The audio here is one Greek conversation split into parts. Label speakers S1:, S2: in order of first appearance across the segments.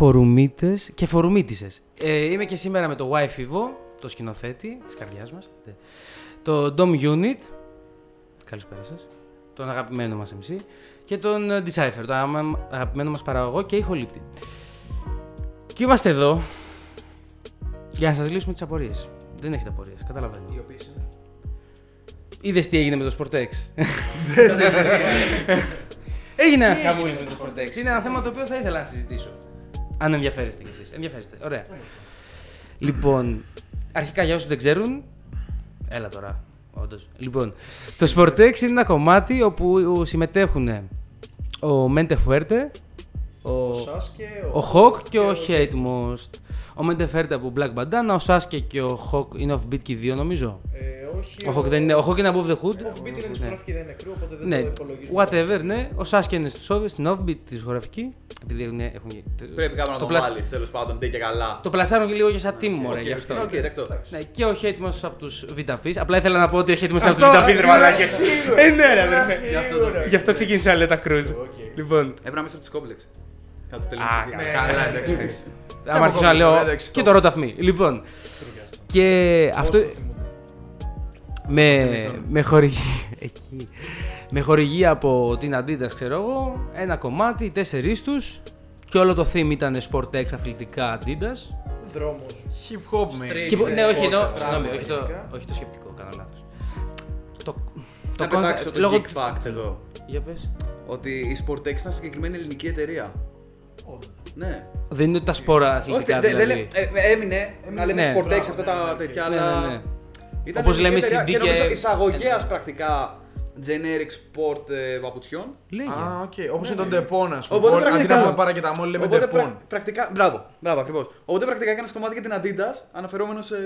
S1: φορουμίτες και φορουμίτισες. Ε, είμαι και σήμερα με το Y το σκηνοθέτη της καρδιάς μας. Το Dom Unit. Καλησπέρα σας. Τον αγαπημένο μας MC. Και τον ε, Decipher, τον αγαπημένο μας παραγωγό και ηχολήπτη. Και είμαστε εδώ για να σας λύσουμε τις απορίες. Δεν έχετε απορίες, καταλαβαίνω.
S2: Οι οποίες είναι.
S1: Είδες τι έγινε με το Sportex. Έγινε ένας χαμούλη με το Sportex. Είναι ένα θέμα το οποίο θα ήθελα να συζητήσω. Αν ενδιαφέρεστε κι εσείς. Ενδιαφέρεστε. Ωραία. Λοιπόν, αρχικά για όσους δεν ξέρουν. Έλα τώρα. Όντως. Λοιπόν, το Sportex είναι ένα κομμάτι όπου συμμετέχουν ο Μέντε Φουέρτε, ο,
S2: Ο Σάσκε,
S1: ο Hawk και ο Hate Most. Ο Μέντε Φουέρτε από Black Bandana, ο Σάσκε και ο Hawk είναι off-beat και οι δύο νομίζω.
S2: Ε, όχι.
S1: Ο Hawk, δεν είναι, ο Hawk είναι above the hood.
S2: Offbeat είναι
S1: Ναι.
S2: δισκογραφική, δεν είναι κρύο, οπότε δεν
S1: Ναι,
S2: το υπολογίζουμε.
S1: whatever, ναι. Ο Σάσκε είναι στο Soviet, στην offbeat της δισκογραφική. Επειδή έχουν, έχουν
S3: Πρέπει κάπου να το,
S1: πλασ-
S3: βάλεις τέλος πάντων, ντε και καλά.
S1: Το πλασάρω και λίγο και σαν team, μωρέ,
S2: οκ,
S1: γι'
S2: οκ,
S1: αυτό.
S3: Οκ, δεκτό.
S1: Ναι, και ο Χέιτμο από τους VTPs. Απλά ήθελα να πω ότι ο Χέιτμο από τους
S2: Αυτό
S1: VTPs, ρε
S2: ήμουν
S1: μαλάκες.
S2: σίγουρος.
S1: Ε, ναι, ρε,
S2: Ήμουν
S1: αδερφέ.
S2: σίγουρος.
S1: Γι' αυτό ξεκίνησα Λέτα Cruz.
S2: Οκ.
S1: Λοιπόν.
S3: Έπρεπε να μέσα από της κόμπλεξ. Θα το
S1: Α,
S3: τελειώσει.
S2: ναι,
S1: καλά,
S2: ναι,
S1: εντάξει.
S2: ναι.
S1: Άμα αρχίσω να λέω
S4: εντάξει,
S1: και
S4: το-
S1: το ροταθμί. Λοιπόν, και αυτό
S2: Πώς το θυμούνται.
S1: με, με χορηγία. Εκεί. Με χορηγία από την Adidas, ξέρω εγώ, ένα κομμάτι, οι τέσσερις τους. Και όλο το theme ήταν Sportex αθλητικά Adidas.
S2: Δρόμος.
S4: Hip hop, man.
S2: Street.
S1: Και, ναι, όχι, εννοώ.
S2: Sport,
S1: Συγγνώμη,
S2: πράγμα,
S1: όχι το,
S2: γενικά.
S1: όχι το σκεπτικό, κάνω λάθος. Το,
S3: Να
S1: concept-
S3: πετάξω το
S1: λόγω-
S3: geek fact εδώ.
S1: Για πες.
S3: Ότι η Sportex ήταν συγκεκριμένη ελληνική εταιρεία.
S2: Όντως.
S3: Ναι.
S1: Δεν είναι ότι τα σπόρα
S3: Όχι,
S1: αθλητικά
S3: δεν- δεν
S1: δηλαδή.
S3: λέ- ε, έμεινε να λέμε
S1: Ναι.
S3: Sportex
S2: Μπράβο,
S3: αυτά
S2: ναι,
S3: τα
S2: ναι,
S3: τέτοια,
S1: ναι,
S3: αλλά.
S1: ναι, ναι.
S3: Ήταν
S1: Όπως λέμε
S3: ελληνική εταιρεία
S1: CD και-
S3: νομίζω εισαγωγέας πρακτικά generic sport ε, παπουτσιών.
S1: Λέγε.
S4: Α, οκ. Όπως είναι το Depon, ας πούμε.
S3: Οπότε
S4: Αντί
S3: πρακτικά-
S4: να πούμε παρακεταμόλ, λέμε
S3: Οπότε
S4: Depon.
S3: πρα- πρακτικά. Μπράβο, μπράβο ακριβώς. Οπότε πρακτικά έκανε κομμάτι για την Adidas, αναφερόμενος σε.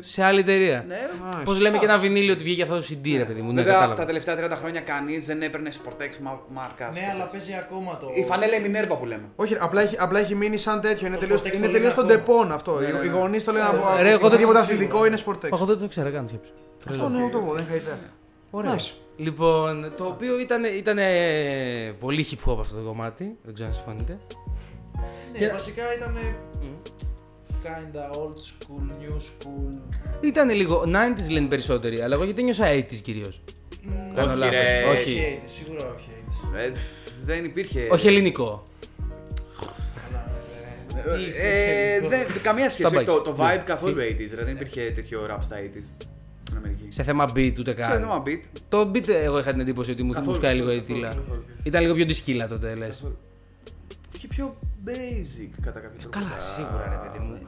S1: Σε άλλη εταιρεία.
S3: Ναι,
S1: Πώς λέμε και ένα βινύλιο ότι βγήκε αυτό το CD, ρε παιδί μου. Ναι,
S3: Βέβαια
S1: κατάλαβα.
S3: τα τελευταία 30 χρόνια κανείς δεν έπαιρνε Sportex μα- μάρκας.
S2: Ναι, αλλά παίζει ακόμα το.
S3: Η φανέλα η Minerva που λέμε.
S4: Όχι, απλά έχει, απλά έχει μείνει σαν τέτοιο. Είναι
S2: Το
S4: τελείως-
S2: Sportex το
S4: Είναι
S2: λένε
S4: τελείως το
S2: ακόμα.
S4: Depon αυτό.
S3: Ναι, ναι,
S4: Οι
S3: ναι.
S4: γονείς το λένε
S2: Ρε,
S4: από.
S1: ρε, εγώ δεν
S4: Οτιδήποτε
S2: είμαι
S4: αθλητικό
S2: σίγουρος.
S4: είναι Sportex.
S1: Εγώ δεν το ξέρω καν σκέψη.
S4: Αυτό ναι, ούτε εγώ, δεν είχα ιδέα.
S1: Ωραία.
S4: Nice.
S1: Λοιπόν, το οποίο ήταν, ήταν ε, πολύ hip hop αυτό το κομμάτι. Δεν ξέρω αν συμφωνείτε.
S2: Ναι,
S1: Και-
S2: βασικά ήταν. Kinda old school, new school.
S1: Ήταν λίγο 90s λένε περισσότεροι, αλλά εγώ γιατί νιώσα 80s κυρίως.
S2: Μ,
S1: Κάνω
S3: Όχι,
S1: λάθος.
S3: ρε.
S1: Όχι.
S2: Όχι 80s, σίγουρα όχι 80s.
S3: Ε, δεν υπήρχε.
S1: Όχι ελληνικό.
S2: Αλλά, ε, τι-
S3: Ε,
S2: τι-
S3: δεν- καμία σχέση.
S1: Στα
S3: όχι, Το,
S1: bikes.
S3: το vibe
S1: Τι-
S3: καθόλου
S1: τι-
S3: 80s. Ρε. Δεν υπήρχε τέτοιο rap στα 80s στην Αμερική.
S1: Σε θέμα beat ούτε
S3: Σε
S1: καν.
S3: θέμα beat.
S1: Το beat εγώ είχα την εντύπωση ότι μου
S3: Καθόλου,
S1: θυμουσκάει λίγο η
S3: καθόλου,
S1: τίλα.
S3: καθόλου.
S1: Ήταν λίγο πιο ντισκύλα τότε λες.
S3: Και πιο basic κατά κάποιο τρόπο.
S1: Καλά, σίγουρα ρε παιδί μου.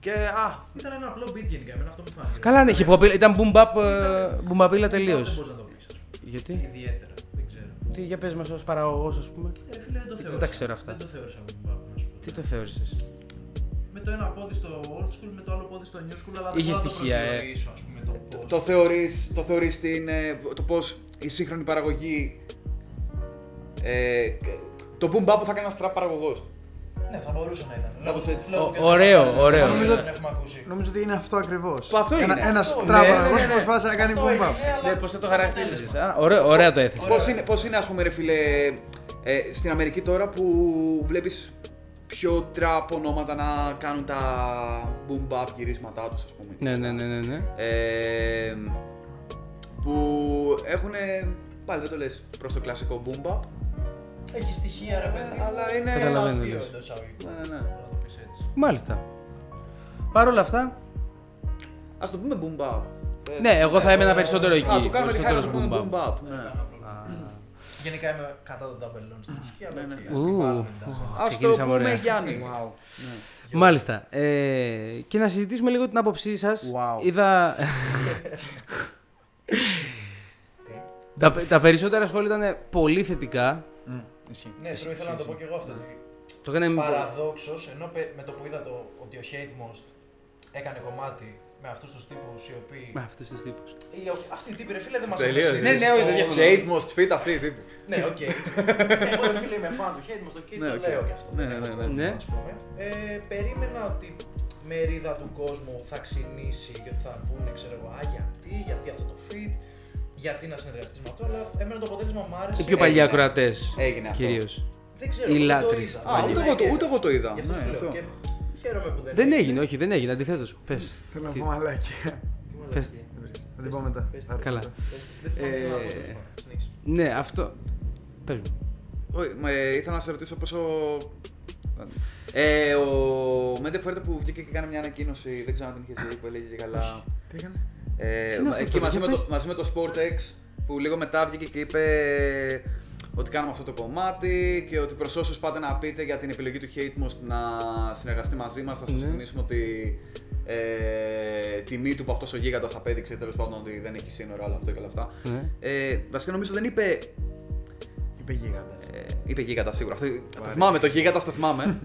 S3: Και α,
S2: Ήταν ένα απλό beat γενικά, εμένα αυτό μου φάνηκε.
S1: Καλά, ναι, hip hop, ήταν boom bap, ε, boom bapilla
S2: Δεν
S1: τελείως.
S2: μπορείς να το πεις, ας πούμε.
S1: Γιατί;
S2: Ιδιαίτερα, δεν ξέρω.
S1: Τι, για πες μας ως παραγωγός ας πούμε.
S2: Ε, φίλε, δεν το
S1: Δεν
S2: θεώρησα.
S1: τα ξέρω αυτά.
S2: Δεν το θεώρησα boom bap, να σου πω.
S1: Τι το θεώρησες;
S2: Με το ένα πόδι στο old school, με το άλλο πόδι στο new school, αλλά δεν
S1: Είχε
S2: μπορώ να το
S1: στοιχεία, ε.
S2: προσδιορίσω, ας πούμε, το πώς.
S3: το θεωρείς, το θεωρείς την, ε, το πώς η σύγχρονη παραγωγή ε, το boom bap που θα κάνει ένας trap παραγωγός.
S2: Ναι, θα μπορούσε να ήταν.
S3: Κάπως
S2: Λόγω-
S3: έτσι.
S2: λόγω
S1: Ω-
S2: και του
S1: ωραίο,
S2: κομμάτιου,
S1: ωραίο.
S2: νομίζω
S4: Νομίζω-
S2: δεν έχουμε ακούσει.
S4: Νομίζω ότι είναι αυτό ακριβώς.
S3: Που αυτό είναι.
S4: Ένας
S2: Αυτό, ναι,
S4: τράβαγο
S2: ναι, ναι, ναι.
S4: προσπάθησε να κάνει
S2: Αυτό
S4: boom
S2: έγινε,
S4: bap.
S2: αλλά-
S1: Ναι, πώς θα το χαρακτήριζες. Α, ωραία, ωραία το έθεσες.
S3: Πώς είναι, πώς είναι, ας πούμε, ρε φίλε, ε, στην Αμερική τώρα που βλέπεις πιο τραπ ονόματα να κάνουν τα boom bap γυρίσματά τους, ας πούμε.
S1: Ναι, ναι, ναι, ναι, ναι.
S3: Ε, που έχουν, πάλι δεν το λες προς το κλασικό boom bap.
S2: Έχει στοιχεία, ρε παιδί. μου,
S3: Αλλά είναι-
S2: ένα
S1: Καταλαβαίνω,
S2: δύο
S1: λες.
S2: εντός εισαγωγικών.
S3: Ναι, ναι.
S2: Μπορώ να το πεις έτσι.
S1: Μάλιστα. Παρ' όλα αυτά,
S3: Ας το πούμε boom bap. Ε,
S1: ναι, εγώ θα έμενα
S2: ε,
S1: περισσότερο
S3: Α,
S1: εκεί.
S3: το κάνουμε τη χάρη
S1: Περισσότερος
S3: να
S1: boom
S3: πούμε
S1: bap.
S2: Γενικά είμαι κατά των ταμπελών στη μουσική, αλλά
S3: Ναι, ναι.
S2: οκ, ας τη
S1: Ου,
S2: βάλουμε την τάση.
S3: Ας το
S1: Ξεκινήσαμε
S3: πούμε
S1: ωραία.
S3: Γιάννη. Ναι.
S1: Μάλιστα. Ε, και να συζητήσουμε λίγο την άποψή σας.
S4: Wow.
S1: Είδα... τα, τα περισσότερα σχόλια ήταν πολύ θετικά.
S4: Μμ, Ισχύει.
S2: Ναι, τώρα ήθελα να το πω και εγώ αυτό. ότι
S1: Το έκανε με-
S2: Παραδόξως, ενώ πε- με το που είδα το, ότι ο Hate Most έκανε κομμάτι με αυτούς τους τύπους οι οποίοι.
S1: Με αυτούς τους τύπους.
S2: οι ο- Αυτοί οι τύποι, ρε φίλε, δεν μας
S3: Τελείως.
S1: Ναι, ναι, όχι, δεν διαφωνώ.
S3: Hate Most feat αυτοί οι τύποι.
S2: Ναι, οκ. Εγώ, ρε φίλε, είμαι φαν του Hate Most, οκ,
S3: Ναι,
S2: το
S3: οκ.
S2: λέω και αυτό.
S3: Ναι,
S2: δεν
S3: ναι,
S2: έχω
S3: ναι,
S2: πρόβλημα,
S1: ναι.
S2: ας πούμε. Ε, περίμενα ότι μερίδα του κόσμου θα ξινίσει και ότι θα πούνε, ξέρω εγώ, Α, γιατί, γιατί αυτό το feat, γιατί να συνεργαστείς με αυτό, αλλά εμένα το αποτέλεσμα μου άρεσε.
S1: Οι πιο παλιοί
S3: Έγινε.
S1: ακροατές.
S3: Έγινε αυτό.
S1: Κυρίως.
S2: Δεν ξέρω.
S1: Οι
S2: δεν το
S1: λάτρεις.
S2: είδα.
S3: Α,
S2: Δεν
S3: ούτε
S2: είμαι
S3: εγώ το-
S2: και-
S3: ούτε εγώ το είδα.
S2: Γι' αυτό
S3: Ναι,
S2: σου λέω.
S3: Αυτό.
S2: Και χαίρομαι που δεν
S1: Δεν έγινε, όχι, δεν έγινε. Αντιθέτως. Πες.
S4: Θέλω να πω μαλάκια.
S1: Πες.
S4: Θα την πω μετά.
S2: Πες.
S4: Θα έρθω
S1: Καλά.
S4: μετά.
S2: Δεν θυμάμαι τι να πω,
S3: Ε,
S2: τέλος πάντων. Συνέχισε.
S1: Ναι, αυτό. Πες μου.
S3: Όχι, μα, ε, ήθελα να σε ρωτήσω πόσο. Ε, ο Μέντε Φουέρτε που βγήκε και έκανε μια ανακοίνωση, δεν ξέρω αν την είχες δει, που έλεγε και καλά.
S4: Τι έκανε;
S3: Ε,
S1: Τι είναι αυτό
S3: εκεί
S1: τώρα,
S3: μαζί
S1: για
S3: με, το,
S1: πες.
S3: μαζί με το SportX που λίγο μετά βγήκε και είπε ότι κάνουμε αυτό το κομμάτι και ότι προς όσους πάτε να πείτε για την επιλογή του Hatemost να συνεργαστεί μαζί μας θα σας
S1: Ναι.
S3: θυμίσουμε ότι ε, τιμή του που αυτός ο γίγαντας απέδειξε τέλος πάντων ότι δεν έχει σύνορα όλο αυτό και όλα αυτά.
S1: Ναι.
S3: Ε, βασικά νομίζω δεν είπε
S4: Είπε γίγαντα.
S3: ε, είπε γίγαντα σίγουρα. Αυτό, το θυμάμαι, το γίγαντα το θυμάμαι.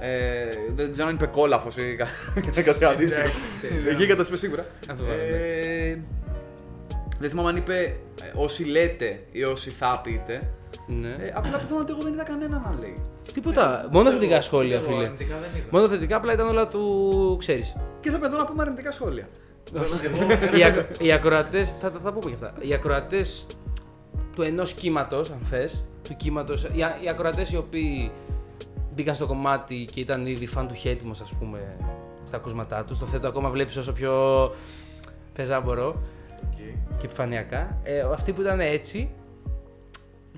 S3: ε, δεν ξέρω αν είπε κόλαφος ή κα- κάτι αντίστοιχο.
S4: Ναι.
S3: Γίγαντα είπε σίγουρα.
S1: Αυτό βάλε,
S3: Ε, δεν θυμάμαι αν είπε ε, όσοι λέτε ή όσοι θα πείτε.
S1: Ναι.
S3: Ε, απλά το θέμα είναι ότι εγώ δεν είδα κανένα να λέει.
S1: Τίποτα. Μόνο
S2: Ούτε
S1: θετικά
S2: εγώ-
S1: σχόλια,
S2: ούτε εγώ
S1: φίλε.
S2: αρνητικά δεν είδα.
S1: Μόνο θετικά, απλά ήταν όλα του ξέρεις.
S3: Και θα εδώ να πούμε αρνητικά σχόλια.
S2: Εγώ-
S1: οι, ακρο... οι ακροατέ, θα, θα, θα πούμε και αυτά. Οι ακροατές του ενός κύματος, αν θες, του κύματο. Οι, α- οι ακροατές οι οποίοι μπήκαν στο κομμάτι και ήταν ήδη φαν του Hatemost, ας πούμε, στα ακούσματά τους. Το θέτω ακόμα, βλέπεις όσο πιο πεζά μπορώ και επιφανειακά. Ε, αυτοί που ήταν έτσι,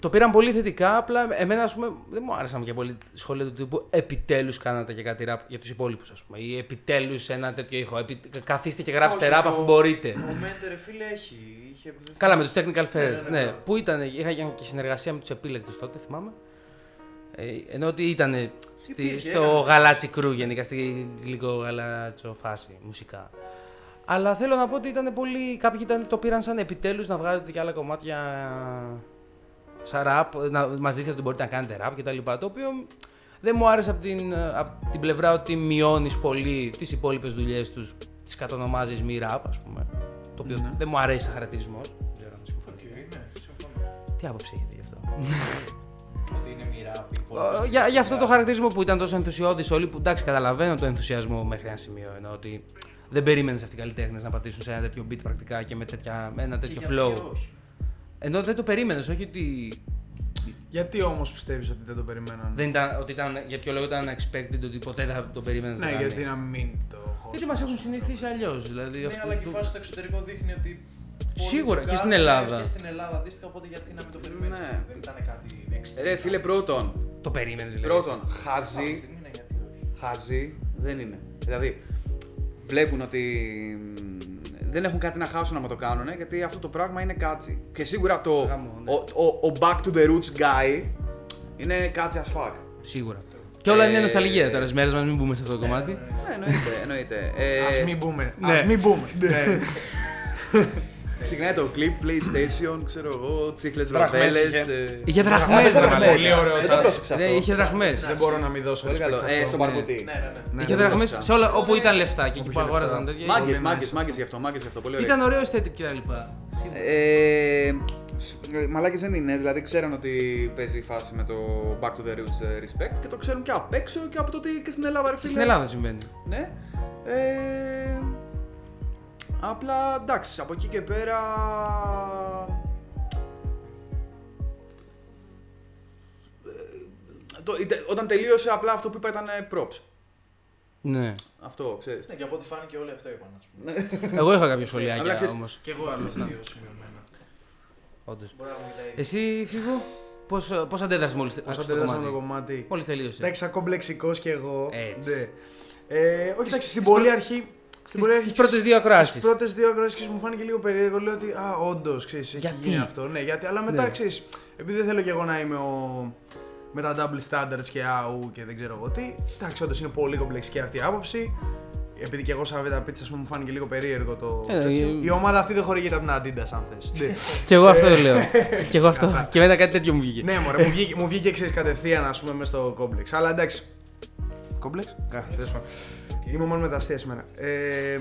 S1: το πήραν πολύ θετικά. Απλά εμένα, ας πούμε, δεν μου άρεσαν και πολύ σχόλια του τύπου Επιτέλους κάνατε και κάτι ραπ για τους υπόλοιπους, ας πούμε. Ή επιτέλους ένα τέτοιο ήχο. Επι... Καθίστε και γράψτε
S2: Όχι,
S1: ραπ
S2: το-
S1: αφού μπορείτε.
S2: Ο Μέντερ, φίλε, έχει. Είχε...
S1: Καλά, με τους Technical
S2: Ναι,
S1: Fairs.
S2: ναι,
S1: Ναι,
S2: ναι.
S1: Που ήταν, είχα και συνεργασία με τους επίλεκτου τότε, θυμάμαι. Ε, ενώ ότι ήταν στη,
S2: Υπήρχε,
S1: στο
S2: έκανε.
S1: γαλάτσι κρού γενικά, στη λίγο γαλάτσο φάση μουσικά. Αλλά θέλω να πω ότι ήταν πολύ. Κάποιοι ήταν, το πήραν σαν επιτέλους να βγάζετε και άλλα κομμάτια σαν ραπ, να μας δείξετε ότι μπορείτε να κάνετε ραπ κτλ. Το οποίο δεν μου άρεσε από την, απ' την πλευρά ότι μειώνεις πολύ τις υπόλοιπες δουλειές τους, τις κατονομάζεις μη ραπ, ας πούμε. Το οποίο
S4: Ναι.
S1: δεν μου αρέσει σαν χαρακτηρισμός. Δεν ξέρω αν συμφωνείτε.
S2: Οκ, ναι, συμφωνώ.
S1: Τι άποψη έχετε γι' αυτό;
S2: Ότι είναι μοιρά
S1: Ε, για, για αυτό το χαρακτηρισμό που ήταν τόσο ενθουσιώδης όλοι, που εντάξει, καταλαβαίνω το ενθουσιασμό μέχρι ένα σημείο. Ενώ ότι δεν περίμενες αυτοί οι καλλιτέχνες να πατήσουν σε ένα τέτοιο beat πρακτικά και με, τέτοια, με ένα τέτοιο flow. Ενώ δεν το περίμενες, όχι ότι.
S4: Γιατί όμως πιστεύεις ότι δεν το περιμέναν.
S1: Δεν ήταν, ότι ήταν, για ποιο λόγο ήταν unexpected, ότι ποτέ δεν θα το περίμενες.
S4: Ναι, γιατί να μην το χώσω.
S1: Γιατί μας έχουν συνηθίσει αλλιώς. Δηλαδή,
S2: Ναι,
S1: αυτό
S2: αλλά και η
S1: το-
S2: φάση στο εξωτερικό δείχνει ότι. πολλοί
S1: Σίγουρα,
S2: το
S1: και στην
S2: κάνουν,
S1: Ελλάδα.
S2: Και στην Ελλάδα αντίστοιχα, οπότε γιατί να μην το περιμένεις;
S3: Ναι.
S2: Δεν ήταν κάτι extreme.
S3: Ρε φίλε, πρώτον,
S1: Το περίμενες, δηλαδή.
S3: πρώτον,
S2: Αυτή τη
S3: χαζί,
S2: στιγμή είναι γιατί όχι.
S3: χαζί δεν είναι. Δηλαδή, βλέπουν ότι μ, δεν έχουν κάτι να χάσουν άμα το κάνουν, γιατί αυτό το πράγμα είναι κάτσι. Και σίγουρα το,
S1: Γάμο, ναι.
S3: ο, ο, ο back to the roots guy είναι κάτσι as fuck.
S1: Σίγουρα. Και όλα είναι
S3: Ε,
S1: νοσταλγία τώρα, στις μέρες μας, μην μπούμε σε αυτό το κομμάτι.
S2: Ναι, ναι,
S3: Ναι, εννοείται, εννοείται. Ε,
S4: Α μην μπούμε.
S1: ναι.
S4: Ας μην μπούμε. Ναι.
S3: Ξεκινάει το clip, PlayStation, ξέρω εγώ, τσίχλες
S4: Δραχμές
S3: βραβέλες.
S4: είχε.
S3: ε,
S1: Είχε δραχμές, ρε
S4: Πολύ
S1: μαλάκα.
S4: ωραίο
S3: Δεν το
S4: touch.
S3: πρόσεξα
S1: Ναι,
S3: αυτό.
S1: είχε δραχμές.
S4: Δεν μπορώ να μην δώσω
S3: Πολύ
S4: respect
S3: καλό.
S4: σε
S3: Ε,
S4: αυτό.
S3: στον
S1: ναι.
S3: Παρκωτή.
S2: Ναι, ναι, ναι.
S4: Ναι,
S1: Είχε
S4: δεν
S1: δραχμές
S3: το
S1: σε όλα,
S2: ξέρω.
S1: όπου ήταν λεφτά και εκεί
S4: Όπου
S1: που
S4: είχε
S1: αγόραζαν
S4: λεφτά.
S1: τέτοια.
S3: Μάγκες,
S4: Πολύ
S3: μάγκες,
S4: nice
S3: μάγκες γι' αυτό, μάγκες γι' αυτό, πολύ ωραία.
S1: Ήταν ωραίο aesthetic και τα λοιπά.
S3: Ε, σ- ε, μαλάκες δεν είναι, δηλαδή ξέραν ότι παίζει η φάση με το Back to the Roots ε, Respect και το ξέρουν και απ' έξω και από το ότι και στην Ελλάδα ρε φίλε.
S1: Στην Ελλάδα συμβαίνει.
S3: Ναι. Ε, απλά εντάξει, από εκεί και πέρα... Ε, το- είτε- όταν τελείωσε απλά αυτό που είπα ήταν ε, props.
S1: Ναι.
S3: Αυτό, ξέρεις.
S2: Ναι, και από ό,τι φάνηκε όλοι αυτό είπαν, ας πούμε.
S1: Εγώ είχα κάποια
S3: Απλά
S1: σχολιάκια
S3: ξέρεις-
S1: όμως.
S2: Και εγώ άλλα δύο σημειωμένα.
S1: Όντως.
S2: Μπορεί να μου τα ίδια.
S1: Εσύ, Φίβο, πώς πώς αντέδρασες μόλις
S4: Πώς αντέδρασα με το κομμάτι;
S1: Μόλις τελείωσε.
S4: Εντάξει, σαν κομπλεξικός κι εγώ.
S1: Έτσι.
S4: Ναι. Ε, όχι, εντάξει, στην
S1: στις
S4: πολύ
S1: πρω-
S4: αρχή. Στην πολύ αρχή.
S1: Τις πρώτες δύο ακροάσεις.
S4: Τις πρώτες δύο ακροάσεις μου φάνηκε λίγο περίεργο. Λέω ότι, α, όντως, ξέρεις, έχει
S1: Γιατί;
S4: γίνει αυτό. Ναι, γιατί, αλλά μετά,
S1: Ναι.
S4: ξέρεις, επειδή δεν θέλω κι εγώ να είμαι ο. με τα double standards και αου και δεν ξέρω εγώ τι. Εντάξει, όντως είναι πολύ κομπλεξική αυτή η άποψη. Επειδή και εγώ σαν βέτα πίτσα μου φάνηκε λίγο περίεργο το.
S1: Ε,
S4: τέτοιο.
S1: ε,
S4: Η ομάδα αυτή δεν χορηγείται από την Adidas, αν θες. Ναι.
S1: Και εγώ αυτό λέω. Και εγώ αυτό. Και μετά κάτι τέτοιο μου βγήκε.
S4: Ναι, μωρέ, μου βγήκε, μου βγήκε ξέρεις, κατευθείαν ας πούμε μέσα στο κόμπλεξ. Αλλά εντάξει. Κόμπλεξ; Κα, τέλος πάντων. Είμαι μόνο με τα αστεία σήμερα. Ε,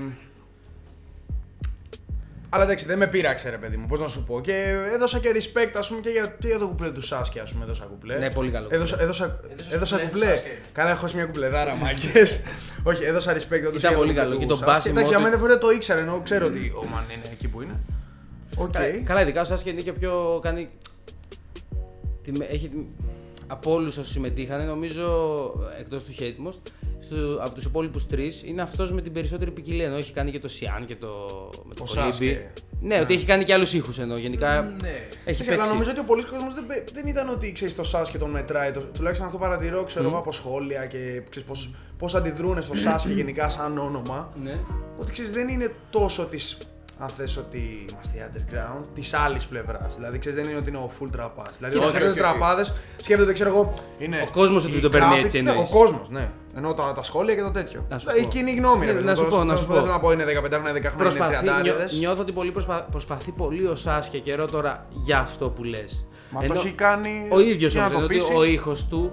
S4: αλλά εντάξει, δεν με πείραξε ρε παιδί μου, πώς να σου πω. Και έδωσα και respect ας πούμε και για, και για το κουπλέ του Σάσκε ας πούμε, έδωσα κουπλέ.
S1: Ναι, πολύ καλό.
S4: Έδωσα, έδωσα,
S2: Έδωσες
S4: έδωσα
S2: κουπλέ
S4: κουπλέ.
S2: του Sasuke.
S4: Καλά, έχω μια κουπλεδάρα, μάγκες. Όχι, έδωσα respect όντως
S1: Ήταν
S4: για
S1: πολύ
S4: κουπλέ
S1: καλό.
S4: του
S1: Και το
S4: Sasuke.
S1: μπάσιμο
S4: Εντάξει, για
S1: του-
S4: μένα δεν φορέ το ήξερα, ενώ ξέρω ότι ο Μαν είναι εκεί που είναι. Οκ.
S1: Καλά, καλά, ειδικά ο Saske είναι και πιο. κάνει. τη- Έχει από όλους όσους συμμετείχαν, νομίζω εκτός του Hatemost, στο, από τους υπόλοιπους τρεις είναι αυτός με την περισσότερη ποικιλία. Ενώ έχει κάνει και το Σιάν και το. με το
S4: Ο
S1: Κολύμπι.
S4: Saske.
S1: Ναι, ότι έχει κάνει και άλλους ήχους ενώ γενικά.
S2: Ναι.
S1: Έχει
S4: Εντάξει, αλλά
S1: παίξει.
S4: νομίζω ότι ο πολλή κόσμος δεν, πε- δεν ήταν ότι ξέρεις το Saske και τον μετράει. Το, τουλάχιστον αυτό παρατηρώ ξέρω, εγώ από σχόλια και ξέρεις, πώς, πώς αντιδρούν στο Saske και γενικά σαν όνομα.
S1: Ναι.
S4: Ότι ξέρεις δεν είναι τόσο της. Αν θες ότι είμαστε οι underground, της άλλης πλευράς. Δηλαδή, ξέρεις, δεν είναι ότι είναι ο full τραπάς. Δηλαδή,
S3: Κοίτα,
S4: όταν σκέφτονται
S3: όχι, όχι.
S4: τραπάδες, σκέφτονται, ξέρω εγώ. Είναι
S1: Ο κόσμος ότι
S4: οι
S1: το παίρνει
S4: κάποιοι-
S1: έτσι
S4: Ναι, ο
S1: εννοείς.
S4: κόσμος, ναι. Ενώ τα, τα σχόλια και το τέτοιο.
S1: Να σου
S4: η
S1: πω.
S4: κοινή γνώμη, ρε
S1: Ναι,
S4: παιδί
S1: να
S4: μου.
S1: σου
S4: Το-
S1: πω, να
S4: το-
S1: σου
S4: Δεν θέλω
S1: πω.
S4: να πω είναι 15 χρόνια, 10 χρόνια, είναι
S1: Προσπαθεί, νιώ,
S4: 30
S1: νιώθω ότι πολύ προσπα, προσπαθεί πολύ ο Σάσκε καιρό τώρα για αυτό που λες.
S4: Μα το έχει κάνει.
S1: Ο ίδιος
S4: για να
S1: όμως.
S4: το
S1: ότι
S4: πείσει.
S1: ο ήχος του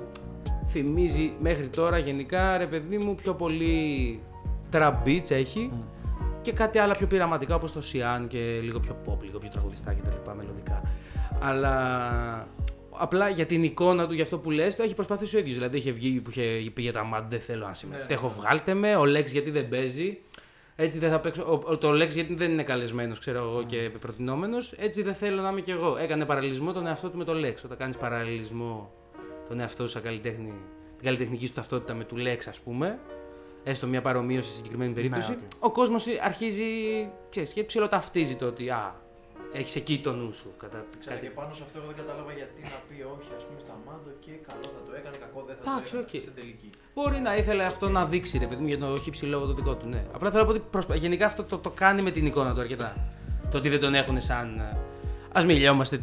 S1: θυμίζει μέχρι τώρα γενικά ρε παιδί μου πιο πολύ trap beats έχει και κάτι άλλα πιο πειραματικά όπως το Sian και λίγο πιο pop, λίγο πιο τραγουδιστά και τα λοιπά μελωδικά. Αλλά απλά για την εικόνα του, για αυτό που λες, το έχει προσπαθήσει ο ίδιος. Δηλαδή είχε βγει που είχε πει για τα μάτ, δεν θέλω να συμμετέχω, βγάλτε με, ο Lex γιατί δεν παίζει. Έτσι δεν θα παίξω. Ο, ο- το Lex γιατί δεν είναι καλεσμένος, ξέρω εγώ και προτινόμενος. Έτσι δεν θέλω να είμαι κι εγώ. Έκανε παραλληλισμό τον εαυτό του με το Lex. Όταν κάνεις παραλληλισμό τον εαυτό σου σαν καλλιτέχνη, την καλλιτεχνική σου ταυτότητα με του Lex, ας πούμε, έστω μια παρομοίωση στη συγκεκριμένη περίπτωση,
S4: οκ.
S1: ο κόσμος αρχίζει ξέρεις, και ψιλοταυτίζει το ότι α, έχεις εκεί το νου σου. Κατά,
S2: Ξέρω,
S1: κάτι-
S2: και πάνω σε αυτό εγώ δεν κατάλαβα γιατί να πει όχι, ας πούμε, στα μάντο και καλό θα το έκανε, κακό δεν θα
S1: Εντάξει,
S2: το έκανε
S1: οκ.
S2: στην τελική.
S1: Μπορεί να ήθελε αυτό να δείξει, ρε παιδί μου, για το χι ψι λόγο το δικό του. Ναι. Απλά θέλω να πω ότι προσπα- γενικά αυτό το, το κάνει με την εικόνα του αρκετά. Το ότι δεν τον έχουν σαν. Α μιλιόμαστε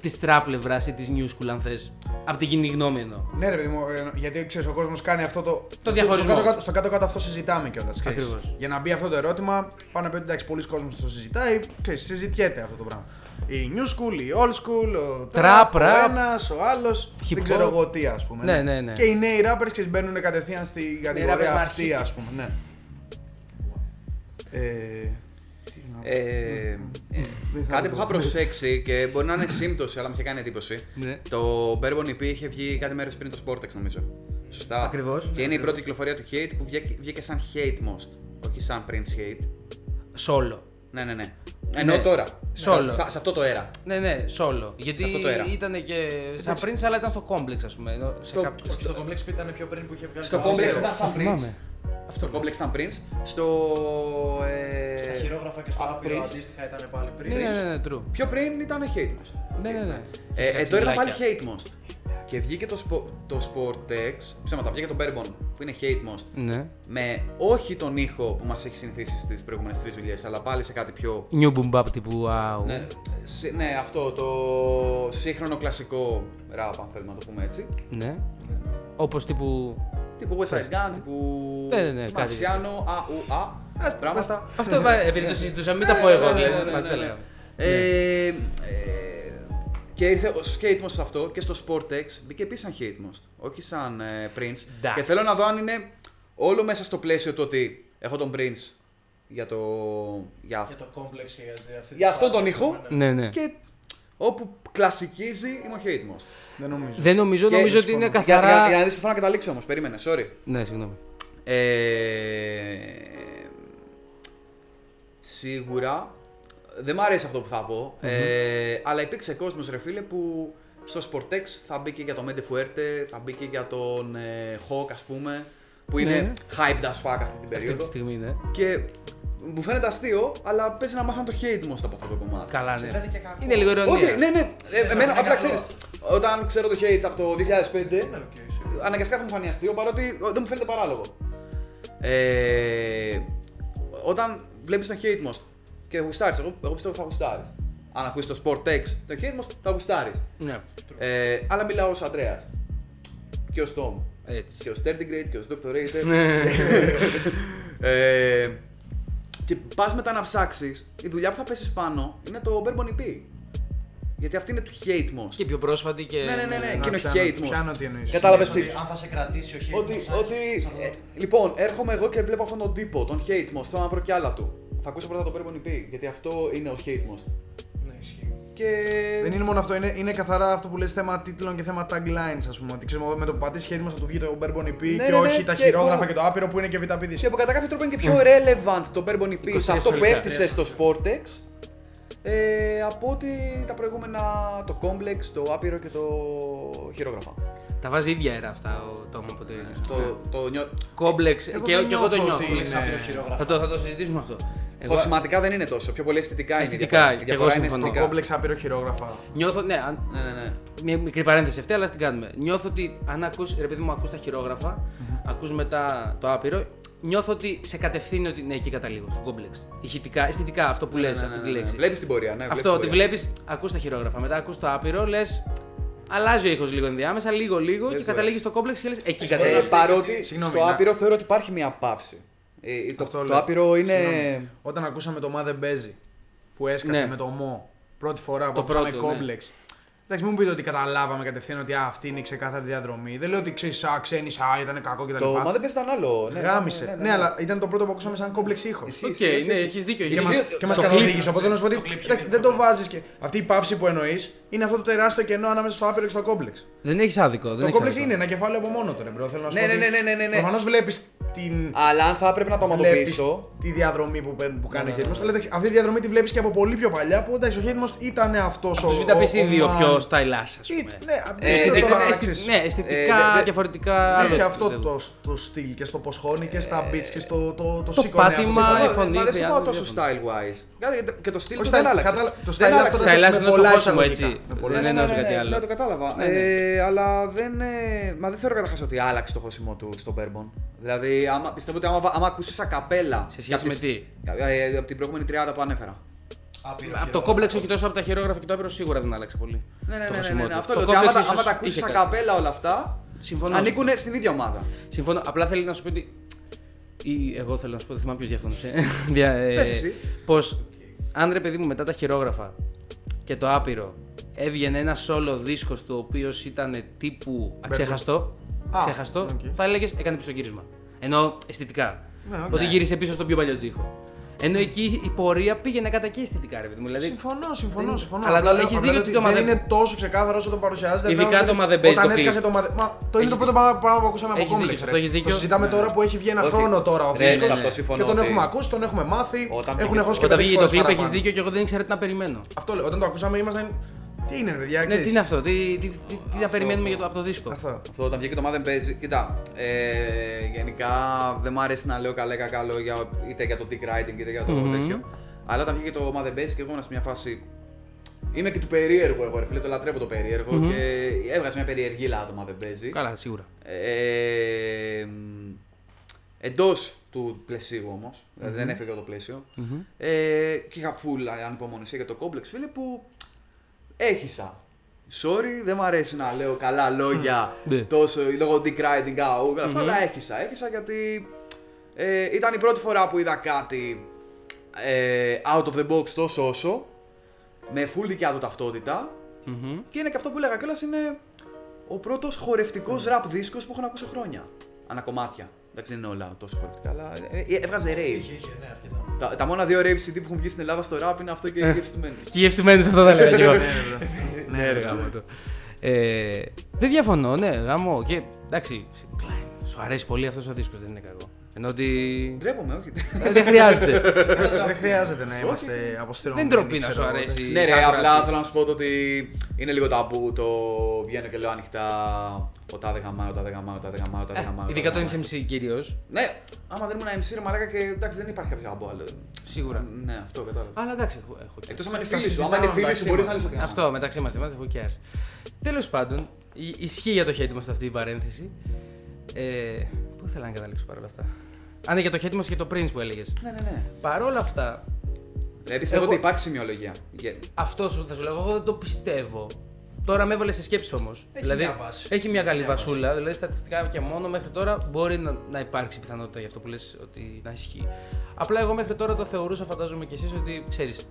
S1: της τραπ πλευράς ή της new school, αν θες. Από την κοινή γνώμη εννοώ.
S4: Ναι, ρε παιδί μου, ε, γιατί ξέρεις, ο κόσμος κάνει αυτό το.
S1: Το διαχωρισμό.
S4: Στο κάτω-κάτω, στο κάτω-κάτω αυτό συζητάμε κιόλας.
S1: Ακριβώς.
S4: Για να μπει αυτό το ερώτημα, πάνε να πει ότι εντάξει, πολλοί κόσμοι το συζητάει, ξέρεις, συζητιέται αυτό το πράγμα. Η new school, η old school, ο
S1: Trap,
S4: trap, ο
S1: rap,
S4: ένας, ο άλλος.
S1: hip
S4: Δεν ξέρω
S1: hop.
S4: εγώ τι, ας πούμε.
S1: Ναι, ναι, ναι.
S4: Και οι νέοι rappers και μπαίνουν κατευθείαν στην
S1: rappers
S4: κατηγορία
S1: με
S4: αυτή,
S1: αρχή.
S4: ας πούμε. Ναι. Ε, τι να πω.
S3: Ε, ε,
S4: Δεν θα
S3: κάτι
S4: το
S3: που είχα
S4: πω.
S3: προσέξει και μπορεί να είναι σύμπτωση, αλλά μου είχε κάνει εντύπωση.
S1: Ναι.
S3: Το Bourbon EP είχε βγει κάτι μέρες πριν το Sportex, νομίζω. Σωστά.
S1: Ακριβώς.
S3: Και είναι η πρώτη κυκλοφορία του Hate που βγήκε, βγήκε σαν Hate Most. Όχι σαν Prince Hate.
S1: Solo.
S3: Ναι, ναι, ναι. Εννοώ
S1: Ναι.
S3: τώρα.
S1: Solo.
S3: Σε, σε αυτό το era.
S1: Ναι, ναι, solo. Γιατί
S3: αυτό το era.
S1: ήταν και σαν Prince, αλλά ήταν στο complex, ας πούμε. ενώ Σε
S3: Στο-
S1: κάποιο...
S2: Όχι, στο Complex ήταν πιο πριν που είχε βγάλει.
S3: Στο
S2: το
S3: Complex
S2: Aster.
S3: ήταν σαν
S1: θυμάμαι.
S3: Prince. Στο Complex ήταν Prince. Στο. Ε,
S2: Στα χειρόγραφα και στο
S3: α,
S2: άπειρο
S3: Prince.
S2: αντίστοιχα ήταν πάλι πριν.
S1: Ναι, ναι, ναι, ναι, true.
S3: Πιο πριν ήταν Hate Most.
S1: Ναι, ναι, ναι.
S3: Ε, ε, το era πάλι
S1: Σκατσιλάκια.
S3: Hate Most. Και βγήκε το, σπο, το Sportex, ψέματα, βγήκε το Bourbon που είναι Hate Most.
S1: Ναι.
S3: Με όχι τον ήχο που μας έχει συνηθίσει στις προηγούμενες τρεις δουλειές, αλλά πάλι σε κάτι πιο...
S1: New boom bap τύπου wow.
S3: Ναι, σε- ναι, αυτό το σύγχρονο κλασικό rap, αν θέλουμε να το πούμε έτσι.
S1: Ναι. Όπως τύπου.
S3: Τύπου West Side Gun, τύπου
S1: Ναι, ναι, ναι, κάτι
S3: Μαρσιάνο, α, ου, α,
S4: Ας-
S3: πράγματα.
S4: ας τα-
S1: Αυτό βα- επειδή το συζητούσαμε, μην τα πω εγώ. δηλαδή, μας τα λέω.
S3: Ε, ε, και ήρθε ο Skate Most σε αυτό και στο Sportex μπήκε επίσης σαν Hate Most, όχι σαν ε, Prince.
S1: Εντάξει.
S3: Και θέλω να δω αν είναι όλο μέσα στο πλαίσιο του ότι έχω τον Prince για το. για,
S2: Για το Complex και για αυτή τη
S3: Για αυτόν
S2: φάση,
S3: τον
S2: ας
S3: ήχο.
S2: πούμε,
S1: Ναι, ναι.
S3: Και όπου κλασικίζει είμαι ο Hate Most.
S4: Δεν νομίζω.
S1: Δεν νομίζω,
S3: Και-
S1: νομίζω ότι είναι
S4: συμφωνώ.
S3: Για,
S1: καθαρά.
S3: για, για να δεις πού θα να καταλήξω όμως, περίμενε, sorry.
S1: Ναι, συγγνώμη.
S3: Ε, σίγουρα δεν μ' αρέσει αυτό που θα πω, ε, αλλά υπήρξε κόσμος ρε φίλε που στο Sportex θα μπήκε για το Mente Fuerte, θα μπήκε για τον ε, Hawk ας πούμε, που είναι
S1: Ναι.
S3: hyped as fuck αυτή την
S1: Αυτή
S3: περίοδο.
S1: τη στιγμή, ναι.
S3: Και μου φαίνεται αστείο, αλλά παίζει να μάθαν το Hatemost από αυτό το κομμάτι.
S1: Καλά,
S2: Και
S1: ναι.
S2: δεν είναι και κακό.
S1: Είναι λίγο ειρωνεία.
S3: Όχι, ναι, ναι. Ε, εμένα,
S2: είναι
S3: απλά
S2: καλό.
S3: ξέρεις. Όταν ξέρω το hate από το 2005,
S2: Ναι, οκ, σίγουρα.
S3: αναγκαστικά θα μου φανεί αστείο παρότι ε, δεν μου φαίνεται παράλογο. Ε, όταν βλέπεις τον Hatemost και γουστάρεις, εγώ, εγώ πιστεύω ότι θα γουστάρεις. Αν ακούσεις το Sportex, το Hatemost θα γουστάρεις.
S1: Ναι,
S3: Ε, αλλά μιλάω ως Αντρέας. Και ως Tom.
S1: έτσι.
S3: Και ως Tardigrade και ως Dr. Rater. ε, και πας μετά να ψάξεις, η δουλειά που θα πέσεις πάνω είναι το Bourbon EP. Γιατί αυτή είναι του hate most.
S1: Και πιο πρόσφατη και.
S3: Ναι, ναι, ναι, ναι.
S4: Να
S3: και είναι
S4: πιάνω-
S3: hate most.
S4: Πιάνω τι εννοείς.
S3: Κατάλαβες
S2: Ότι
S3: τι.
S2: Αν θα σε κρατήσει ο hate
S3: Ότι,
S2: most,
S3: ότι
S2: σε αυτό
S3: ε,
S2: το-
S3: λοιπόν, έρχομαι εγώ και βλέπω αυτόν τον τύπο, τον hate most, θέλω να βρω κι άλλα του. Θα ακούσω πρώτα το Bourbon EP, γιατί αυτό είναι ο hate most.
S2: Ναι, ισχύει.
S3: Και...
S4: Δεν είναι μόνο αυτό, είναι, είναι καθαρά αυτό που λες θέμα τίτλων και θέμα taglines, ας πούμε. Ότι ξέρουμε με το που πατήσεις χέρι μας θα του βγει το Bourbon EP
S3: Ναι,
S4: και
S3: ναι, ναι,
S4: όχι τα
S3: και-
S4: χειρόγραφα
S3: ο-
S4: και το άπειρο που είναι και βιταπίδης.
S3: Και από κατά κάποιο τρόπο είναι και πιο relevant το Bourbon EP
S1: 23
S3: σε αυτό που
S1: σχολικά.
S3: έφτιασε στο Sportex Ε, από ότι τα προηγούμενα, το Complex, το Άπειρο και το Χειρόγραφα.
S1: Τα βάζει ίδια αέρα αυτά ο Τόμο από
S3: Ε, Το, το νιώ...
S1: Κόμπλεξ.
S4: Εγώ
S1: Και,
S4: δεν
S1: και εγώ το
S4: νιώθω
S1: νιώθω.
S4: ότι είναι-
S2: Άπειρο χειρόγραφο.
S1: Θα το, θα το συζητήσουμε αυτό. Εγώ
S3: Κοσηματικά δεν είναι τόσο, πιο πολύ αισθητικά είναι. η
S1: Αισθητικά,
S3: διαφορά. Η
S1: και εγώ
S3: διαφορά είναι
S1: συμφωνώ.
S3: αισθητικά.
S4: Κόμπλεξ άπειρο χειρόγραφα.
S1: νιώθω, ναι, αν,
S3: Ναι, ναι, ναι.
S1: μια μικρή παρένθεση αυτή, αλλά την κάνουμε. Νιώθω ότι αν ακούς, ρε παιδί μου, ακούς τα χειρόγραφα, ακούς μετά το άπειρο, νιώθω ότι σε κατευθύνει ότι ναι, εκεί καταλήγω, στο κόμπλεξ. Ηχητικά, αισθητικά, αυτό που λες,
S3: Ναι, ναι,
S1: αυτή
S3: ναι,
S1: τη
S3: ναι.
S1: λέξη.
S3: Βλέπεις την πορεία, ναι.
S1: Αυτό, ότι
S3: την πορεία.
S1: βλέπεις, ακούς τα χειρόγραφα, μετά ακούς το άπειρο, λες. Αλλάζει ο ήχος λίγο ενδιάμεσα, λίγο λίγο και
S3: Λες,
S1: καταλήγεις στο κόμπλεξ και λες εκεί
S2: Ε,
S3: Ε,
S1: καταλήγει.
S3: παρότι
S4: Συγγνώμη,
S3: στο
S4: να-
S3: άπειρο θεωρώ ότι υπάρχει μια παύση. Ε, το,
S4: Αυτό
S3: το
S4: λέω.
S3: άπειρο είναι.
S4: Συγγνώμη. Όταν ακούσαμε το Μα δεν παίζει που έσκασε
S1: Ναι.
S4: με το Μο πρώτη φορά που
S1: Το
S4: ακούσαμε
S1: πρώτο, ναι.
S4: Κόμπλεξ. Εντάξει, μην μου πείτε ότι καταλάβαμε κατευθείαν ότι α, αυτή είναι η ξεκάθαρη διαδρομή. Δεν λέω ότι ξέρεις, α, ξένης, α, ήταν κακό κτλ.
S3: Το Μα δεν παίζει ήταν άλλο. Ναι,
S4: Γάμησε.
S3: ναι,
S4: Ναι,
S3: ναι, ναι.
S4: αλλά ήταν το πρώτο που ακούσαμε σαν κόμπλεξ ήχος.
S3: Ισχύει,
S1: Οκ,
S3: ισχύει, όχι,
S1: ναι,
S3: όχι.
S1: έχεις δίκιο.
S4: Και
S1: έχεις
S4: μα
S1: δίκιο.
S4: και μας
S1: Το
S4: καθοδήγησε.
S1: κλιπ.
S4: Οπότε θέλω να σου πω ότι εντάξει, δεν το βάζεις και αυτή η παύση που εννοείς είναι αυτό το τεράστιο κενό ανάμεσα στο άπειρο και στο κόμπλεξ.
S1: Δεν έχεις άδικο. Δεν
S4: Το
S1: έχεις
S4: κόμπλεξ
S1: άδικο.
S4: είναι ένα κεφάλαιο από μόνο του, ρε bro. Θέλω να σου
S3: Ναι,
S4: πω.
S3: ναι,
S4: ότι
S3: ναι, ναι, ναι, ναι.
S4: Προφανώς βλέπεις την.
S3: Αλλά αν θα έπρεπε να το
S4: Βλέπεις
S3: ομαδοποιήσω.
S4: τη διαδρομή που, παίρνει- που κάνει
S3: Ναι,
S4: ο
S3: ναι,
S4: Hatemost.
S3: ναι.
S4: Αλλά εντάξει, αυτή τη διαδρομή τη βλέπεις και από πολύ πιο παλιά που εντάξει, ο Hatemost ήταν αυτός ο.
S1: Τους
S4: ο-
S1: Β'
S4: ο
S1: δύο
S4: man.
S1: πιο στάιλά, ας
S4: Ή-
S1: πούμε.
S4: Ναι,
S3: Ε,
S4: δεν ξέρω
S3: αισθητικά-
S4: τώρα,
S1: Ναι,
S4: ξέρεις,
S1: αισθη- Ναι, αισθητικά,
S3: Ε, δε- δε-
S1: διαφορετικά.
S4: Έχει
S1: άλλο
S4: αυτό
S1: επίπεδο.
S4: το, το στυλ και στο πώς χώνει και στα beats και στο το, το,
S1: Το
S4: σήκωνε αυτό.
S1: πάτημα,
S4: Συμφωνώ.
S1: η
S3: Μα-
S1: φωνή,
S3: Μα δεν σου
S1: χρειάζεται
S3: πάω τόσο
S1: διαφορά.
S3: style wise. Δηλαδή, Και το στυλ
S4: Όχι,
S3: του δεν
S4: style,
S3: άλλαξε.
S4: κατάλα- το
S3: Δεν
S4: style
S3: άλλαξε.
S4: αυτό
S1: Style
S4: με
S1: είναι στο
S4: πολλάς
S1: χώσιμο,
S4: εισαγωγικά.
S1: έτσι.
S4: Με πολλά
S1: Δεν
S3: Ναι, ναι,
S1: εννοώ
S3: ναι,
S1: κάτι
S3: ναι,
S1: άλλο.
S3: ναι, το κατάλαβα.
S1: Ναι, ναι.
S3: Ε, αλλά δεν. ε, Μα δεν θεωρώ καταρχάς ότι άλλαξε το χώσιμο του στον Bourbon. Δηλαδή, άμα, πιστεύω ότι άμα, άμα ακούσεις ακαπέλα.
S1: Σε σχέση με τι;
S3: Ε, από την προηγούμενη τριάδα που ανέφερα.
S2: Άπειρο
S1: Από το
S2: χειρόγραφο.
S1: κόμπλεξ όχι τόσο από τα χειρόγραφα και το άπειρο σίγουρα δεν άλλαξε πολύ.
S3: Ναι, ναι,
S1: το
S3: ναι, ναι,
S1: χωσιμό
S3: ναι,
S1: του.
S3: Αυτό
S1: Το
S3: λέω. ότι Άμα,
S1: κόμπλεξ
S3: τα-
S1: ίσως
S3: άμα τα ακούσει
S1: είχε κάτι.
S3: ακαπέλα όλα αυτά,
S1: Συμφωνώ.
S3: ανήκουν στην ίδια ομάδα.
S1: Συμφωνώ. Απλά θέλει να σου πει ότι. Ή εγώ θέλω να σου πω, δεν θυμάμαι ποιος διαφωνούσε. Δια- ε,
S3: Πες εσύ.
S1: Πως αν ρε παιδί μου μετά τα χειρόγραφα και το άπειρο έβγαινε ένα solo δίσκος του ο οποίος ήταν τύπου αξέχαστο,
S4: Α,
S1: ξέχαστο,
S4: οκ.
S1: θα έλεγες έκανε πισωγύρισμα. Ενώ αισθητικά.
S4: Ναι, οκ.
S1: Ότι
S3: Ναι.
S1: γύρισε πίσω στον πιο παλιό του ήχο. Ενώ εκεί η πορεία πήγαινε κατά και αισθητικά, ρε παιδί μου. Δηλαδή,
S4: Συμφωνώ, συμφωνώ.
S1: δεν-
S4: συμφωνώ.
S1: αλλά
S4: Απλά
S1: το-
S4: λέω-
S1: έχεις
S4: απλά
S1: δίκιο
S4: λέω
S1: ότι το
S4: δεν
S1: μα δεν-
S4: είναι τόσο ξεκάθαρο όσο το παρουσιάζεται.
S1: Ειδικά
S4: Βέβαια,
S1: το
S4: ότι
S1: μα δεν παίζει
S4: Όταν
S1: το
S4: έσκασε
S1: κλιπ.
S4: το μα δεν. Μα το είναι
S1: Έχεις
S4: το πρώτο
S1: δίκιο.
S4: πράγμα που ακούσαμε από
S1: Έχεις δίκιο,
S4: κόμπλεξ.
S1: σε
S4: ρε.
S1: αυτό έχεις δίκιο.
S4: Το συζητάμε
S1: Ναι.
S4: τώρα που έχει βγει ένα
S3: Όχι.
S4: χρόνο τώρα ο
S3: Ρε,
S4: δίσκος
S3: σε αυτό συμφωνώ
S4: Και τον
S3: ότι-
S4: έχουμε ακούσει, τον έχουμε μάθει.
S3: Όταν
S4: Έχουν
S3: βγήκε-
S4: χώσει και
S1: όταν
S4: πέντε
S1: βγήκε το
S4: φορές
S1: κλιπ έχεις
S4: παραπάνω.
S1: δίκιο και εγώ δεν ήξερα τι να περιμένω.
S4: Αυτό λέω. Όταν το ακούσαμε ήμασταν. Τι είναι, ρε παιδιά,
S1: Ναι,
S4: ξέρεις;
S1: τι είναι αυτό, τι, τι, τι, τι να περιμένουμε για το, από το δίσκο;
S4: Αυτό.
S3: Αυτό όταν βγήκε το Madden παίζει. Κοίτα, ε, γενικά δεν μ' αρέσει να λέω καλά ή κακά λόγια είτε για το dick riding είτε για το
S1: Μμμ.
S3: τέτοιο. Αλλά όταν βγήκε το Madden παίζει και εγώ ήμουν σε μια φάση. Είμαι και του περίεργου εγώ, ρε φίλε, το λατρεύω το περιεργο
S1: Μμμ.
S3: και έβγαζε μια περιεργίλα το Madden παίζει.
S1: Καλά, σίγουρα.
S3: Ε, Εντός του πλαισίου όμως, δηλαδή δεν έφυγε από το πλαισιο Ε, και είχα full ανυπομονησία για το complex, φίλε, που έχισα. Sorry, δεν μ' αρέσει να λέω καλά λόγια
S1: Ναι.
S3: τόσο λόγω dick riding, αου, αυτά, αλλά έχισα. Έχισα γιατί ε, ήταν η πρώτη φορά που είδα κάτι ε, out of the box τόσο όσο, με full δικιά του ταυτότητα
S1: Μμμ.
S3: και είναι και αυτό που έλεγα κιόλας είναι ο πρώτος χορευτικός rap δίσκος που έχω να ακούσω χρόνια. Ανακομμάτια. Εντάξει, δεν είναι όλα τόσο χορευτικά, αλλά ε, ε, έβγαζε rave.
S2: Είχε, είχε, ναι, αρκετά.
S3: Τα, τα μόνα δύο rave CD που έχουν βγει στην Ελλάδα στο rap είναι αυτό και η γεύση
S1: Και γευστημένου αυτό θα έλεγα κι εγώ.
S4: Ναι, ρε,
S1: γάμο το. Ε, δεν διαφωνώ, ναι, γάμο. Και εντάξει, Klein, σου αρέσει πολύ αυτός ο δίσκος, δεν είναι κακό. Ενώ ότι.
S3: Ντρέπομαι, όχι.
S1: Ε, δεν χρειάζεται.
S4: Δεν χρειάζεται να είμαστε αποστηρωμένοι.
S1: δεν τροπή να σου
S4: ξέρω εγώ.
S1: αρέσει.
S3: ναι, ρε,
S1: σαν
S3: απλά
S1: κράτης.
S3: θέλω να σου πω το ότι είναι λίγο ταμπού το βγαίνω και λέω ανοιχτά ο τάδε γαμάει, ο τάδε γαμάει, ο τάδε γαμάει, ο τάδε γαμάει. ο
S1: Ε, Ειδικά το
S3: τάδε γαμάει.
S1: NSMC κυρίω.
S3: Ναι, άμα δεν ήμουν MC ρε μαλάκα και εντάξει δεν υπάρχει κάποιο από άλλο.
S1: Σίγουρα.
S3: Ναι, αυτό κατάλαβα.
S1: Αλλά εντάξει, έχω. έχω και-
S3: Εκτός αν είναι
S4: Στα
S3: φίλοι σου, άμα είναι
S4: συζητάμε
S3: φίλοι σου
S4: μεταξύ
S3: μπορεί να
S4: μας.
S3: λες ότι
S1: Αυτό μεταξύ μας, εμάς who cares. Τέλος πάντων, ι- ισχύει για το χέρι μας αυτή η παρένθεση. Ε, πού ήθελα να καταλήξω παρόλα αυτά; Α, ναι, για το χέρι μας και το Prince που έλεγες.
S3: Ναι, ναι, ναι.
S1: Παρόλα αυτά,
S3: Δηλαδή πιστεύω
S1: Εγώ-
S3: ότι υπάρχει σημειολογία. Για-
S1: αυτό σου θα σου λέω, εγώ δεν το πιστεύω. Τώρα με έβαλε σε σκέψη όμως. Δηλαδή,
S2: μια βάση.
S1: έχει μια καλή
S2: Μια βάση.
S1: βασούλα. Δηλαδή, στατιστικά και μόνο μέχρι τώρα μπορεί να, να υπάρξει πιθανότητα για αυτό που λες ότι να ισχύει. Απλά εγώ μέχρι τώρα το θεωρούσα, φαντάζομαι κι εσείς, ότι ξέρεις.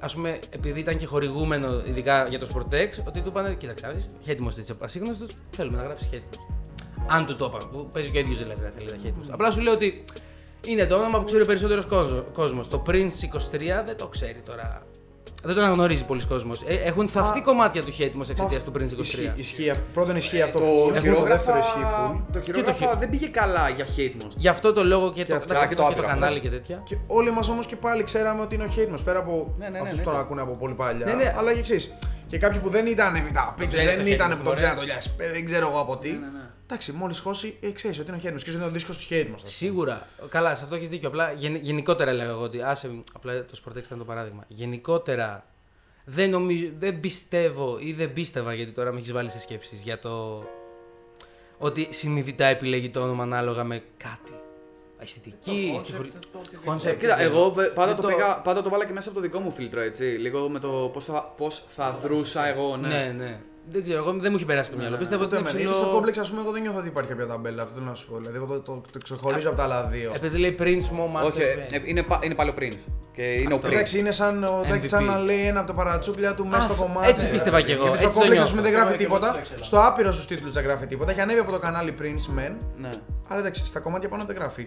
S1: Α πούμε, επειδή ήταν και χορηγούμενο, ειδικά για το Sportex, ότι του είπανε: Κοίταξε, χέτιμο της απασύγνωστος, θέλουμε να γράψεις χέτιμο. Αν του το είπα, που παίζει και ο ίδιος δηλαδή θέλει να χέτιμο. Απλά σου λέω ότι είναι το όνομα που ξέρει ο περισσότερος κόσμος. Το Prince 23 δεν το ξέρει τώρα δεν τον αναγνωρίζει πολλοί κόσμος. έχουν θαυτεί
S4: Μα-
S1: κομμάτια του Χέιτμος εξαιτίας του Prince 23.
S4: Ισχύει, ισχύει, αυτό. πρώτον ισχύει αυτό
S3: Το
S4: full, και το
S3: χειρόγραφα,
S4: δεύτερο ισχύει full.
S3: το χειρόγραφα
S1: χει-
S3: δεν πήγε καλά για hate most.
S1: Γι' αυτό το λόγο και, το,
S4: αυτό,
S1: εντάξει,
S3: και
S1: και
S3: το
S1: το, και το
S3: άπειρο.
S1: κανάλι
S3: Εντάξει.
S1: και τέτοια.
S4: Και όλοι μας όμως και πάλι ξέραμε ότι είναι ο hate μας, πέρα από
S3: Ναι, ναι, ναι,
S4: αυτούς
S3: ναι,
S4: που τον
S3: ναι.
S4: ακούνε από πολύ παλιά.
S1: Ναι, ναι.
S4: Αλλά και εξής. Και κάποιοι που δεν ήταν επιταπίτες,
S1: ξέρεις
S4: δεν
S1: το
S4: ήταν
S1: hate
S4: που
S1: μας,
S4: τον
S1: μπορεί.
S4: ξέραν το λιάς, δεν ξέρω εγώ από τι.
S3: Ναι, ναι, ναι.
S4: Εντάξει, μόλις χώσει, ε, ξέρεις ότι είναι ο hate μας και ότι είναι ο δίσκος του hate μας.
S1: Σίγουρα. Καλά, σε αυτό έχεις δίκιο. Απλά γεν- γενικότερα έλεγα εγώ ότι. Άσε, απλά το Sportex ήταν το παράδειγμα. Γενικότερα δεν, νομίζω, δεν πιστεύω ή δεν πίστευα γιατί τώρα με έχεις βάλει σε σκέψεις για το. Ότι συνειδητά επιλέγει το όνομα ανάλογα με κάτι. Αισθητική,
S2: Το
S1: στιχουργ-
S2: concept, το οτιδήποτε.
S1: concept,
S3: Ε,
S1: δεν
S3: κοίτα,
S1: ξέρω.
S3: εγώ βε- πάντα
S1: Δεν
S3: το, πήγα, πάντα το βάλα και μέσα από το δικό μου φίλτρο, έτσι. Λίγο με το πώς θα, πώς θα δρούσα εγώ, ναι.
S1: Ναι, ναι. Δεν ξέρω, εγώ δεν μου έχει περάσει το
S3: Ναι,
S1: μυαλό.
S3: ναι.
S1: Πιστεύω ότι
S4: Ούτε
S1: είναι
S4: εμένα.
S1: ψηλό.
S4: Στο κόμπλεξ, ας πούμε, εγώ δεν νιώθω ότι υπάρχει κάποια ταμπέλα. Αυτό θέλω να σου πω. Δηλαδή, εγώ το, το, το ξεχωρίζω από τα άλλα δύο.
S1: Επειδή λέει Prince Mo Master
S3: Όχι, ε,
S1: Band.
S3: ε, είναι, πα- είναι πάλι ο Prince. Και είναι
S1: Αυτό.
S3: ο Prince.
S4: Εντάξει, είναι σαν, ο,
S1: MVP.
S4: σαν να λέει ένα από τα παρατσούκλια του μέσα στο
S1: αυτό-
S4: κομμάτι.
S1: έτσι πίστευα κι εγώ,
S4: Γιατί στο
S1: έτσι το
S4: κόμπλεξ, ας
S1: νιώθω.
S4: πούμε, δεν γράφει
S2: Εγώ και εγώ
S4: τίποτα.
S2: το ήξερα.
S4: Στο άπειρο στους τίτλους δεν γράφει τίποτα. Έχει ανέβει από το κανάλι Prince Men.
S3: Ναι.
S4: Αλλά εντάξει, στα κομμάτια πάνω δεν γράφει.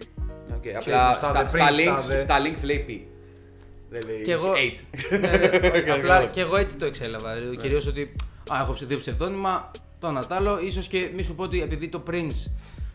S3: Οκ, απλά
S4: στα
S3: στα,
S4: The
S3: στα,
S4: Prince,
S3: links,
S4: στα The-
S3: στα links λέει P. Δεν λέει
S1: Και εγώ-
S3: H.
S1: Ναι, ναι, Απλά και εγώ έτσι το εξέλαβα. Κυρίως ότι α, έχω ψε- δύο ψευδόνυμα, το ένα τ' άλλο. σω και μη σου πω ότι επειδή το Prince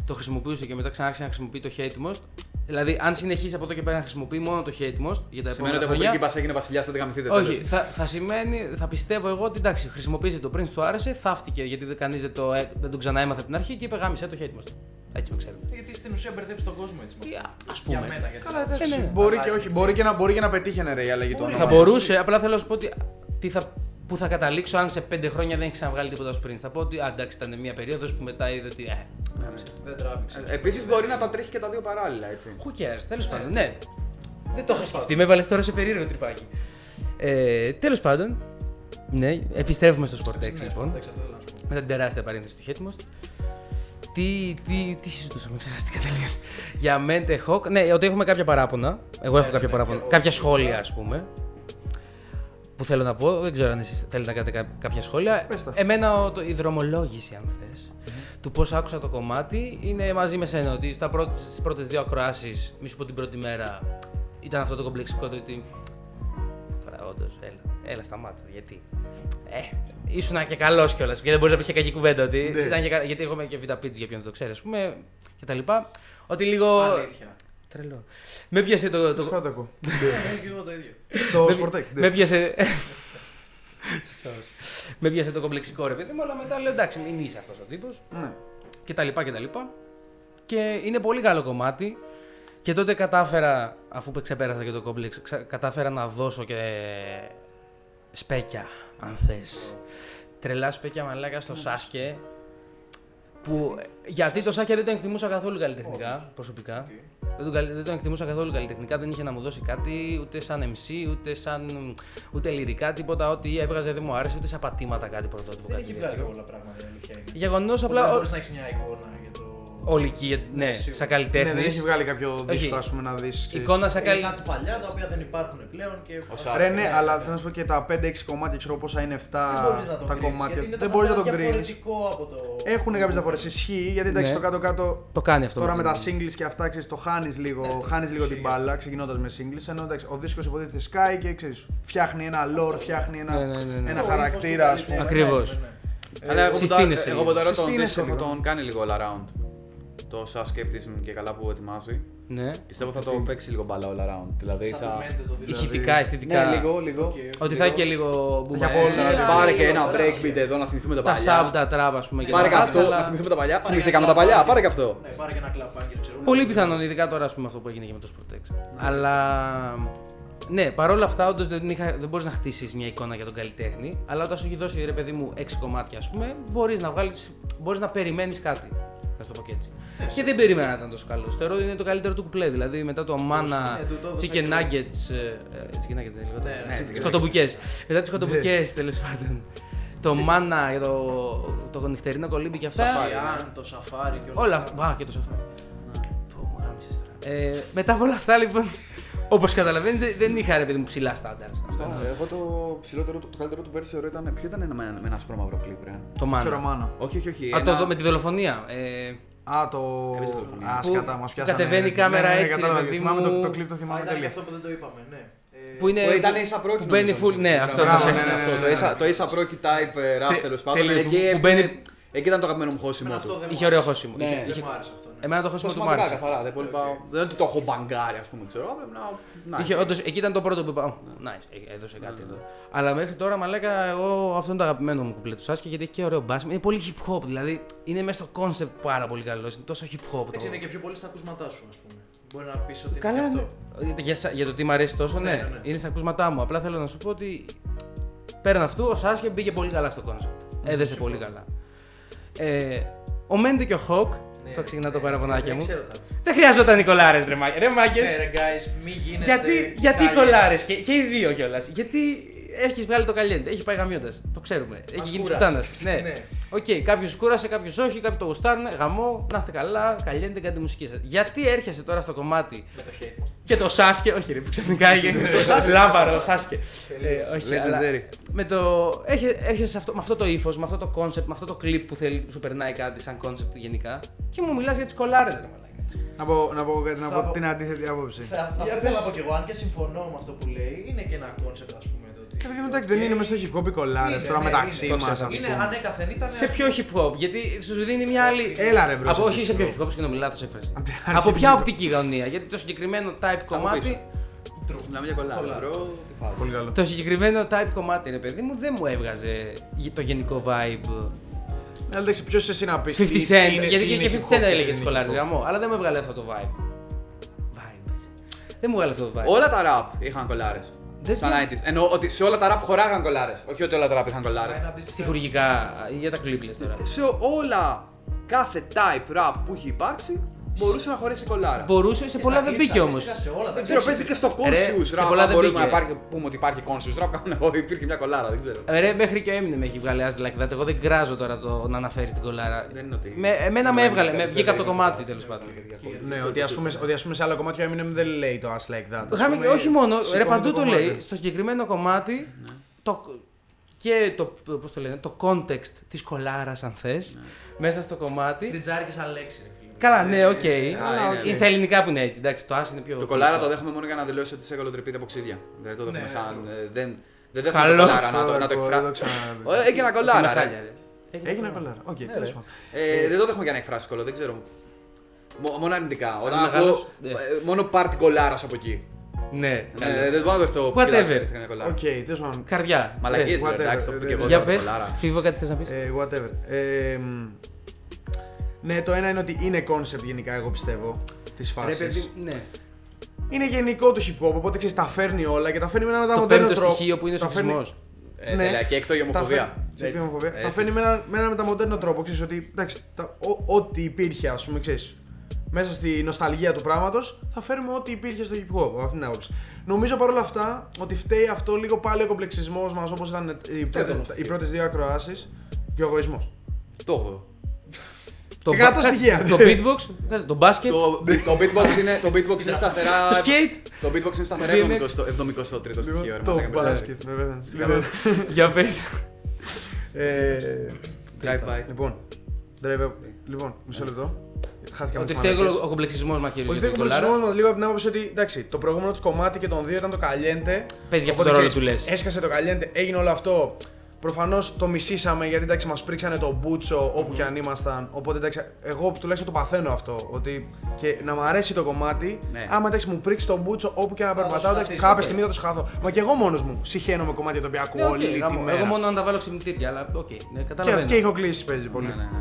S1: το χρησιμοποιούσε και μετά ξανάρχισε να χρησιμοποιεί το Hatemost. Δηλαδή, αν συνεχίσει από εδώ και πέρα να χρησιμοποιεί μόνο το Hatemost για τα
S3: Σημαίνει
S1: επόμενα
S3: ότι από
S1: χρόνια.
S3: πρίγκιπα έγινε βασιλιάς, δεν γαμηθείτε.
S1: Όχι,
S3: τέλος.
S1: θα, θα σημαίνει, θα πιστεύω εγώ ότι εντάξει, χρησιμοποίησε το Prince, του άρεσε, θάφτηκε γιατί κανείς δεν, το, ε- δεν τον ξαναέμαθε από την αρχή και είπε γάμησέ το Hatemost. Έτσι με ξέρετε.
S2: Γιατί στην ουσία μπερδεύεις τον κόσμο έτσι. με αυτό.
S1: Α
S2: Για
S1: πούμε.
S2: μένα. γιατί-
S4: Καλά, εντάξει.
S1: ναι, ναι.
S4: Μπορεί
S2: Αλλά
S4: και
S2: έχει-
S4: όχι. Μπορεί και να, μπορεί και να πετύχαινε ρε η αλλαγή του
S2: Μπορεί.
S1: Θα
S4: ονόματος.
S1: μπορούσε, απλά θέλω να σου πω ότι τι θα, πού θα καταλήξω αν σε πέντε χρόνια δεν έχεις ξαναβγάλει τίποτα ω Prince. Θα πω ότι α, εντάξει, ήταν μια περίοδος που μετά είδε ότι. Ε, γάμισε το.
S2: Δεν τράβηξε.
S3: Επίσης μπορεί να τα τρέχει και τα δύο παράλληλα, έτσι.
S1: Who cares, τέλος πάντων, ναι. Δεν το είχα σκεφτεί, με έβαλε τώρα σε περίεργο τρυπάκι. Ε, τέλος πάντων, ναι, επιστρέφουμε στο Sportex
S2: Ναι,
S1: λοιπόν.
S2: εντάξει, αυτό θέλω να σου πω.
S1: Με την τεράστια παρένθεση του Hate Most. Τι, τι, τι συζητούσαμε, ξεχάστηκα τελείως. Για Mente Hawk, ναι, ότι έχουμε κάποια παράπονα. Εγώ έχω
S2: Ναι,
S1: κάποια
S2: ναι,
S1: παράπονα.
S2: και εγώ
S1: κάποια
S2: σίγουρα.
S1: σχόλια, ας πούμε. Που θέλω να πω, δεν ξέρω αν εσείς θέλετε να κάνετε κά- κάποια σχόλια.
S4: Πες τα.
S1: Εμένα ο- το, η δρομολόγηση, αν θες, του πώς άκουσα το κομμάτι είναι μαζί με σένα. Ότι στα πρώτες, στις πρώτες δύο ακροάσεις, μη σου πω την πρώτη μέρα, ήταν αυτό το κομπλεξικό το ότι. Τώρα, όντως, έλα, έλα σταμάτα. Γιατί. Ε, ήσουν και καλός κιόλας. Και δεν μπορείς να πεις και κακή κουβέντα. Ότι
S4: Ναι.
S1: ήταν και, κα- γιατί εγώ είμαι και β' για ποιον δεν το ξέρει, ας πούμε. Και τα λοιπά. Ότι λίγο.
S2: Αλήθεια.
S1: Τρελό. Με πιάσε το. το...
S4: Σωστά το ακούω.
S2: Ναι, και εγώ το ίδιο.
S4: Το
S1: με-
S4: Sportec.
S1: Με πιάσε. Σωστός. με πιάσε το κομπλεξικό ρε παιδί μου, αλλά μετά λέω εντάξει, μην είσαι αυτός ο τύπος.
S4: Ναι.
S1: Και τα λοιπά και τα λοιπά. Και είναι πολύ καλό κομμάτι. Και τότε κατάφερα, αφού ξεπέρασα και το κόμπλεξ, ξα- κατάφερα να δώσω και σπέκια, αν θες. Τρελά σπέκια μαλάκα στο Σάσκε. Που, γιατί το Σάσκε δεν τον εκτιμούσα καθόλου καλλιτεχνικά, προσωπικά. Δεν τον, καλ- δεν τον εκτιμούσα καθόλου καλλιτεχνικά, δεν είχε να μου δώσει κάτι ούτε σαν MC, ούτε σαν. ούτε λυρικά, τίποτα. Ό,τι έβγαζε δεν μου άρεσε, ούτε σαν πατήματα κάτι πρωτότυπο.
S2: Δεν
S1: κάτι
S2: έχει βγάλει
S1: τέτοιο.
S2: πολλά πράγματα, η αλήθεια είναι.
S1: Γεγονός
S2: Απλά
S1: απλά.
S2: μπορείς να έχεις μια εικόνα για το.
S1: Ολική, ναι,
S2: Ναι, σίγουρα.
S1: σαν
S4: Ναι,
S1: καλλιτέχνη.
S4: δεν έχει βγάλει κάποιο
S1: Όχι.
S4: δίσκο, ας πούμε, να δεις. ξέρεις.
S1: Εικόνα σαν
S2: Ε,
S1: καλή.
S2: κάτι παλιά τα οποία δεν υπάρχουν πλέον και.
S3: Σάρ.
S4: Ρε, ναι, αλλά θέλω να σου πω και τα 5-6 κομμάτια, ξέρω πόσα είναι 7
S2: Δεν μπορείς να το
S4: τα
S2: κρίνεις,
S4: κομμάτια.
S2: γιατί είναι
S4: Δεν
S2: το
S4: μπορείς να το
S2: καθένα
S4: κρίνει.
S2: διαφορετικό από το.
S4: Έχουν κάποιες διαφορές. Ισχύει, γιατί εντάξει,
S1: Ναι.
S4: στο κάτω-κάτω
S1: Το κάνει αυτό.
S4: Τώρα με τα
S1: το-
S4: singles και αυτά, ξέρεις, το χάνεις λίγο, χάνεις λίγο την
S2: ισχύει
S4: μπάλα ξεκινώντας με singles. Ενώ εντάξει, ο δίσκος υποτίθεται σκάει και ξέρεις, φτιάχνει ένα lore, φτιάχνει ένα,
S1: Ναι, ναι, ναι, ναι.
S4: ένα
S2: Το
S4: χαρακτήρα, ας
S2: ύφος του
S4: πούμε.
S2: καλλιτέχνη,
S1: Ακριβώς.
S2: ναι, ναι.
S3: Αλλά εγώ που τα-
S1: συστήνεσαι
S3: εγώ
S1: λίγο.
S3: που τώρα τον
S4: Συστήνεσαι
S3: δίσκο θα
S4: λίγο.
S3: τον κάνει λίγο all around. Το Saskepticism και καλά που ετοιμάζει.
S1: Ναι.
S3: Πιστεύω θα το παίξει λίγο μπάλα all around. Δηλαδή
S2: Σαν το
S3: θα.
S2: Mente το δίσκο.
S1: Ηχητικά, αισθητικά.
S3: Ναι, λίγο, λίγο.
S2: Οκ, οκ.
S1: Ότι θα έχει και λίγο
S4: Για πολλά,
S1: μπουμαζία.
S4: ναι.
S3: Πάρε και ένα
S2: Ωραία.
S3: breakbeat εδώ να θυμηθούμε τα
S1: Τα
S3: παλιά.
S1: sub, τα trap, ας πούμε. και
S3: Πάρε
S1: τα
S3: και
S1: hats,
S3: αυτό,
S1: αλλά
S3: να θυμηθούμε τα παλιά.
S2: Πάρε
S3: Θυμηθήκαμε
S2: ένα
S3: τα παλιά,
S2: κλαμπάκι.
S3: πάρε και αυτό.
S2: Ναι, πάρε και ένα κλαμπάκι, ξέρω.
S1: Πολύ πιθανόν, ειδικά τώρα ας πούμε, αυτό που έγινε και με το Sportex. Αλλά. Ναι, παρόλα αυτά, όντως δεν, είχα- δεν μπορείς να χτίσεις μια εικόνα για τον καλλιτέχνη. Αλλά όταν σου έχει δώσει ρε παιδί μου 6 κομμάτια, ας πούμε, μπορείς να βγάλει. Μπορείς να περιμένεις κάτι. Να σου το πω και έτσι. και δεν περίμενα να ήταν τόσο καλό. Θεωρώ ότι είναι το καλύτερο του κουπλέ. Δηλαδή μετά το Mana,
S2: ναι, του το έδωσα
S1: Chicken
S2: και εγώ.
S1: Nuggets. ε, ε, Chicken Nuggets δεν είναι
S2: Ναι,
S1: λιγότερο.
S2: ναι,
S1: Ναι,
S2: chicken
S1: τι σκοτομπουκέ. Μετά τις σκοτομπουκέ
S2: Ναι.
S1: τέλος πάντων. Το Mana για το, το νυχτερινό κολύμπι και αυτά.
S2: Σαφάρι, αν, το σαφάρι και όλα.
S1: Όλα αυτά. Α, και το σαφάρι. Πω, μου γάμισες τώρα. Ε, μετά από όλα αυτά λοιπόν, όπως καταλαβαίνετε, δεν είχα ρε παιδί μου ψηλά στάνταρ. Αυτό είναι
S3: Εγώ το ψηλότερο, το καλύτερο του verse θεωρώ ήταν. Ποιο ήταν ένα με, με ένα ασπρόμαυρο κλιπ, ρε.
S1: το
S4: Ξέρω
S1: μάνα.
S4: μάνα.
S3: Όχι, όχι, όχι.
S1: Α, το
S3: ένα-
S1: δω με τη δολοφονία. Ε,
S4: Α, το.
S3: Έπαιζε τηλεφωνία.
S4: Α,
S1: Που
S4: σκατά, μα πιάσανε.
S1: κατεβαίνει η κάμερα
S4: Ναι, ναι, ναι,
S1: έτσι, ρε
S4: κατάλαβα.
S1: παιδί
S4: Θυμάμαι
S1: μου.
S4: το, το κλειπ, το
S2: Α,
S4: θυμάμαι
S2: ήταν και
S4: τέλεια.
S2: αυτό που δεν το είπαμε, ναι.
S1: Που είναι.
S3: Που ήταν Ace Pro
S1: που μπαίνει full. Ναι, αυτό
S4: Μπράβο,
S1: θα
S4: ναι,
S1: σε
S4: ναι, ναι,
S3: αυτό.
S4: ναι,
S3: Το
S4: ναι.
S3: Ace- Το Ace Pro type ε, rap
S1: Τε-
S3: τέλος πάντων.
S1: τέλειος,
S3: Εκεί
S1: που
S3: έφτιανε-
S1: μπαίνει-
S3: Εκεί ήταν το αγαπημένο μου χώσιμο
S2: Εμένα αυτό
S3: του.
S2: δεν
S1: Είχε
S2: μου
S1: ωραίο
S2: άρεσε.
S1: χώσιμο.
S3: Ναι,
S1: Είχε-
S2: Δεν
S1: είχε-
S2: μου άρεσε αυτό. ναι.
S1: Εμένα το χώσιμο του μ'
S3: Σωματικά
S1: άρεσε.
S3: καθαρά. Δεν πολύ
S2: Οκ.
S3: πάω- δεν είναι ότι το έχω μπαγκάρει, ας πούμε, ξέρω. Απλά να. να
S1: Είχε, όντως, εκεί ήταν το πρώτο που είπα. «Ω, Nice, ε, έδωσε κάτι εδώ. Αλλά μέχρι τώρα, μαλάκα, εγώ αυτό είναι το αγαπημένο μου κουπλέ του Σάσκε γιατί έχει και ωραίο μπάσιμο. Είναι πολύ hip hop, δηλαδή είναι μέσα στο concept πάρα πολύ καλός. Είναι τόσο hip hop.
S2: Εντάξει,
S1: Το...
S2: είναι και πιο πολύ στα ακούσματά σου, ας πούμε. Μπορεί να πεις ότι
S1: Καλά,
S2: είναι
S1: ναι.
S2: και αυτό.
S1: Για, για το τι μου αρέσει τόσο, ναι,
S2: Ναι, ναι, ναι.
S1: είναι στα ακούσματά μου. Απλά θέλω να σου πω ότι πέραν αυτού ο Σάσκε μπήκε πολύ καλά στο concept. Έδεσε πολύ καλά. Ε, ο Μέντι και ο Χοκ,
S2: Ναι.
S1: θα ξεκινά το
S2: Ε,
S1: παραπονάκια
S2: δεν
S1: μου.
S2: ξέρω τα-
S1: Δεν χρειάζονταν οι κολάρε, ρε μάγκε. Ρε μάγκες.
S2: Ναι, ρε guys, μη γίνεστε.
S1: Γιατί, γιατί οι
S2: Ιταλιοί.
S1: κολάρε και, και οι δύο κιόλας. Γιατί έχεις βγάλει το καλέντε, έχει πάει γαμιώντας. Το ξέρουμε. Έχει
S2: Μας
S1: γίνει
S2: κούρασε.
S1: σουτάνα. Ναι.
S2: Ναι.
S1: Οκ, κάποιος κούρασε, κάποιος όχι, κάποιοι το γουστάρουν. Γαμώ, να είστε καλά, καλέντε, κάντε μουσική σας. Γιατί έρχεσαι τώρα στο κομμάτι
S2: Με το hate.
S1: και το Saske, όχι ρε, που ξαφνικά έγινε το λάβαρο, Saske. Ε, όχι, αλλά
S3: Legendary.
S1: με το, έχε- έρχεσαι σε αυτό, με αυτό το ύφος, με αυτό το concept, με αυτό το clip που θέλει, σου περνάει κάτι σαν concept γενικά και μου μιλάς για τις κολάρες, ρε μαλάκα.
S4: Να πω, να πω, κάτι, να
S2: Θα
S4: πω
S2: πω-
S4: την αντίθετη άποψη.
S2: Θα, αυτό
S1: Για
S2: ήθελα
S1: πες.
S2: να πω κι εγώ, αν και συμφωνώ με αυτό που λέει, είναι και ένα concept, ας πούμε. Το ότι...
S4: Ε, παιδί μου, εντάξει, δεν είναι μέσα στο hip hop οι κολλάρες
S2: Είναι,
S4: τώρα
S2: ναι,
S4: μεταξύ
S2: είναι.
S4: μας,
S1: Το
S4: ας
S1: ξέρω.
S2: Είναι
S4: πούμε.
S2: ανέκαθεν ήταν.
S1: Σε ποιο hip hop, γιατί σου δίνει μια άλλη.
S4: Έλα ρε μπρος.
S1: Από όχι σε ποιο hip hop, συγγνώμη, λάθος έκφραση.
S4: Απ' την
S1: Από
S4: αρχή.
S1: ποια οπτική γωνία, γιατί το συγκεκριμένο type κομμάτι.
S3: Μιλάμε για κολλάρα,
S2: Κολλάρα.
S3: bro. Τι φάση.
S4: Πολύ καλό.
S1: Το συγκεκριμένο type κομμάτι, ρε παιδί μου, δεν μου έβγαζε το γενικό vibe.
S4: Ναι, αλλά εντάξει, ποιος εσύ να πει.
S1: 50 Cent, γιατί και, και 50 Cent έλεγε τι κολλάρε γαμό, αλλά δεν μου έβγαλε αυτό το vibe. Vibes. Δεν μου έβγαλε αυτό το vibe.
S3: Όλα τα rap είχαν κολλάρες.
S1: Δεν
S3: Στα
S1: θυμάμαι.
S3: 90s. Εννοώ ότι σε όλα τα rap χωράγαν κολλάρες. Όχι ότι όλα τα rap είχαν κολλάρες.
S2: Ένα αντίστοιχο-
S1: Στοιχουργικά ή για τα clip λες τώρα.
S3: Σε όλα, κάθε type rap που έχει υπάρξει μπορούσε να χωρέσει κολλάρα.
S1: Μπορούσε, σε
S2: Και
S1: πολλά
S2: στα
S1: δεν
S2: clips,
S1: μπήκε όμως.
S2: αντίστοιχα σε όλα τα
S3: Δεν ξέρω,
S2: clips.
S3: παίζει και στο
S1: Ρε,
S3: conscious
S1: σε
S3: rap.
S1: πολλά
S3: Αν
S1: δεν
S3: μπορούμε να
S1: μπήκε.
S3: υπάρχει, πούμε ότι υπάρχει conscious rap, κάνουν εγώ, υπήρχε μια κολλάρα, δεν ξέρω.
S1: Ρε, μέχρι και ο Eminem έχει βγάλει Ass Like That. Εγώ δεν κράζω τώρα το να αναφέρει την κολάρα.
S3: Δεν είναι ότι.
S1: Με, εμένα με
S3: Ναι,
S1: έβγαλε,
S3: ναι,
S1: με
S3: ναι,
S1: βγήκα από
S3: ναι,
S1: το
S3: ναι,
S1: κομμάτι
S3: ναι,
S1: τέλος
S3: ναι,
S1: πάντων.
S3: ναι,
S4: Ναι, ότι ας πούμε, ότι ας πούμε σε άλλα κομμάτια ο Eminem δεν λέει το Ass Like That. Ας
S1: Χάμε-
S4: πούμε,
S1: όχι μόνο, ρε
S4: σηκώνει
S1: παντού το
S4: κομμάτι.
S1: λέει. Στο συγκεκριμένο κομμάτι το, και το, πώς το λένε, το context της κολάρας αν θες μέσα στο κομμάτι.
S2: Κριντζάρικες σαν λέξη, ρε φίλε.
S1: Καλά, ναι, οκ.
S3: Καλά,
S1: Είναι
S3: οκ.
S1: στα ελληνικά που είναι έτσι. Εντάξει, το ass είναι πιο.
S3: Το κολλάρα το δέχομαι μόνο για να δηλώσει ότι σε κολοτρυπείται από ξύδια. Δεν το δέχομαι
S2: Ναι,
S3: σαν.
S2: ναι.
S3: ε, Δεν, δεν δέχομαι
S1: Καλό.
S3: το κολλάρα να το, να το
S4: Δεν το
S3: εκφράσει.
S4: ξαναδεί.
S3: Έχει ένα κολλάρα. ρε.
S4: Έγινε κολλάρα. Οκ,
S1: Ναι,
S4: τέλος
S1: ρε.
S4: πάντων.
S3: Ε, δεν το δέχομαι για να εκφράσει κόλλο, δεν ξέρω. Μο- Μόνο αρνητικά. Όταν
S1: μεγάλος,
S3: ακούω
S1: ναι.
S3: ε, μόνο πάρτι κολλάρα από εκεί.
S1: Ναι,
S3: Ε, Δεν μπορώ να δεχτώ.
S1: Whatever.
S3: πειράζει έτσι κανένα κολλάρα.
S4: Οκ, τέλος πάντων.
S1: Καρδιά.
S3: Μαλακίες,
S1: Πες.
S3: ρε,
S4: whatever,
S3: εντάξει, το πω και εγώ
S1: Για
S3: τώρα,
S1: πες,
S3: κολλάρα.
S1: Φίβο, κάτι θες να πεις;
S4: Ε, whatever. Ε, μ, ναι, το ένα είναι ότι είναι concept γενικά, εγώ πιστεύω, της
S1: Ρε, παιδί,
S4: φάσης.
S1: ναι.
S4: Είναι γενικό το hip hop, οπότε ξέρεις, τα φέρνει όλα και τα φέρνει με ένα
S1: Το
S4: μοντέρνο
S1: πέμπτο
S4: τρόπο.
S1: στοιχείο που είναι ο
S4: Τα φέρνει-
S1: σεξισμός.
S3: Ε,
S4: Ναι.
S3: τέλεια, Και έκτο η
S4: Τα
S3: ομοφοβία.
S4: φέρνει- και η ομοφοβία. Τα
S3: Έτσι.
S4: φέρνει με ένα, με ένα μεταμοντέρνο τρόπο. Ξέρεις ότι εντάξει, τα, ό, ό,τι υπήρχε, ας πούμε, ξέρεις, μέσα στη νοσταλγία του πράγματος, θα φέρουμε ό,τι υπήρχε στο hip hop. Από αυτήν την άποψη. Νομίζω παρόλα αυτά ότι φταίει αυτό λίγο πάλι ο κομπλεξισμός μας όπως ήταν οι, πρώτες-
S3: όμως.
S4: οι πρώτες δύο ακροάσεις και ο εγωισμός.
S3: Το 8.
S1: Το,
S4: Εκατό
S1: ba-
S4: στοιχεία.
S1: το beatbox, το basket,
S3: Το, το beatbox είναι, το beatbox είναι σταθερά.
S1: το skate.
S3: Το beatbox είναι σταθερά
S1: BMX.
S3: 73ο στοιχείο. ρε,
S4: Το
S3: μαλάκα, με
S4: μπάσκετ, βέβαια.
S3: Λοιπόν,
S1: Για πες.
S4: Ε,
S3: Drive by.
S4: Λοιπόν, drive- λοιπόν, μισό λεπτό. Χάθηκα με
S1: Ότι
S4: τις
S1: φταίει
S4: μαλακίες.
S1: ο κομπλεξισμός μας
S4: Ότι
S1: κύριε
S4: φταίει ο κομπλεξισμός μας λίγο από την άποψη ότι εντάξει, το προηγούμενο τους κομμάτι και των δύο ήταν το Caliente.
S1: Παίζει για αυτό
S4: Οπότε,
S1: το ρόλο
S4: ξέρεις,
S1: του λες.
S4: Έσκασε το Caliente, έγινε όλο αυτό. Προφανώς το μισήσαμε γιατί εντάξει, μας πρίξανε το μπούτσο όπου και αν ήμασταν. Οπότε εντάξει, εγώ τουλάχιστον το παθαίνω αυτό. Ότι και να μου αρέσει το κομμάτι,
S3: Ναι.
S4: άμα εντάξει, μου πρίξει το μπούτσο όπου και να
S2: το
S4: περπατάω, εντάξει,
S2: συμπαθείς,
S4: κάποια
S2: οκ.
S4: στιγμή θα το σχάθω. Μα και εγώ μόνος μου συχαίνω με κομμάτια τα οποία ακούω
S1: Ναι, οκ,
S4: όλη τη
S1: γάμο.
S4: μέρα.
S1: Εγώ μόνο αν τα βάλω ξυπνητήρια, αλλά οκ, ναι,
S4: Και,
S1: καταλαβαίνω.
S4: και ηχοκλήσει παίζει πολύ.
S3: Ναι, ναι, ναι.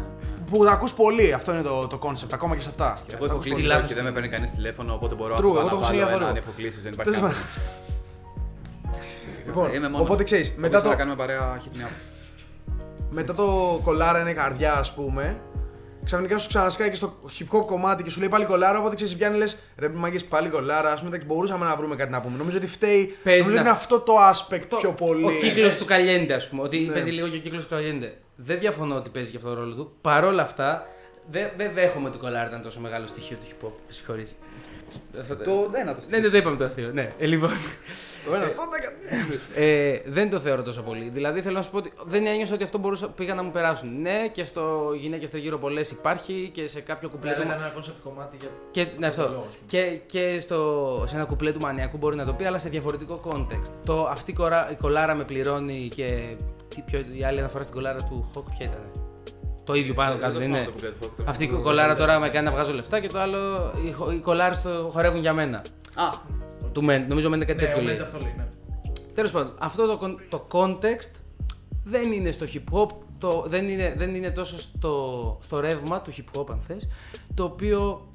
S4: Που τα ακούς πολύ, αυτό είναι το, το concept, ακόμα και σε αυτά.
S3: Εγώ
S4: Τα
S3: έχω
S4: ακούς
S3: κλείσει
S4: πολύ.
S1: λάθος
S3: και δεν με παίρνει κανείς τηλέφωνο, οπότε μπορώ
S4: True, εγώ
S3: απλά
S4: το
S3: να
S4: έχω
S3: βάλω
S4: συνήθω.
S3: έναν εφοκλήσει, δεν υπάρχει
S4: Τέλος
S3: κάποιο.
S4: Λοιπόν,
S3: Είμαι μόνος.
S4: οπότε ξέρεις, μετά
S3: Όποιος
S4: το,
S3: να κάνουμε παρέα, hit me up.
S4: μετά το κολάρα είναι καρδιά, ας πούμε. Ξαφνικά σου ξανασκάει και στο hip hop κομμάτι και σου λέει πάλι κολάρα. Οπότε ξέρεις, πιάνει λες ρε μάγκες πάλι κολάρα. Α πούμε, εντάξει, μπορούσαμε να βρούμε κάτι να πούμε. Νομίζω ότι φταίει.
S1: Παίζει
S4: νομίζω ότι
S1: να-
S4: είναι αυτό το aspect πιο πολύ.
S1: Ο κύκλος του Καλιέντε, ας πούμε. Ότι
S4: Ναι.
S1: παίζει λίγο και ο κύκλος του Καλιέντε. Δεν διαφωνώ ότι παίζει και αυτό το ρόλο του. Παρ' όλα αυτά, δεν δεν δέχομαι ότι το κολάρι ήταν τόσο μεγάλο στοιχείο του hip hop. Με συγχωρείς.
S3: Το ένα το
S1: Ναι, ναι, το είπαμε το αστείο. Ναι, ε, λοιπόν.
S4: Το ένα, το ένα.
S1: Ε, δεν το θεωρώ τόσο πολύ. Δηλαδή θέλω να σου πω ότι δεν ένιωσα ότι αυτό μπορούσα, πήγα να μου περάσουν. Ναι, και στο γυναίκες τριγύρω πολλές υπάρχει και σε κάποιο κουπλέ
S2: Δηλαδή
S1: του.
S2: ήταν ένα κόνσεπτ κομμάτι για.
S1: Και, ναι, αυτό.
S2: λόγο, ας πούμε.
S1: Και, και στο, σε ένα κουπλέ του μανιακού μπορεί να το πει, αλλά σε διαφορετικό context. Το, αυτή η, κορά, η κολάρα με πληρώνει και τι πιο, η άλλη αναφορά στην κολάρα του Χοκ ποια ήταν. Το ίδιο πάνω κάτω, δεν είναι. Αυτή η κολάρα τώρα με κάνει να βγάζω λεφτά και το άλλο, οι, χο- οι κολάρες το χορεύουν για μένα.
S3: Α,
S1: Του Μεν, νομίζω μένει κάτι
S2: Ναι,
S1: τέτοιο
S2: ο
S1: λέει.
S2: Μέντε αυτό λέει, ναι.
S1: Τέλος πάντων, αυτό το, con- το context δεν είναι στο hip hop, το, δεν, είναι, δεν είναι τόσο στο, στο ρεύμα του hip hop, αν θες, το οποίο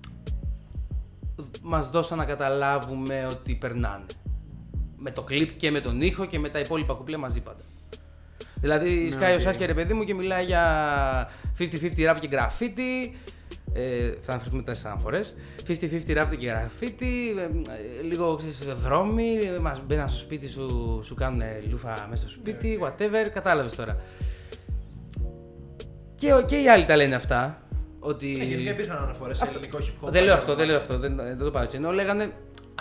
S1: μας δώσαν να καταλάβουμε ότι περνάνε. Με το κλιπ και με τον ήχο και με τα υπόλοιπα κουπλέ μαζί πάντα. Δηλαδή, σκάει ο Σάσκε ρε παιδί μου και μιλάει για 50-50 rap και graffiti. Ε, θα αναφερθούμε μετά στι αναφορέ. 50-50 rap και graffiti. Ε, ε, λίγο ξέρεις, δρόμοι. Μας μπαίνουν στο σπίτι σου, σου κάνουν λούφα μέσα στο σπίτι. Whatever. Κατάλαβες τώρα. Και, ο- και οι άλλοι τα λένε αυτά. Ότι...
S2: Ε, Γενικά υπήρχαν αναφορές σε ελληνικό hip hop.
S1: Δεν λέω αυτό, δεν λέω αυτό, δεν, δεν το πάω έτσι. Ενώ λέγανε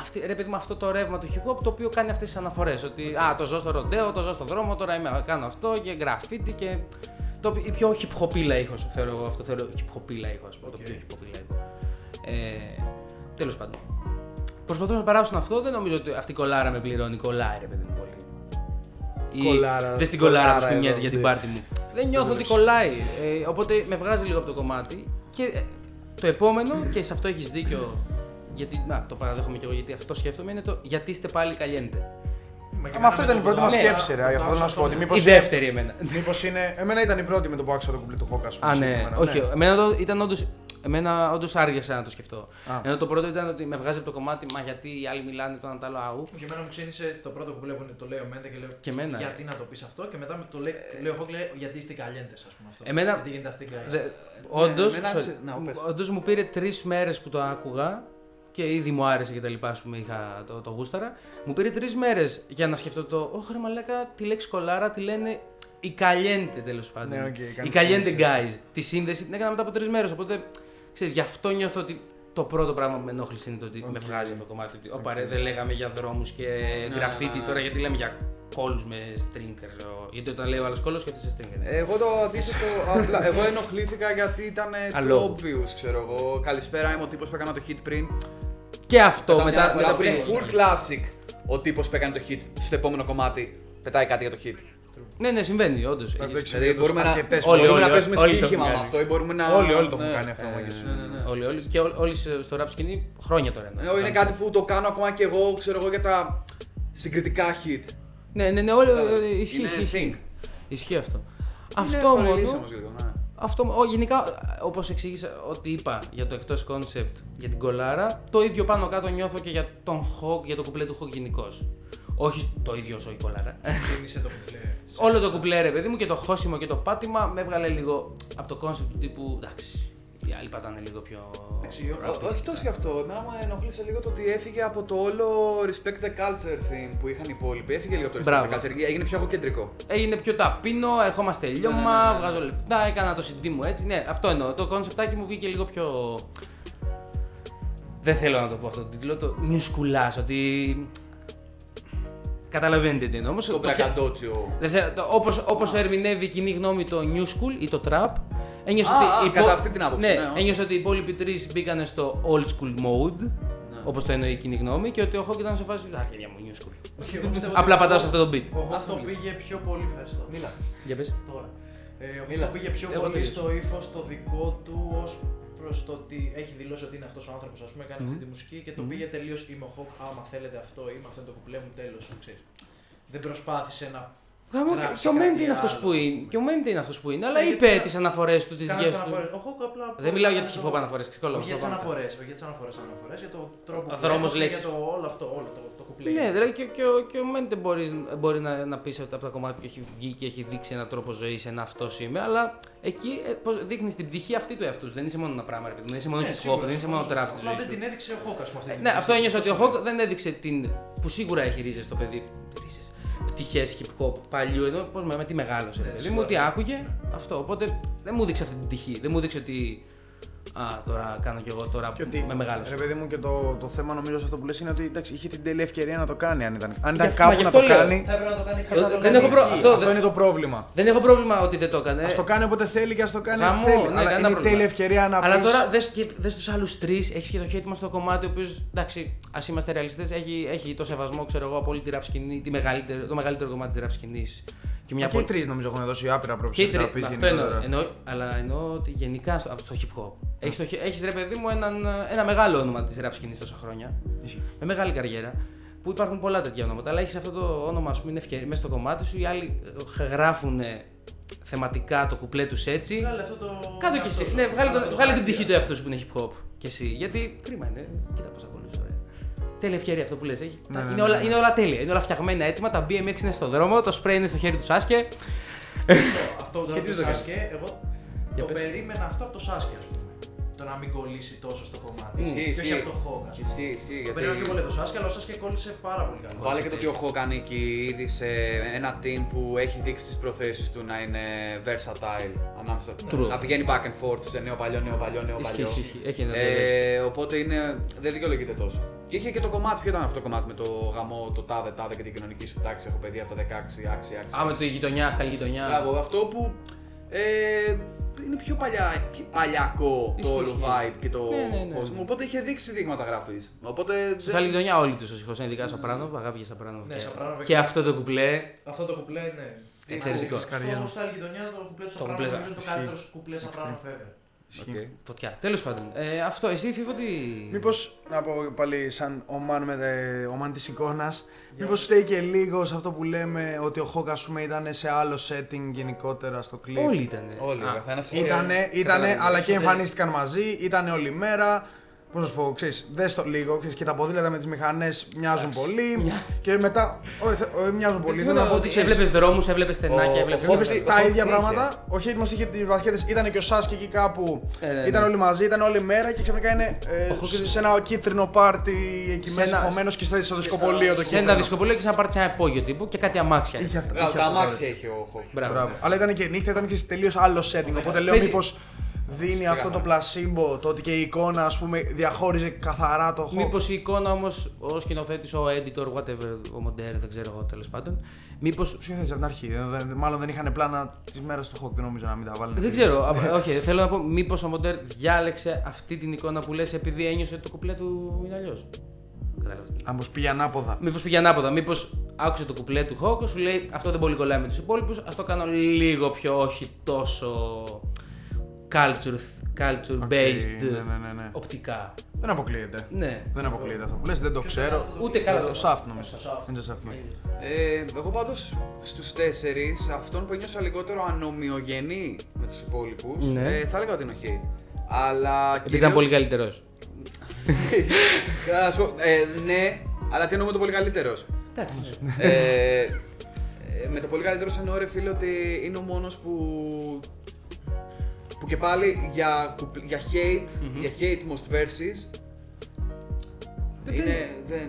S1: αυτή, ρε παιδί μου, αυτό το ρεύμα του hip hop το οποίο κάνει αυτές τις αναφορές. Ότι α, το ζω στο ροντέο, το ζω στο δρόμο, τώρα είμαι, κάνω αυτό και γραφίτι και. Το, η πιο hip hopίλα ήχος, θεωρώ εγώ αυτό. Θεωρώ hip hopίλα ήχος, α πούμε. Το
S2: Οκ.
S1: πιο hip hopίλα ήχος. Ε, Τέλος πάντων. Προσπαθούν να περάσουν αυτό, δεν νομίζω ότι αυτή η κολάρα με πληρώνει. Κολλάει, ρε παιδί μου, πολύ. Ή
S4: Κολάρα,
S1: Δες την κολάρα που
S4: κολάρα
S1: σκουνιέται
S4: εδώ,
S1: για την
S4: ναι.
S1: πάρτι μου. Δεν νιώθω ότι κολλάει. Ε, οπότε με βγάζει λίγο από το κομμάτι. Και ε, το επόμενο, και σε αυτό έχεις δίκιο. Γιατί, να, το παραδέχομαι και εγώ γιατί αυτό σκέφτομαι, είναι το γιατί είστε πάλι καλλιέντε.
S4: Μα αυτό ήταν η πρώτη μας
S1: Ναι.
S4: σκέψη, ρε. Γι' αυτό θέλω να σου πω ότι μήπως.
S1: Η δεύτερη εμένα.
S4: Μήπως είναι. Εμένα ήταν η πρώτη με το που άκουσα το κουμπλί του Χόκα. ας πούμε,
S1: Α, ναι,
S4: συγκεκριμένα,
S1: όχι. Εμένα το, ήταν όντως, εμένα όντως άργησα να το σκεφτώ.
S4: Α.
S1: Ενώ το πρώτο ήταν ότι με βγάζει από το κομμάτι, μα γιατί οι άλλοι μιλάνε το ένα το άλλο αού.
S2: Και εμένα μου ξύνησε το πρώτο που βλέπω είναι το λέει ο Μέντε και λέω
S1: Και εμένα.
S2: γιατί να το πεις αυτό; Και μετά με το λέει, του λέω εγώ λέει γιατί είστε καλλιέντε, ας πούμε αυτό.
S1: Εμένα-
S2: Γιατί γίνεται αυτή η καλλιέντε.
S1: Δε- Όντως,
S3: εμένα
S1: sorry,
S3: ξε- να, πες.
S1: όντως μου πήρε τρεις μέρες που το άκουγα και ήδη μου άρεσε και τα λοιπά, ας πούμε, είχα το, το γούσταρα. Μου πήρε τρεις μέρες για να σκεφτώ το. Όχι, ρε Μαλάκα, τη λέξη κωλάρα τη λένε οι Caliente τέλος πάντων.
S4: Ναι, οκ,
S1: οι
S4: κάνει
S1: Caliente
S4: σύνδεση.
S1: guys. Τη σύνδεση την έκανα μετά από τρεις μέρες. Οπότε ξέρεις, γι' αυτό νιώθω ότι το πρώτο πράγμα που με ενόχλησε είναι το ότι με
S4: Οκ.
S1: βγάζει από το κομμάτι. Ότι, Ωπα, ρε, δεν λέγαμε για δρόμους και
S3: Ναι,
S1: γκράφιτι
S3: ναι, ναι.
S1: τώρα, γιατί λέμε για κώλους με string. Γιατί όταν λέει ο άλλος κώλο, σκέφτεσαι string.
S3: Εγώ το αντίθετο, απλά, εγώ ενοχλήθηκα γιατί ήταν
S1: Αλόγου.
S3: too obvious, ξέρω εγώ. Καλησπέρα, είμαι ο τύπος που έκανε το hit πριν.
S1: Και αυτό
S3: Μετά,
S1: μετά.
S3: μετά,
S1: μετά
S3: που είναι
S1: πριν-
S3: full classic ο τύπος που έκανε το hit στο επόμενο κομμάτι πετάει κάτι για το hit.
S1: Ναι, ναι, συμβαίνει, όντως.
S4: Αυτό έχει
S3: Δηλαδή
S4: συμβεί
S3: μπορούμε να,
S4: αρκετές
S1: Όλοι,
S3: μπορούμε
S1: όλοι,
S3: να παίζουμε
S1: όλοι το
S3: στοίχημα
S1: έχουν
S3: με
S1: κάνει.
S3: αυτό ή μπορούμε να...
S4: Όλοι, όλοι το έχουν
S3: ναι.
S4: κάνει αυτό,
S3: Ε,
S4: μάγκες.
S3: ναι, ναι, ναι.
S1: Όλοι, όλοι. Και ό- όλοι σε- στο rap σκηνή χρόνια τώρα.
S3: Ναι, είναι κάτι που το κάνω ακόμα και εγώ, ξέρω εγώ, για τα συγκριτικά hit.
S1: Ναι, ναι, ναι, όλοι.
S3: Δηλαδή,
S1: ε, Ισχύει,
S3: είναι
S1: ισχύει, ισχύει.
S3: thing.
S1: Ισχύει αυτό.
S3: Είναι
S1: Αυτό
S3: παραλύσιμος
S1: μόνο.
S3: λίγο, ναι.
S1: Αυτό, ο, γενικά, όπως εξήγησα ότι είπα για το εκτός concept για την κολάρα, το ίδιο πάνω κάτω νιώθω και για τον Hawk, για το κουπλέ του Hawk γενικώ. Όχι το ίδιο όσο η κολάρα.
S2: Ξύνησε το κουπλέ.
S1: Όλο το κουπλέ, ρε παιδί μου, και το χώσιμο και το πάτημα με έβγαλε λίγο από το concept του τύπου. Εντάξει, οι άλλοι πατάνε λίγο πιο.
S2: Εντάξει, ο-
S3: Ό- Όχι
S1: ραπιστικά.
S3: τόσο γι' αυτό. Εμένα μου ενοχλήσε λίγο το ότι έφυγε από το όλο respect the culture theme που είχαν οι υπόλοιποι. Έφυγε λίγο το respect
S1: Μπράβο.
S3: the culture. Έγινε πιο εγωκεντρικό.
S1: Έγινε πιο ταπεινό, ερχόμαστε λιώμα,
S3: Ναι, ναι, ναι, ναι.
S1: βγάζω λεφτά, έκανα το CD μου έτσι. Ναι, αυτό εννοώ. Το κονσεπτάκι μου βγήκε λίγο πιο. Δεν θέλω να το πω αυτό το τίτλο, το νιουσκουλά, ότι. Καταλαβαίνετε τι εννοώ. Όμως,
S3: Το
S1: το πια-
S3: μπρακαντότσιο.
S1: Δεν θέλω- το- όπως, όπως ερμηνεύει η κοινή γνώμη το new school ή το trap, ένιωσε
S3: Α,
S1: ότι.
S3: α,
S1: οι
S3: κατά
S1: υπο-
S3: αυτή την άποψη,
S1: Ναι,
S3: ναι, όχι.
S1: ένιωσε ότι οι υπόλοιποι τρεις μπήκανε στο old school mode,
S3: Ναι.
S1: όπως το εννοεί η κοινή γνώμη, και ότι ο Hawk ήταν σε φάση. Α, παιδιά μου, new school.
S2: Και εγώ πιστεύω ότι
S1: Απλά
S2: ο-
S1: πατάω σε αυτό το beat.
S2: Ο Χοκ
S3: Ας
S2: το
S3: μιλήσω.
S2: πήγε πιο πολύ. Ευχαριστώ. Μίλα.
S1: Για πες.
S2: Τώρα. Ε, ο Χοκ
S3: Μίλα.
S2: το πήγε πιο
S1: Εγώ
S2: πολύ
S1: τελείωσα.
S2: στο ύφος το δικό του ως προς το ότι έχει δηλώσει ότι είναι αυτός ο άνθρωπος, ας πούμε, κάνει αυτή τη μουσική και το
S1: Μμμ.
S2: πήγε τελείως. Είμαι ο Χοκ. Άμα θέλετε αυτό, είμαι αυτό είναι το κουπλέ μου, τέλο. Δεν προσπάθησε να.
S1: Γάμο, και-
S2: Γράψει
S1: Και ο Μέντι
S2: κάτι
S1: είναι αυτός
S2: άλλο,
S1: που
S2: ας
S1: είναι.
S2: πούμε.
S1: Και ο Μέντι είναι αυτός που είναι. Αλλά
S2: Ναι,
S1: είπε
S2: γιατί-
S1: τις αναφορές του, τις
S2: Κάνα
S1: δικές
S2: τις
S1: του.
S2: αναφορές. Ο Χοκ απλά.
S1: Δεν μιλάω για τις
S2: το-
S1: hip hop αναφορέ.
S2: Όχι για τις αναφορές, όχι για τις αναφορές, αναφορές, για το τρόπο που
S1: Δρόμος,
S2: έγραψε,
S1: λέξεις.
S2: για το όλο αυτό, όλο το, το κουπλέ.
S1: Ναι, δηλαδή και, και, ο- και ο Μέντε μπορεί, μπορεί να, να πεις από τα κομμάτια που έχει βγει και έχει δείξει έναν τρόπο ζωής, ένα αυτό είμαι, αλλά εκεί δείχνεις την πτυχή αυτή του εαυτού. Δεν είσαι μόνο ένα πράγμα, ρε παιδί μου, δεν είσαι μόνο
S2: Ναι,
S1: hip hop,
S2: σίγουρα,
S1: δεν είσαι
S2: συμφωνώ
S1: μόνο
S2: σε
S1: trap
S2: αυτό.
S1: στη
S2: Απλά
S1: ζωή
S2: δεν
S1: σου.
S2: την έδειξε ο Χοκ, ας πούμε. αυτή
S1: Ε,
S2: την
S1: Ναι,
S2: πτυχή.
S1: αυτό ένιωσα ότι ο
S2: Τόσο
S1: Hawk δεν έδειξε την. που σίγουρα έχει ρίζες στο παιδί. Ρίζες. Πτυχέ hip hop παλιού, ενώ πώς με, με τι μεγάλωσε.
S2: Ναι,
S1: ρε παιδί μου,
S2: σίγουρα.
S1: ότι άκουγε αυτό. Οπότε δεν μου δείξε αυτή την πτυχή. Δεν μου δείξε ότι Α, τώρα κάνω κι εγώ τώρα
S4: Και
S1: που
S4: ότι,
S1: με μεγάλο.
S4: ρε παιδί μου, και το, το θέμα νομίζω σε αυτό που λες είναι ότι εντάξει, είχε την τέλεια ευκαιρία να το κάνει. Αν ήταν, αν
S1: Γι'
S4: ήταν
S1: αυτό- μα
S4: κάπου
S1: γι'
S4: να
S1: αυτό
S4: το
S1: λέω.
S4: κάνει.
S2: Θα έπρεπε να το κάνει
S1: Ε,
S2: και να το
S1: δεν
S2: κάνει
S1: έχω προ-
S2: εκεί.
S1: αυτό
S4: Αυτό,
S1: δεν-
S4: είναι το πρόβλημα.
S1: Δεν έχω πρόβλημα ότι δεν το έκανε.
S4: Α το κάνει όποτε θέλει και ας το κάνει
S1: Γαμό,
S4: ό,τι θέλει.
S1: ναι,
S4: αλλά
S1: κανένα
S4: είναι η
S1: πρόβλημα.
S4: τέλεια ευκαιρία να
S1: Αλλά
S4: πεις-
S1: τώρα δες, και- δες τους άλλους τρεις, έχεις και το χέρι μας στο κομμάτι, ο οποίος, εντάξει, ας είμαστε ρεαλιστές, έχει, έχει το σεβασμό, ξέρω εγώ, από όλη τη rap σκηνή, τη μεγαλύτερη, το μεγαλύτερο κομμάτι της rap σκηνής. Και μια
S4: Και οι
S1: πολύ-
S4: τρεις νομίζω έχουν δώσει άπειρα
S1: Και οι
S4: πρόψη.
S1: τρεις, αυτό εννοώ, εννοώ, αλλά εννοώ ότι γενικά στο, στο hip hop. Έχεις, το, έχεις ρε παιδί μου έναν, ένα μεγάλο όνομα της rap σκηνής τόσα χρόνια, με μεγάλη καριέρα, που υπάρχουν πολλά τέτοια ονόματα, αλλά έχεις αυτό το όνομα, ας πούμε, είναι ευκαιρία μέσα στο κομμάτι σου, οι άλλοι ε, γράφουν θεματικά το κουπλέ τους έτσι.
S2: Βγάλε αυτό το.
S1: Κάτω κι
S2: εαυτό
S1: εσύ.
S2: σου.
S1: Ναι, βγάλε,
S2: Αυτό
S1: το,
S2: το
S1: βγάλε την
S2: χαρακτήρα.
S1: πτυχή του εαυτού σου που είναι hip hop. Και εσύ. Γιατί κρίμα είναι. Κοίτα πώ ακολουθεί. Ωραία. Τέλεια ευκαιρία αυτό που λες.
S4: Ναι,
S1: είναι,
S4: ναι, ναι,
S1: όλα,
S4: ναι.
S1: είναι όλα τέλεια. Είναι όλα φτιαγμένα έτοιμα. Τα BMX είναι στο δρόμο. Το spray είναι στο χέρι του Σάσκε.
S2: Αυτό τώρα
S1: τι
S2: το
S1: το κάνεις;
S2: Σάσκε, εγώ
S1: Για
S2: το
S1: πες.
S2: περίμενα αυτό από το Σάσκε, ας πούμε. Το να μην κολλήσει τόσο στο κομμάτι.
S3: Ισχύει,
S2: Και όχι
S3: ισχύει.
S2: από το Χόγκ, ας πούμε.
S3: Ισχύει, ισχύει,
S2: Το περίμενα πιο
S3: γιατί-
S2: πολύ από το Σάσκε, αλλά ο Σάσκε κόλλησε πάρα πολύ καλά.
S3: Βάλε και το ότι ο Χοκ ανήκει ήδη σε ένα team που έχει δείξει τις προθέσεις του να είναι versatile ανάμεσα.
S1: True.
S3: Να πηγαίνει back and forth σε νέο παλιό, νέο παλιό, νέο
S1: Ισχύει,
S3: παλιό.
S1: ισχύει, ισχύει. Έχει ένα
S3: Ε, οπότε είναι, δεν δικαιολογείται τόσο. Και είχε και το κομμάτι, ποιο ήταν αυτό το κομμάτι με το γαμό, το τάδε, τάδε και την κοινωνική σου τάξη. Έχω παιδί από το 16, άξι, άξι.
S1: Α, με τη γειτονιά, στα γειτονιά.
S3: Μπράβο, αυτό που ε, είναι πιο, παλιά, πιο παλιακό το
S1: Ισχύει,
S3: όλο
S1: ισχύει.
S3: vibe και το
S1: Ναι, ναι, ναι.
S3: κόσμο. Οπότε είχε δείξει δείγματα γραφή. Οπότε.
S1: Στα
S3: δεν-
S1: γειτονιά όλοι τους ευτυχώ είναι ειδικά Σαπράνοβ. Αγάπη για Σαπράνοβ.
S2: Ναι,
S1: και-
S2: Σαπράνοβ
S1: Και αυτό το κουπλέ.
S2: Αυτό το κουπλέ είναι.
S1: Εξαιρετικό.
S2: Στο στα γειτονιά το κουπλέ του
S1: Το
S2: Σαπράνο
S1: κουπλέ,
S2: νομίζω είναι το
S4: ισχύει.
S2: καλύτερο κουπλέ Σαπράνο ever.
S3: Οκ.
S1: Φωτιά. Τέλος πάντων. Ε, αυτό, εσύ Φίβο τι.
S4: Μήπως να πω πάλι σαν ο man, με τε- ο man της εικόνας, μήπως φταίει και λίγο σε αυτό που λέμε ότι ο Χόκ ας πούμε ήταν σε άλλο setting γενικότερα στο κλιπ.
S1: Όλοι ήταν.
S3: Όλοι, ο καθένας είχε-
S4: Ήτανε, ήτανε
S3: καταλαβαίνεις.
S4: αλλά και
S2: Εσωτερικά.
S4: εμφανίστηκαν μαζί, ήταν όλη μέρα. Πώς να σου πω, ξέρεις, δες το λίγο ξέρεις, και τα ποδήλατα με τις μηχανές μοιάζουν πολύ. Και μετά. Όχι, θε- όχι, μοιάζουν πολύ. Θέλω να πω ότι ξέρεις,
S1: Έβλεπες δρόμους, έβλεπες στενάκια,
S3: Ο-
S1: έβλεπες.
S3: ο
S4: Όπως
S3: Χόκ-
S4: τα
S3: ο Χόκ
S4: ίδια
S3: είχε.
S4: πράγματα. Ο Χέιτ είχε τις βαθιέτε, ήταν και ο Σάσκι εκεί κάπου.
S1: Ε, ναι,
S4: Ήταν
S1: ναι.
S4: όλοι μαζί, ήταν όλη μέρα και ξαφνικά είναι ε,
S1: Ο Χόκ είναι-
S4: σε ένα κίτρινο πάρτι εκεί
S1: Σε
S4: μέσα
S1: ένα-
S4: χωμένος και στο- στο δισκοπολείο το
S1: Σε
S4: κίτρινο.
S1: ένα δισκοπολείο και σε ένα πάρτι σε ένα υπόγειο τύπου και κάτι αμάξια.
S4: Είχε αυτά.
S3: Μπράβο,
S4: είχε
S3: Τα
S4: αυτό,
S3: αμάξια έχει ο Χοκ.
S1: Μπράβο.
S4: Μπράβο. Αλλά ήταν και νύχτα, ήταν και σε τελείως άλλο setting. Οπότε λέω
S1: Παίζει-
S4: μήπω δίνει αυτό το πλασίμπο, το ότι και η εικόνα ας πούμε διαχώριζε καθαρά το Hawk.
S1: Μήπως η εικόνα όμως, ο σκηνοθέτης, ο editor, whatever, ο μοντέρ, δεν ξέρω εγώ τέλος πάντων. Μήπω.
S4: Ποιο θες από την αρχή, δεν- δεν- μάλλον δεν είχαν πλάνα τη μέρα του Hawk, δεν νομίζω να μην τα βάλουν.
S1: Δεν ξέρω, α, όχι, θέλω να πω, μήπως ο μοντέρ διάλεξε αυτή την εικόνα που λες επειδή ένιωσε ότι το κουπλέ του είναι αλλιώς. Κατάλαβες.
S4: Αν πως πήγε ανάποδα.
S1: Μήπως πήγε ανάποδα, μήπως άκουσε το κουπλέ του Hawk, σου λέει αυτό δεν πολύ κολλάει με τους υπόλοιπους, ας το κάνω λίγο πιο όχι τόσο culture, culture
S4: Οκ,
S1: based
S4: ναι, ναι, ναι, ναι.
S1: οπτικά.
S4: Δεν αποκλείεται.
S1: Ναι.
S4: Δεν αποκλείεται αυτό που λες, δεν το ξέρω.
S1: Ούτε καλά
S4: Το
S1: το
S4: Shaft νομίζω.
S2: Το Shaft.
S4: Είναι το Shaft, ναι.
S3: Ε, εγώ πάντως στους τέσσερις, αυτόν που ένιωσα λιγότερο ανομοιογενή με τους υπόλοιπους,
S1: Ναι.
S3: ε, θα έλεγα ότι είναι ο Hate. Αλλά
S1: Επειδή ήταν πολύ καλύτερος.
S3: Να σου πω, ε, ναι, αλλά τι εννοώ με το πολύ καλύτερος;
S1: Εντάξει.
S3: ε, ε, με το πολύ καλύτερος εννοώ ρε φίλε ότι είναι ο μόνος που. Που και πάλι για, κουπ- για hate, για hate most verses. είναι, δεν,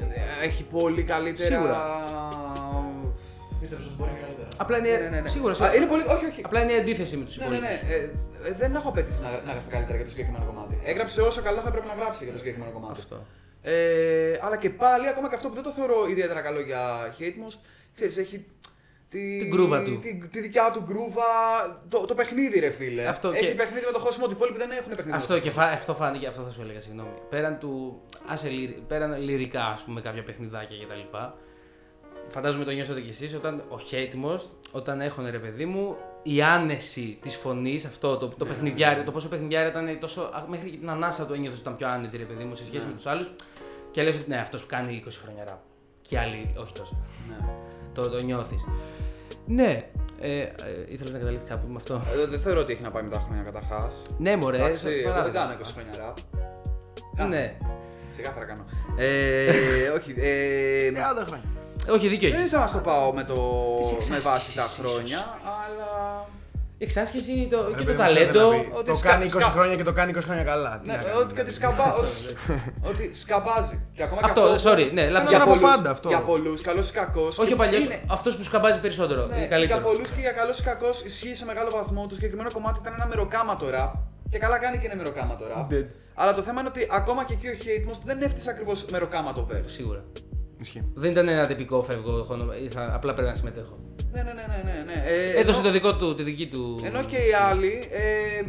S3: ε, έχει πολύ καλύτερα.
S1: Σίγουρα.
S2: Πίστεψε ότι μπορεί και καλύτερα.
S1: Απλά είναι.
S3: Ναι, ναι, ναι.
S1: Σίγουρα.
S3: Α,
S1: σίγουρα.
S3: είναι πολύ, όχι, όχι.
S1: Απλά είναι η αντίθεση με τους
S3: Ναι, ναι,
S1: υπόλοιπους.
S3: ναι. Ε, ε, δεν έχω απέτηση να, να γράφει καλύτερα για το συγκεκριμένο κομμάτι. Έγραψε όσο καλά θα πρέπει να γράψει για το συγκεκριμένο κομμάτι.
S1: Αυτό.
S3: Ε, αλλά και πάλι, ακόμα και αυτό που δεν το θεωρώ ιδιαίτερα καλό για Hatemost, ξέρεις, έχει τη,
S1: Την γκρούβα του.
S3: Τη, τη δικιά του γκρούβα, το, το παιχνίδι ρε φίλε.
S1: Αυτό
S3: έχει
S1: και-
S3: παιχνίδι με το χώσιμο ότι οι υπόλοιποι δεν έχουν παιχνίδι.
S1: Αυτό,
S3: με το
S1: και φα... αυτό φάνηκε, αυτό θα σου έλεγα, συγγνώμη. Πέραν του. Άσε, λυρι- πέραν λυρικά, ας πούμε, κάποια παιχνιδάκια κτλ. Φαντάζομαι το νιώσατε κι εσείς όταν ο Χέιτιμο, όταν έχουν ρε παιδί μου, η άνεση της φωνής, αυτό το, το παιχνιδιάρη, το πόσο παιχνιδιάρη ήταν τόσο. α, μέχρι και την ανάσα του ένιωθε ότι ήταν πιο άνετη ρε παιδί μου σε σχέση με τους άλλους. Και λες ότι ναι, αυτός που κάνει 20 χρόνια ραπ. Και άλλοι όχι τόσο.
S3: Ναι.
S1: Το, το νιώθεις. Ναι, ε, ε, ήθελα να καταλήξεις κάπου με αυτό;
S3: Ε, δεν θεωρώ ότι έχει να πάει με τα χρόνια καταρχάς.
S1: ναι, μωρέ.
S3: Εντάξει,
S1: σαν
S3: εγώ δεν
S1: παράδειγμα.
S3: κάνω 20 χρόνια ραπ. Κάνω.
S1: Ναι.
S3: Ξεκάθαρα κάνω. Ε, όχι. Ε,
S4: 30 χρόνια.
S1: Όχι, δίκιο
S3: δεν
S1: έχεις.
S3: θα σα το πάω με, το,
S1: Της
S3: με
S1: εξάσκησης
S3: βάση τα
S1: ίσως.
S3: χρόνια, αλλά.
S1: Η εξάσκηση το,
S4: Ρε
S1: και
S4: παιδί
S1: το
S4: μου, ξέρετε
S1: ταλέντο.
S4: να πει,
S3: ότι
S4: Το
S3: σκα-
S4: κάνει 20
S3: σκα-
S4: χρόνια και το κάνει 20 χρόνια καλά. Τι
S3: Ναι,
S4: να
S3: ότι
S4: κάνουμε,
S3: και ότι,
S4: δηλαδή.
S3: σκαμπά, ότι, ότι σκαμπάζει. Και ακόμα
S1: Αυτό,
S3: και αυτό,
S1: sorry, ναι, λάθος.
S3: για
S4: από
S3: πολλούς,
S4: πάντα αυτό.
S3: Για πολλούς, καλός ή κακός.
S1: Όχι ο παλιός, αυτός που σκαμπάζει περισσότερο.
S3: Ναι,
S1: είναι
S3: για
S1: καλύτερο.
S3: πολλούς και για καλός ή κακός ισχύει σε μεγάλο βαθμό. Το συγκεκριμένο κομμάτι ήταν ένα μεροκάματο ραπ. Και καλά κάνει και είναι μεροκάματο rap.
S1: Dead.
S3: Αλλά το θέμα είναι ότι ακόμα και εκεί ο Hate Moss δεν έφτιαξε ακριβώς μεροκάματο verse.
S1: Σίγουρα.
S4: Ισχύει.
S1: Δεν ήταν ένα τυπικό φεύγω, χωνο- ήρθα, απλά πρέπει να συμμετέχω.
S3: Ναι, ναι, ναι, ναι, ναι. ναι. Ε,
S1: Έδωσε
S3: ενώ-
S1: το δικό του, τη δική του.
S3: Ενώ και οι άλλοι ε,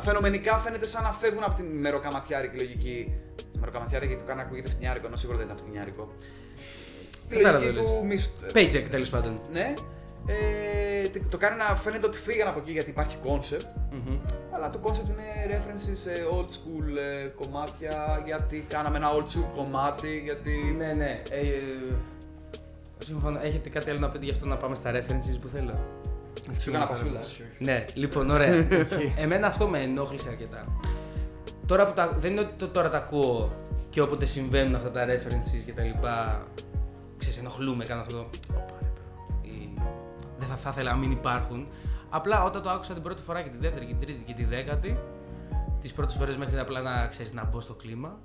S3: φαινομενικά φαίνεται σαν να φεύγουν από τη μεροκαματιάρικη λογική. Τη μεροκαματιάρικη γιατί το κάνει να ακούγεται φτηνιάρικο, ενώ σίγουρα δεν ήταν φτηνιάρικο. Τη
S1: Κατάλαβα
S3: λογική
S1: τι λες.
S3: του μισθ...
S1: Paycheck τέλος πάντων.
S3: Ναι. Ε, τι- το κάνει να φαίνεται ότι φύγαν από εκεί γιατί υπάρχει concept.
S1: Μμμ.
S3: Αλλά το concept είναι references σε old school ε, κομμάτια. Γιατί κάναμε ένα old school κομμάτι. Γιατί.
S1: Ναι, ναι. Ε, συμφωνώ. Έχετε κάτι άλλο να πείτε γι' αυτό να πάμε στα references που θέλω;
S3: Σου έκανα πασούλα.
S1: Ναι, λοιπόν, ωραία. Εμένα αυτό με ενόχλησε αρκετά. Τώρα που τα, δεν είναι ότι το- τώρα τα ακούω και όποτε συμβαίνουν αυτά τα references και τα λοιπά, ξέρεις, ενοχλούμε, κάνω αυτό το... Δεν θα, θα ήθελα να μην υπάρχουν. Απλά όταν το άκουσα την πρώτη φορά και τη δεύτερη και την τρίτη και τη δέκατη, τις πρώτες φορές μέχρι απλά να, ξέρεις, να μπω στο κλίμα,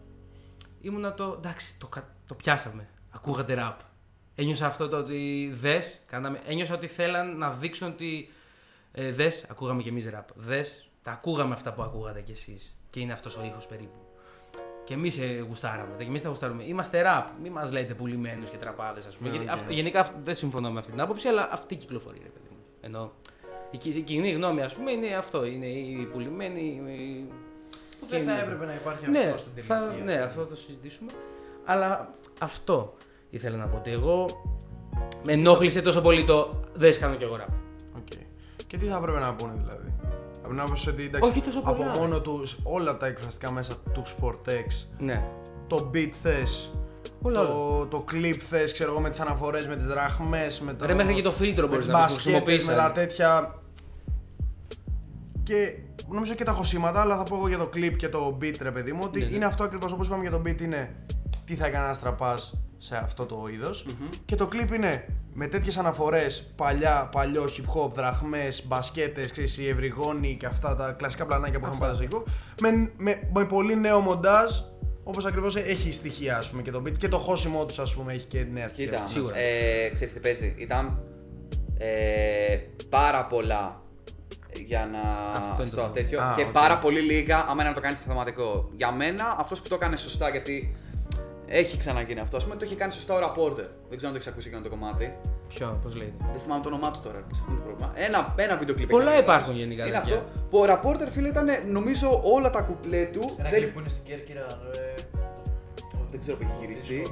S1: ήμουνα το, εντάξει, το, κα- το πιάσαμε. Ακούγατε rap. Ένιωσα αυτό το ότι δες, κάναμε, ένιωσα ότι θέλαν να δείξουν ότι ε, δες, ακούγαμε κι εμείς rap. Δες, τα ακούγαμε αυτά που ακούγατε κι εσείς. Και είναι αυτός ο ήχος περίπου. Και εμείς ε, γουστάραμε. Και εμείς τα γουστάρουμε. Είμαστε rap. Μην μας λέτε πουλημένους και τραπάδες, ας πούμε.
S4: Ναι,
S1: Γιατί
S4: οκ.
S1: αυ- γενικά αυ- δεν συμφωνώ με αυτή την άποψη, αλλά αυτή κυκλοφορεί, ρε παιδί μου. Ενώ η, κι- η κοινή γνώμη, ας πούμε, είναι αυτό. Είναι οι πουλημένοι. οι-
S2: Δεν θα
S1: και-
S2: έπρεπε να υπάρχει
S1: ναι,
S2: αυτός στην
S1: θα,
S2: τελική.
S1: ναι, αυτό θα το συζητήσουμε. Αλλά αυτό ήθελα να πω ότι εγώ με ενόχλησε τόσο πολύ το δεν κάνω κι εγώ rap.
S4: Οκ. Και τι θα έπρεπε να πούνε δηλαδή; Από την άποψη ότι εντάξει,
S1: Όχι τόσο
S4: από
S1: πολλά.
S4: μόνο τους όλα τα εκφραστικά μέσα του Sportex,
S1: Ναι.
S4: το beat θες,
S1: Όλα,
S4: το, το clip θες, ξέρω εγώ με τις αναφορές, με τις δραχμές, με το.
S1: Ρε, μέχρι και το φίλτρο
S4: με
S1: μπορείς
S4: τις
S1: να το
S4: μπασκέτες,
S1: χρησιμοποιήσεις,
S4: Με τα
S1: δηλαδή.
S4: τέτοια. Και νομίζω και τα χωσήματα, αλλά θα πω εγώ για το clip και το beat, ρε παιδί μου, ότι
S1: Ναι, ναι.
S4: είναι αυτό ακριβώς όπως είπαμε για το beat είναι τι θα έκανε ένα τραπά σε αυτό το ειδο Και το clip είναι με τέτοιες αναφορές παλιά, παλιό hip hop, δραχμές, μπασκέτες, η ευρυγόνη και αυτά τα κλασικά πλανάκια που έχουμε πάντα στο hip hop. Με, με, με πολύ νέο μοντάζ, όπως ακριβώς έχει στοιχεία ας πούμε, και το beat και το χώσιμό τους, ας πούμε, έχει και νέα στοιχεία.
S3: Κοίτα,
S1: Σίγουρα.
S3: ε, ξέρεις τι παίζει. Ήταν ε, πάρα πολλά για να.
S1: Αυτό είναι το
S3: στο
S1: θέμα.
S3: τέτοιο
S4: Α,
S3: και
S4: οκ.
S3: πάρα πολύ λίγα άμα είναι να το κάνεις θεματικό. Για μένα, αυτός που το έκανε σωστά, γιατί έχει ξαναγίνει αυτό, ας πούμε, το έχει κάνει σωστά ο Rapporter. Δεν ξέρω αν το έχει ακούσει εκείνο το κομμάτι.
S1: Ποιο, πώς λέγεται.
S3: Δεν θυμάμαι το όνομά του τώρα, σε αυτό είναι το πρόβλημα. Ένα, ένα βίντεο κλιπ.
S1: Πολλά
S3: έκανε,
S1: υπάρχουν
S3: δηλαδή.
S1: γενικά
S3: Είναι
S1: τέτοια.
S3: αυτό που ο Rapporter, φίλε, ήταν νομίζω όλα τα κουπλέ του.
S2: Ένα
S3: δεν,
S2: κλιπ που είναι στην Κέρκυρα. ρε, το-
S3: δεν ξέρω που έχει γυριστεί.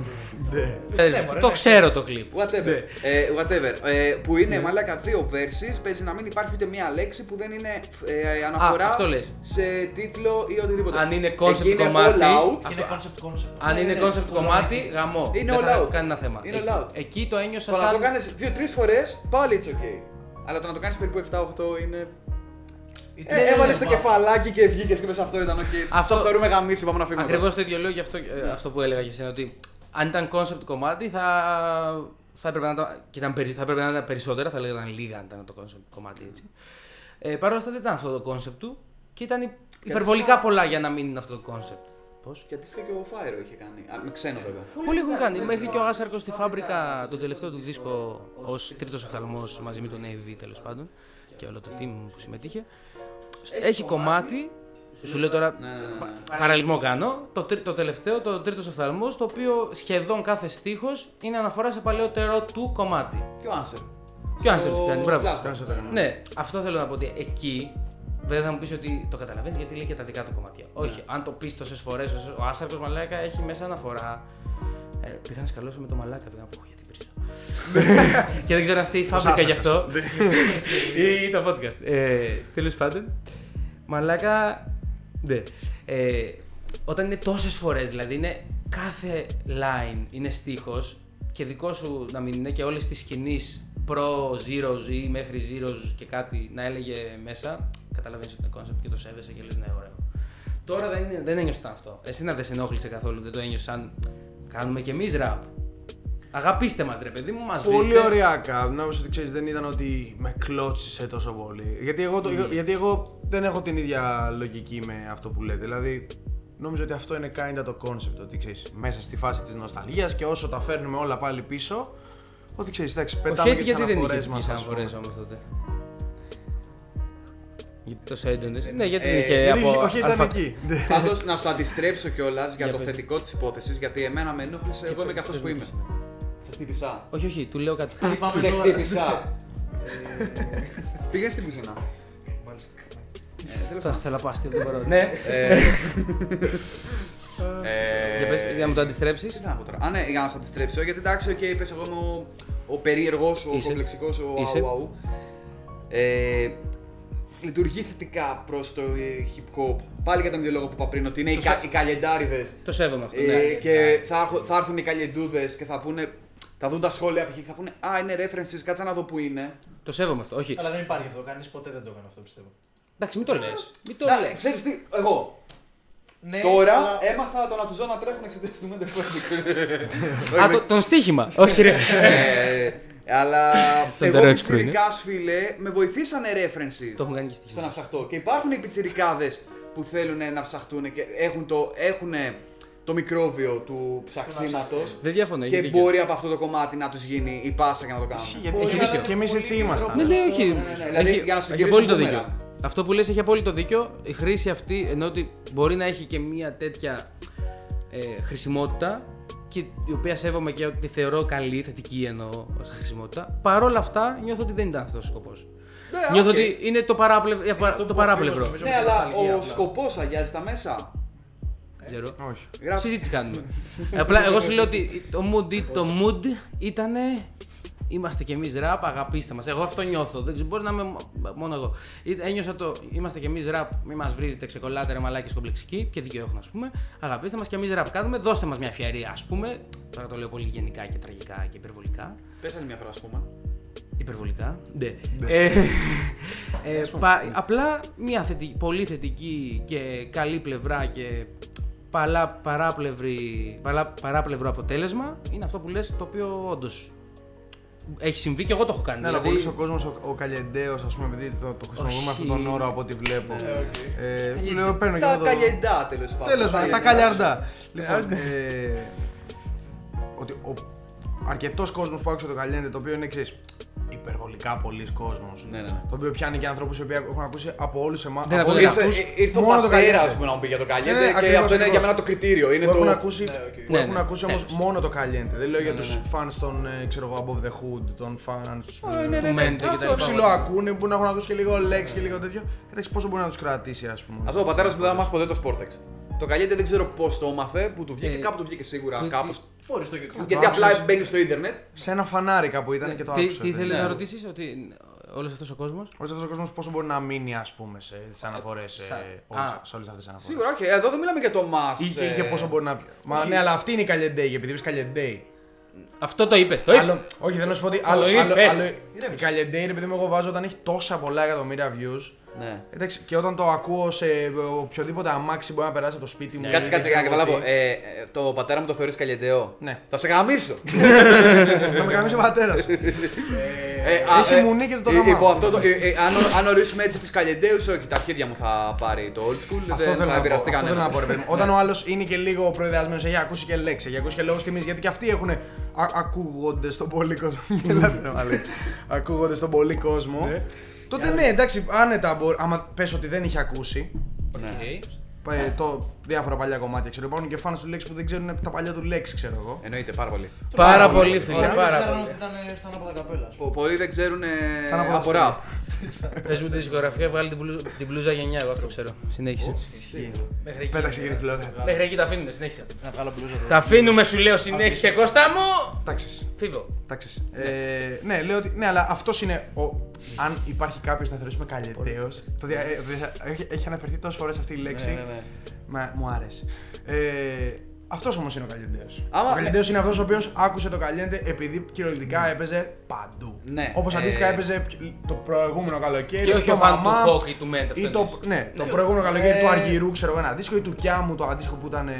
S4: Ναι.
S2: Ναι, μωρέ,
S1: το
S2: ναι.
S1: ξέρω το κλιπ.
S3: Whatever. Ε, whatever. Ε, που είναι μαλάκα δύο verses, παίζει να μην υπάρχει ούτε μία λέξη που δεν είναι ε, αναφορά
S1: αυτό λες.
S3: σε τίτλο ή οτιδήποτε.
S1: Αν είναι
S3: Εκεί
S1: concept
S3: είναι
S1: κομμάτι,
S3: all out.
S1: Αυτό-
S2: Είναι concept concept.
S1: Αν
S3: Ναι,
S1: είναι
S3: ναι,
S1: concept
S2: full
S1: κομμάτι,
S2: on εκεί.
S1: γαμό.
S3: Είναι
S1: Δεν
S3: all
S1: θα
S3: out.
S1: κάνει ένα θέμα.
S3: Είναι
S1: Εκεί-
S3: all out.
S1: Εκεί το ένιωσα
S3: Το να το
S1: σαν.
S3: κάνεις δύο-τρεις φορές, πάλι it's ok. Αλλά το να το κάνεις περίπου 7-8 είναι.
S2: Είτε
S3: Ε,
S2: σε
S3: Έβαλες το
S2: μα-
S3: κεφαλάκι και βγήκες και μέσα αυτό ήταν ok.
S1: Αυτό-
S3: Το θεωρούμε γαμίσι, πάμε να φύγουμε.
S1: Ακριβώς το ίδιο λέω γι' αυτό, ε, αυτό που έλεγα και εσένα. Ότι αν ήταν concept κομμάτι θα, θα έπρεπε να ήταν, και ήταν, περι- θα έπρεπε να ήταν περισσότερα, θα λέγαμε λίγα αν ήταν το concept κομμάτι έτσι. Ε, Παρ' όλα αυτά δεν ήταν αυτό το concept του και ήταν υ- υπερβολικά πολλά για να μην είναι αυτό το concept. Πώς;
S3: Και αντίστοιχα και ο Φάιρο είχε κάνει. Α, με ξένο βέβαια.
S1: Πολλοί έχουν κάνει. Μέχρι και ο Άσαρκος στη φάμπρικα, τον τελευταίο του δίσκο, ως τρίτος οφθαλμός μαζί με τον AV τέλος πάντων και όλο το team που συμμετείχε. Έχει κομμάτι. Σου λέω τώρα,
S3: Ναι, ναι, ναι, ναι.
S1: παραλυσμό κάνω. Το, τρί- το τελευταίο, το τρίτος οφθαλμός, το οποίο σχεδόν κάθε στίχος είναι αναφορά σε παλαιότερο του κομμάτι.
S3: Και ο Άνσερ.
S1: Και ο Άνσερ το κάνει, μπράβο.
S3: Flashback το έκανε.
S1: Ναι, αυτό θέλω να πω ότι εκεί βέβαια θα μου πεις ότι το καταλαβαίνεις γιατί λέει και τα δικά του κομμάτια. Όχι, αν το πεις τόσες φορές, ο Άσαρκο Μαλάκα έχει μέσα αναφορά. Ε, πήγα να σκαλώσω με το Μαλάκα, πήγα να πω γιατί πίσω. και δεν ξέρω αυτή η φάμπρικα γι' αυτό. ή το podcast. Ε, Τέλος πάντων, Μαλάκα. Ναι. Ε, όταν είναι τόσες φορές, δηλαδή είναι κάθε line είναι στίχος και δικό σου να μην είναι και όλες τις σκηνή προ zeros ή μέχρι zeros και κάτι να έλεγε μέσα, καταλαβαίνεις ότι είναι concept και το σέβεσαι και λες ναι, ωραίο. Τώρα δεν, είναι- δεν ένιωσα αυτό. Εσύ να δεν σε ενόχλησε καθόλου, δεν το ένιωσα σαν κάνουμε κι εμείς rap. Αγαπήστε μας, ρε παιδί μου, μας
S4: Πολύ ωριακά. Νόμιζα ότι ξέρεις, δεν ήταν ότι με κλώτσισε τόσο πολύ. Γιατί εγώ, το, γιατί εγώ δεν έχω την ίδια λογική με αυτό που λέτε. Δηλαδή, νομίζω ότι αυτό είναι kinda το concept. Ότι ξέρεις, μέσα στη φάση της νοσταλγίας και όσο τα φέρνουμε όλα πάλι πίσω, ότι ξέρεις, εντάξει, πετάμε
S1: Όχι
S4: και τις
S1: γιατί δεν είχε
S4: αναφορέ
S1: βγει
S4: μα.
S1: αναφορές όμως τότε; Τόσο έντονε. Ναι, γιατί
S3: Ε,
S1: δεν είχε
S4: Γιατί
S1: από.
S4: όχι, ήταν
S1: αλφα-
S4: εκεί.
S3: Πάντως να σου αντιστρέψω κιόλας για,
S1: Για
S3: το
S1: πες.
S3: θετικό της υπόθεσης, γιατί εμένα με ενόχλησε. Εγώ είμαι και αυτός
S1: πες
S3: που
S1: μου
S3: είμαι.
S1: τι σημαίνει.
S3: Σε χτύπησα.
S1: Όχι, όχι, του λέω κάτι.
S2: Είπαμε
S3: Σε
S2: τώρα.
S3: χτύπησα. Πήγαινε στην κουζίνα.
S2: Μάλιστα.
S3: Ε, τέλος
S1: Θα θέλω να πάω αστείο, δεν μπορώ. Ναι,
S3: Ε,
S1: για πες, για να μου το αντιστρέψεις.
S3: Τι να πω τώρα. Α, ναι, για να σας αντιστρέψω, γιατί εντάξει, οκ, είπες εγώ είμαι ο, ο περίεργος, ο
S1: Είσαι.
S3: κομπλεξικό, ο
S1: Είσαι.
S3: αου αου. Ε, λειτουργεί θετικά προς το ε, hip hop. Πάλι για τον ίδιο λόγο που είπα πριν, ότι είναι οι, κα, οι καλιεντάριδε.
S1: Το σέβομαι αυτό.
S3: Ε,
S1: ναι.
S3: και θα, έρχο- θα έρθουν οι καλιεντούδε και θα πούνε. Θα δουν τα σχόλια π.χ. και θα πούνε Α, είναι references, κάτσα να δω που είναι.
S1: Το σέβομαι αυτό. Όχι.
S2: Αλλά δεν υπάρχει αυτό. Κανείς ποτέ δεν το έκανε αυτό πιστεύω.
S1: Εντάξει, μην το λες. Μην το
S3: Να,
S1: λες.
S3: ξέρεις τι, εγώ
S2: Ναι,
S3: τώρα
S2: αλλά-
S3: έμαθα το να τους ζω να τρέχουν εξαιτίας του Μέντε
S1: Α, το- τον στοίχημα. Όχι, ρε.
S3: Ε, αλλά
S1: Τον
S3: εγώ
S1: τερέξπρο είναι.
S3: πιτσιρικάς φίλε με βοηθήσανε references
S1: Το έχουν κάνει και
S3: στο
S1: στοίχημα.
S3: να ψαχτώ. Και υπάρχουν οι πιτσιρικάδες που θέλουν να ψαχτούν και έχουν το, έχουν το μικρόβιο του ψαξίματος
S1: Δεν διαφωνώ.
S3: και
S1: έχει δίκιο.
S3: μπορεί από αυτό το κομμάτι να τους γίνει η πάσα για να το κάνουν.
S4: Γιατί
S1: Έχει δίκιο.
S4: και εμείς έτσι ήμασταν.
S1: Ναι, ναι, όχι.
S3: ναι, ναι, ναι. Δηλαδή,
S1: Έχει-
S3: για να σου
S1: έχει
S3: γυρίσω
S1: απόλυτο
S3: το
S1: δίκιο.
S3: μπούμερανγκ.
S1: Αυτό που λες έχει απόλυτο δίκιο. Η χρήση αυτή, ενώ ότι μπορεί να έχει και μία τέτοια ε, χρησιμότητα και η οποία σέβομαι και ότι τη θεωρώ καλή, θετική εννοώ ως χρησιμότητα. Παρ' όλα αυτά νιώθω ότι δεν ήταν αυτός ο σκοπός.
S3: Ναι,
S1: Νιώθω
S3: οκ.
S1: ότι είναι το παράπλευρο.
S2: αυτό
S1: το
S2: που
S1: παράπλευρο.
S2: ο Φίλος νομίζω
S3: Ναι,
S2: με την
S3: αλλά
S2: νοσταλγία
S3: ο
S2: απλά.
S3: σκοπός αγιάζει τα μέσα.
S1: Δεν ξέρω.
S4: Όχι.
S3: Γράφει.
S1: Συζήτηση κάνουμε. Απλά εγώ σου λέω ότι το mood, το mood ήταν. Είμαστε κι εμείς ραπ, αγαπήστε μας. Εγώ αυτό νιώθω. Δεν ξέρω, μπορεί να είμαι μ- μόνο εγώ. Ή- Ένιωσα το είμαστε κι εμείς ραπ, μη μας βρίζετε, ξεκολλάτε ρε μαλάκι κομπλεξικοί. Και δίκιο έχουν, ας πούμε. Αγαπήστε μας και εμείς ραπ κάνουμε, δώστε μας μια ευκαιρία, ας πούμε. Τώρα το λέω πολύ γενικά και τραγικά και υπερβολικά.
S3: Πες άλλη μια φορά, ας πούμε.
S1: Υπερβολικά. Ναι. Ε, ε, πα- απλά μια θετική, πολύ θετική και καλή πλευρά και παλά, παράπλευρη, παρά, παράπλευρο αποτέλεσμα είναι αυτό που λες το οποίο όντως έχει συμβεί και εγώ το έχω κάνει.
S4: Ναι, αλλά
S1: δηλαδή,
S4: πολύ ο κόσμος, ο, ο Καλιεντέο, ας πούμε, επειδή το, το χρησιμοποιούμε
S1: Όχι.
S4: αυτόν τον όρο από ό,τι βλέπω.
S2: Ναι, οκ.
S4: Ε, λέω, παίρνω και
S3: Τα
S4: εδώ το-
S3: καλιεντά τέλος πάντων.
S4: Τέλος πάντων, τα
S3: καλιεντά.
S4: καλιαρντά. Λοιπόν, ε, ότι ο αρκετός κόσμος που άκουσε το Καλιέντε, το οποίο είναι εξή. Υπερβολικά πολλοί κόσμος.
S3: Ναι, ναι, ναι.
S4: Το οποίο πιάνει και ανθρώπους οι οποίοι έχουν ακούσει από όλους εμάς.
S1: Δεν
S4: από
S1: ακούνε
S4: όλους
S3: Ήρθε,
S4: αυτούς,
S3: ε, ήρθε ο
S4: μόνο το
S3: πατέρα
S4: Καλιέντε.
S3: μου να μου πει για το
S4: Ναι,
S3: Καλιέντε
S4: ναι,
S3: και
S4: ακριβώς,
S3: αυτό είναι για
S4: ακριβώς.
S3: μένα το κριτήριο. Είναι
S4: που έχουν
S3: το.
S4: ακούσει,
S2: Ναι, οκ.
S4: που
S1: Ναι,
S4: έχουν
S1: ναι,
S4: ακούσει όμως
S1: τέλος.
S4: μόνο το Καλιέντε. Δεν λέω για
S3: Ναι,
S4: τους
S3: ναι, ναι.
S4: fans των ε, ξέρω εγώ, Above the Hood, των fans.
S3: Ε, ναι, ναι,
S1: Που
S3: ναι.
S1: μένετε και
S3: Αυτό
S1: τα
S4: Το
S1: λοιπά.
S4: ψηλό ακούνε, που να έχουν ακούσει και λίγο λέξη και λίγο τέτοιο. Εντάξει, πόσο μπορεί να τους κρατήσει, ας πούμε.
S3: Αυτό ο πατέρας μου δεν θα μάθει ποτέ το Sportex. Το Καλιέντε δεν ξέρω πώς το έμαθε, που του βγήκε.
S1: Ε,
S3: Κάπου του βγήκε σίγουρα.
S1: τι-
S3: Κάπως.
S2: Φορείς το YouTube.
S3: Γιατί
S4: το
S3: απλά
S4: άκουσες.
S3: μπαίνει στο ίντερνετ.
S4: Σε ένα φανάρι κάπου ήταν και το
S1: τι,
S4: άκουσα.
S1: τι
S4: δεν-
S1: θέλεις
S3: ναι.
S1: να ρωτήσεις, ότι όλος αυτός ο κόσμος;
S4: Όλος αυτός ο κόσμος πόσο μπορεί να μείνει, ας πούμε, σε αναφορές.
S1: Σα- Α.
S4: Σε όλες αυτές τις αναφορές.
S3: Σίγουρα, όχι. Εδώ δεν μιλάμε για το μας.
S4: Ή και, και πόσο μπορεί να. Μα ναι, αλλά αυτή είναι η Καλιεντέη, επειδή είπες Καλιεντέη.
S1: Αυτό το είπες. Το είπες.
S4: Άλλο, όχι, θέλω να σου πω ότι.
S1: Το
S4: Άλλο, άλλο,
S1: είπες.
S4: άλλο, η Καλιεντέη είναι επειδή μου εγώ βάζω όταν έχει τόσα πολλά εκατομμύρια views.
S3: Ναι.
S4: Εντάξει, και όταν το ακούω σε οποιοδήποτε αμάξι μπορεί να περάσει από το σπίτι μου.
S3: Κάτσε,
S4: ή
S3: κάτσε,
S4: ξέρω
S3: για να
S4: εγώ
S3: καταλάβω.
S4: τι.
S3: Ε, ε, το πατέρα μου το θεωρείς καλλιεντέο.
S4: Ναι.
S3: Θα σε γαμίσω.
S4: Θα με κάνει ο πατέρας σου.
S3: Ε, α,
S4: Έχει
S3: ε,
S4: μουνί και το
S3: ε,
S4: γαμάω.
S3: υπό αυτό το, ε, ε, αν, αν ορίσουμε έτσι τις καλλιεντέου, όχι, τα αρχίδια μου θα πάρει το old school.
S4: Αυτό
S3: δεν
S4: θέλω
S3: θα
S4: να πω.
S3: επηρεαστεί
S4: Αυτό θέλω
S3: κανένας.
S4: να πω, ρε παιδί μου. Όταν ο άλλος είναι και λίγο προειδεασμένο, έχει ακούσει και λέξεις, έχει ακούσει και λόγο τιμής, γιατί και αυτοί έχουν. ακούγονται στον πολύ κόσμο. Γελάτε, ρε μαλάκα. Ακούγονται στον πολύ κόσμο. Τότε ναι, εντάξει, άνετα μπορεί. Άμα πες ότι δεν είχε ακούσει.
S3: Ναι.
S1: Οκ.
S4: ε, το, διάφορα παλιά κομμάτια ξέρω. Υπάρχουν και φάνε του λέξη που δεν ξέρουν τα παλιά του λέξη, ξέρω εγώ.
S3: Εννοείται πάρα πολύ.
S1: Πάρα
S4: πολύ.
S1: πολύ, φίλε.
S2: Ωραία,
S1: Πάρα
S2: ξέραν
S1: πολύ.
S2: ότι ήταν στα ανάποδα καπέλα.
S3: Πο- Πολλοί δεν ξέρουν ε,
S4: Σαν από
S3: από
S4: τα
S3: rap.
S1: Πες μου τη δισκογραφία, βγάλει την, μπλου- την μπλούζα γενιά, εγώ αυτό ξέρω. Συνέχισε. Μέχρι εκεί.
S4: Πέταξε και τη φιλόδοια.
S1: Μέχρι εκεί τα αφήνουμε, συνέχισε.
S2: Να βγάλω μπλούζα
S1: Τα αφήνουμε, σου λέω, συνέχισε Κώστα μου!
S4: Εντάξει.
S1: Φύγω.
S4: Εντάξει. Ε, ναι, λέω ότι. Ναι, αλλά αυτός είναι. Ο, αν υπάρχει κάποιος να θεωρήσουμε καλλιτέο. Το, δια- ε, το δια- έχει, έχει αναφερθεί τόσες φορές αυτή η λέξη.
S3: Ναι, ναι, ναι.
S4: Μα, μου άρεσε. Ε, αυτός όμως είναι ο Καλλιεντέο.
S3: Άμα-
S4: Ο Καλλιεντέο είναι αυτός ο οποίος άκουσε το Καλλιέντε επειδή κυριολεκτικά έπαιζε παντού.
S3: Ναι.
S4: Όπως
S3: Ε,
S4: αντίστοιχα έπαιζε το προηγούμενο καλοκαίρι.
S1: Και όχι
S4: το
S1: ο φαν του
S4: Μαμά,
S1: Χόκ ή του Μέντε.
S4: Ή το, ναι, το προηγούμενο καλοκαίρι του Αργυρού, ξέρω εγώ ένα αντίστοιχο ή του Κιάμου το αντίστοιχο που ήταν. ε,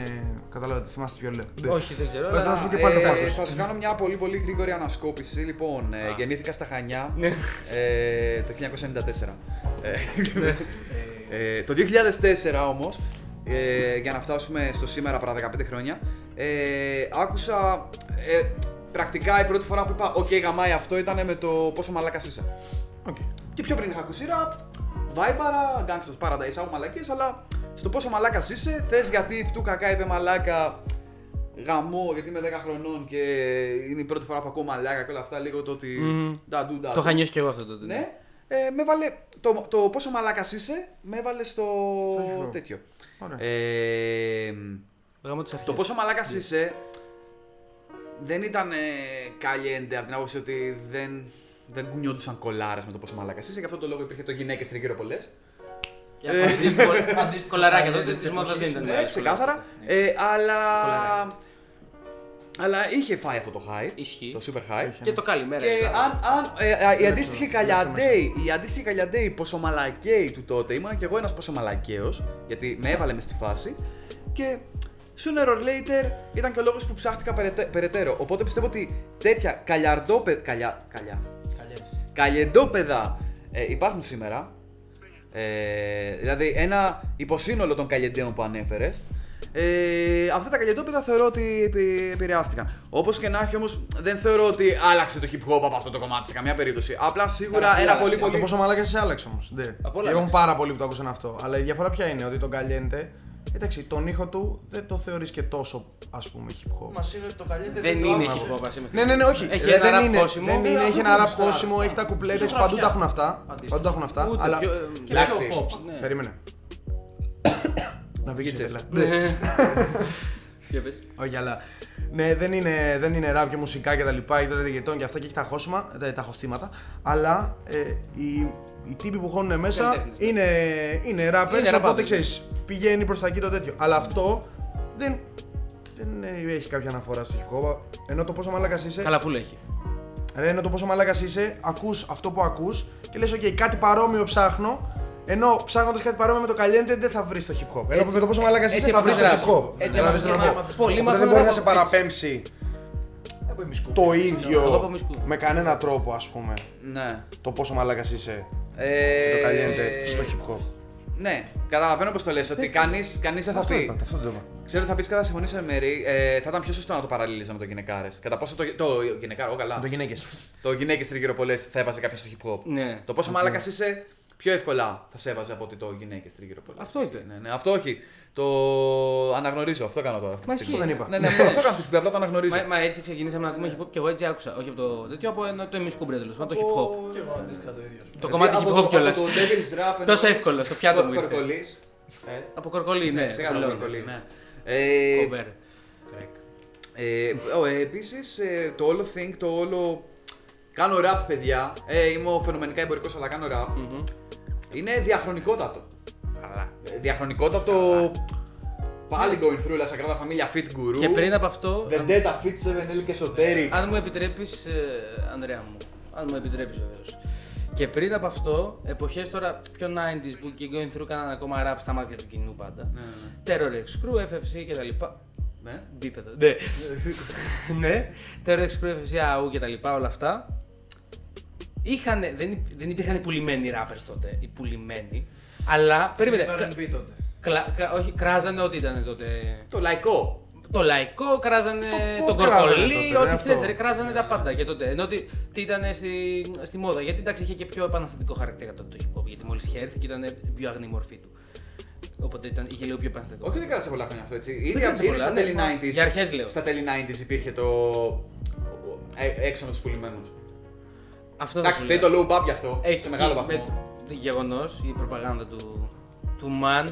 S4: Καταλάβατε, θυμάστε ποιο λέω.
S1: Όχι, δεν ξέρω.
S4: Θα
S1: αλλά-
S4: σου πει και πάλι το
S3: Ε,
S4: πάκος.
S3: θα σα κάνω μια πολύ πολύ γρήγορη ανασκόπηση. Λοιπόν, ε, γεννήθηκα στα Χανιά
S1: Ναι.
S3: ε, το 1994. Ε, ε, το 2004 όμως, ε, για να φτάσουμε στο σήμερα παρά 15 χρόνια, ε, άκουσα ε, πρακτικά η πρώτη φορά που είπα «OK, γαμάει αυτό» ήταν με το «Πόσο μαλάκας είσαι».
S4: Οκ.
S3: Και πιο πριν είχα ακούσει ραπ, Βάιμπαρα, Gangsta's Paradise, άκου μαλακίες, αλλά στο πόσο μαλάκας είσαι, θες γιατί φτού κακά είπε μαλάκα γαμό, γιατί είμαι 10 χρονών και είναι η πρώτη φορά που ακούω μαλάκα και όλα αυτά, λίγο το ότι.
S1: Μμμ.
S3: νταντού, νταντού.
S1: Το είχα νιώσει και εγώ αυτό τότε.
S3: Ναι, ε, με έβαλε. Το, το πόσο μαλάκας είσαι, με έβαλε στο.
S4: Στο χειρό.
S3: τέτοιο.
S4: Ωραία.
S3: Ε,
S1: Γάμο τις αρχές.
S3: το πόσο μαλάκας είσαι δεν ήταν ε, καλιέντε από την άποψη ότι δεν, δεν κουνιόντουσαν κολάρες με το πόσο μαλάκας είσαι. Γι' αυτό το λόγο υπήρχε το γυναίκες τριγύρω πολλές.
S1: Για αντίστοιχο- Αντίστοιχο κολαράκια τότε τη μόδας δεν ήταν.
S3: Ναι,
S1: άλλες
S3: ξεκάθαρα.
S1: κολάρες.
S3: Ε, αλλά.
S1: Κολαράκια.
S3: Αλλά είχε φάει αυτό το hype.
S1: Ισχύει.
S3: Το super hype.
S1: Και το καλημέρα.
S3: Και
S1: ήταν.
S3: αν, αν ε, ε, η αντίστοιχη
S4: το-
S3: καλιαντέη, η αντίστοιχη καλιαντέη ποσομαλακέη του τότε, ήμουν και εγώ ένας ποσομαλακαίος, γιατί με έβαλε μες στη φάση και sooner or later ήταν και ο λόγος που ψάχτηκα περαιτέ- περαιτέρω. Οπότε πιστεύω ότι τέτοια καλιαρντόπεδα. Καλιά. Καλιά.
S2: Καλιές.
S3: Καλλιεντόπεδα ε, υπάρχουν σήμερα. Ε, δηλαδή ένα υποσύνολο των καλλιεντέων που ανέφερες. Ε, αυτά τα καλλιεντόπεδα θεωρώ ότι επη- επηρεάστηκαν. Όπως και να έχει όμως, δεν θεωρώ ότι άλλαξε το hip hop από αυτό το κομμάτι σε καμία περίπτωση. Απλά σίγουρα
S1: Καλά,
S3: ένα
S1: άλλαξε.
S3: πολύ
S1: Από
S4: Το
S3: πολύ.
S4: πόσο μαλάκα είσαι άλλαξε όμως.
S1: Από όλα
S4: Έχουν
S1: άλλαξε.
S4: πάρα πολλοί που το άκουσαν αυτό. Αλλά η διαφορά ποια είναι, ότι τον Καλλιέντε, εντάξει, τον ήχο του δεν το θεωρείς και τόσο ας πούμε hip hop.
S2: Μα είναι ότι το καλύτερο
S1: Δεν είναι
S2: το
S1: hip hop, ας είμαστε
S4: Ναι, ναι, ναι, όχι.
S1: Έχει
S4: Ε,
S1: ένα
S4: δεν
S1: rap
S4: είναι,
S1: χώσιμο.
S4: δεν είναι,
S2: Ε,
S4: έχει
S2: αυτό
S4: ένα
S2: που
S4: rap
S2: γουστάρω.
S4: χώσιμο, έχει τα κουπλέτε,
S2: Ζωγραφιά.
S4: παντού τα έχουν αυτά.
S2: Αντίστοιχα.
S4: Παντού τα έχουν αυτά.
S1: Ούτε
S4: Αλλά.
S1: πιο-
S2: Και
S3: Εντάξει.
S2: πιο pop.
S1: Ναι.
S4: Περίμενε. Να βγει
S3: Γίτσες.
S4: τσέλα.
S1: Ναι. Για πες.
S4: Όχι, αλλά. Ναι, δεν είναι, δεν είναι rap και μουσικά και τα λοιπά, ή τώρα γετών και αυτά και έχει τα χώσιμα, τα, τα χωστήματα. Αλλά ε, οι, οι τύποι που χώνουν μέσα
S1: Καλλιτέχνες, ναι.
S4: είναι, είναι rappers,
S1: Είναι
S4: οπότε
S1: rappers.
S4: ξέρεις, πηγαίνει προς τα εκεί το τέτοιο. Αλλά αυτό δεν, δεν ε, έχει κάποια αναφορά στο hip hop. Ενώ το πόσο μαλάκας είσαι.
S1: Καλά, φουλ έχει.
S4: Ρε, ενώ το πόσο μαλάκας είσαι, ακούς αυτό που ακούς και λες: OK, κάτι παρόμοιο ψάχνω. Ενώ ψάχνοντας κάτι παρόμοιο με το Caliente δεν θα βρεις το hip hop. Ενώ
S1: Έτσι-
S4: με το πόσο μαλάκα είσαι
S1: έτσι
S4: θα βρεις το
S1: έμαθες
S4: hip hop.
S1: rap. Έτσι
S4: Καταλαβες
S1: έμαθες
S4: τι να πω.
S2: rap.
S1: Πολλοί
S4: Οπότε
S1: μάθανε
S4: δεν μπορεί
S1: rap
S4: να σε
S1: έτσι.
S4: παραπέμψει
S2: Από ημισκού.
S4: το
S1: Εγώ από
S4: ίδιο
S1: μισκού.
S4: με κανένα τρόπο, ας πούμε.
S3: Ναι.
S4: Το πόσο μαλάκας είσαι
S3: Ε,
S4: και το Caliente στο hip hop.
S3: Ναι, καταλαβαίνω πώς το λες, ότι κανεί κανείς δεν θα
S4: Αυτό
S3: πει.
S4: είπα, αυτό το είπα.
S3: Ξέρω ότι θα πεις και θα συμφωνήσει με μέρη, ε, θα ήταν πιο σωστό να το παραλλήλιζα με το γυναικάρες. Κατά πόσο το, το γυναικάρο, καλά.
S4: Με το γυναίκες.
S3: Το γυναίκες τριγύρω πολλέ θα έβαζε κάποιο στο hip hop.
S1: Ναι.
S3: Το πόσο μάλακα είσαι, πιο εύκολα θα σε έβαζε από ότι το γυναίκες τριγύρω πολλέ.
S1: Αυτό είπε.
S3: Ναι, ναι, αυτό όχι. Το αναγνωρίζω, αυτό κάνω τώρα. Αυτή
S1: Μα
S3: τη στιγμή.
S1: ισχύει.
S4: δεν είπα.
S3: Ναι, ναι, αυτό, αυτό κάνω αυτή τη στιγμή, απλά το αναγνωρίζω.
S1: Μα, μα έτσι ξεκινήσαμε να ακούμε hip hop και εγώ έτσι άκουσα. Όχι από το τέτοιο, από ένα- το εμισκούμπρε τέλος πάντων, το hip hop.
S2: Και εγώ αντίστοιχα το ίδιο. ας πούμε.
S1: Το κομμάτι
S3: από
S1: hip
S3: το-
S1: hop κιόλας.
S3: από Το Devil's Rap.
S1: Τόσο
S3: εννοείς
S1: εύκολο, στο πιάτο μου ήρθε.
S3: Κορκολής. Ε,
S1: Από κορκολί, ναι.
S3: Ξεκάθαρα
S1: το λέω.
S3: κορκολή, ναι. Ε,
S1: Cover.
S3: Ε, ο, ε, επίσης, ε, το όλο think, το όλο... Κάνω rap, παιδιά. Ε, είμαι φαινομενικά εμπορικός, αλλά κάνω rap.
S1: Μμμ.
S3: Είναι διαχρονικότατο.
S1: Καλά.
S3: Ε, Διαχρονικότατο... Πάλι going through, La Sagrada Familia, Fit Guru.
S1: Και πριν από αυτό, αν-
S3: Vendetta, Fit 7L και Esoteric.
S1: αν μου επιτρέπεις, Ανδρέα μου, αν μου επιτρέπεις βεβαίως. Και πριν από αυτό, εποχές τώρα πιο 90s που και going through κάνανε ακόμα rap στα μάτια του κοινού πάντα.
S3: Ναι, ναι,
S1: Terror X Crew, FFC κτλ.
S3: ναι.
S1: Μπίπεδο. Ναι. ναι. Terror X Crew, FFC, AU κτλ. Όλα αυτά. Είχανε, δεν, υ- δεν υπήρχαν οι πουλημένοι rappers τότε. Οι πουλημένοι. Αλλά. Περίμενε.
S2: Το
S1: κα-
S2: R&B τότε.
S1: κλα- κα- όχι, κράζανε ό,τι ήταν τότε.
S3: Το λαϊκό.
S1: Το λαϊκό, κράζανε
S4: Το
S1: τον
S4: pop κράζανε
S1: κορκολί,
S4: τότε,
S1: ό,τι
S4: ρε,
S1: θες,
S4: αυτό.
S1: ρε, κράζανε τα πάντα και τότε. Ενώ ότι τι ήταν στη, στη μόδα. Γιατί εντάξει είχε και πιο επαναστατικό χαρακτήρα τότε το hip hop. Γιατί μόλις είχε έρθει και ήταν στην πιο αγνή μορφή του. Οπότε ήταν, είχε λίγο πιο επαναστατικό.
S3: Όχι, δεν κράτησε πολλά χρόνια αυτό έτσι.
S1: Δεν
S3: Ήδη,
S1: κράτησε
S3: ήδη
S1: πολλά,
S3: στα
S1: ναι.
S3: τέλη 90s.
S1: Για αρχές λέω.
S3: Στα τέλη 90s υπήρχε το. ε, έξω με τους πουλημένους.
S1: Αυτό
S3: Εντάξει,
S1: σου
S3: φταίει
S1: λέω.
S3: το low up γι' αυτό.
S1: Εκεί,
S3: σε μεγάλο
S1: με
S3: βαθμό.
S1: το γεγονός, η προπαγάνδα του, του man,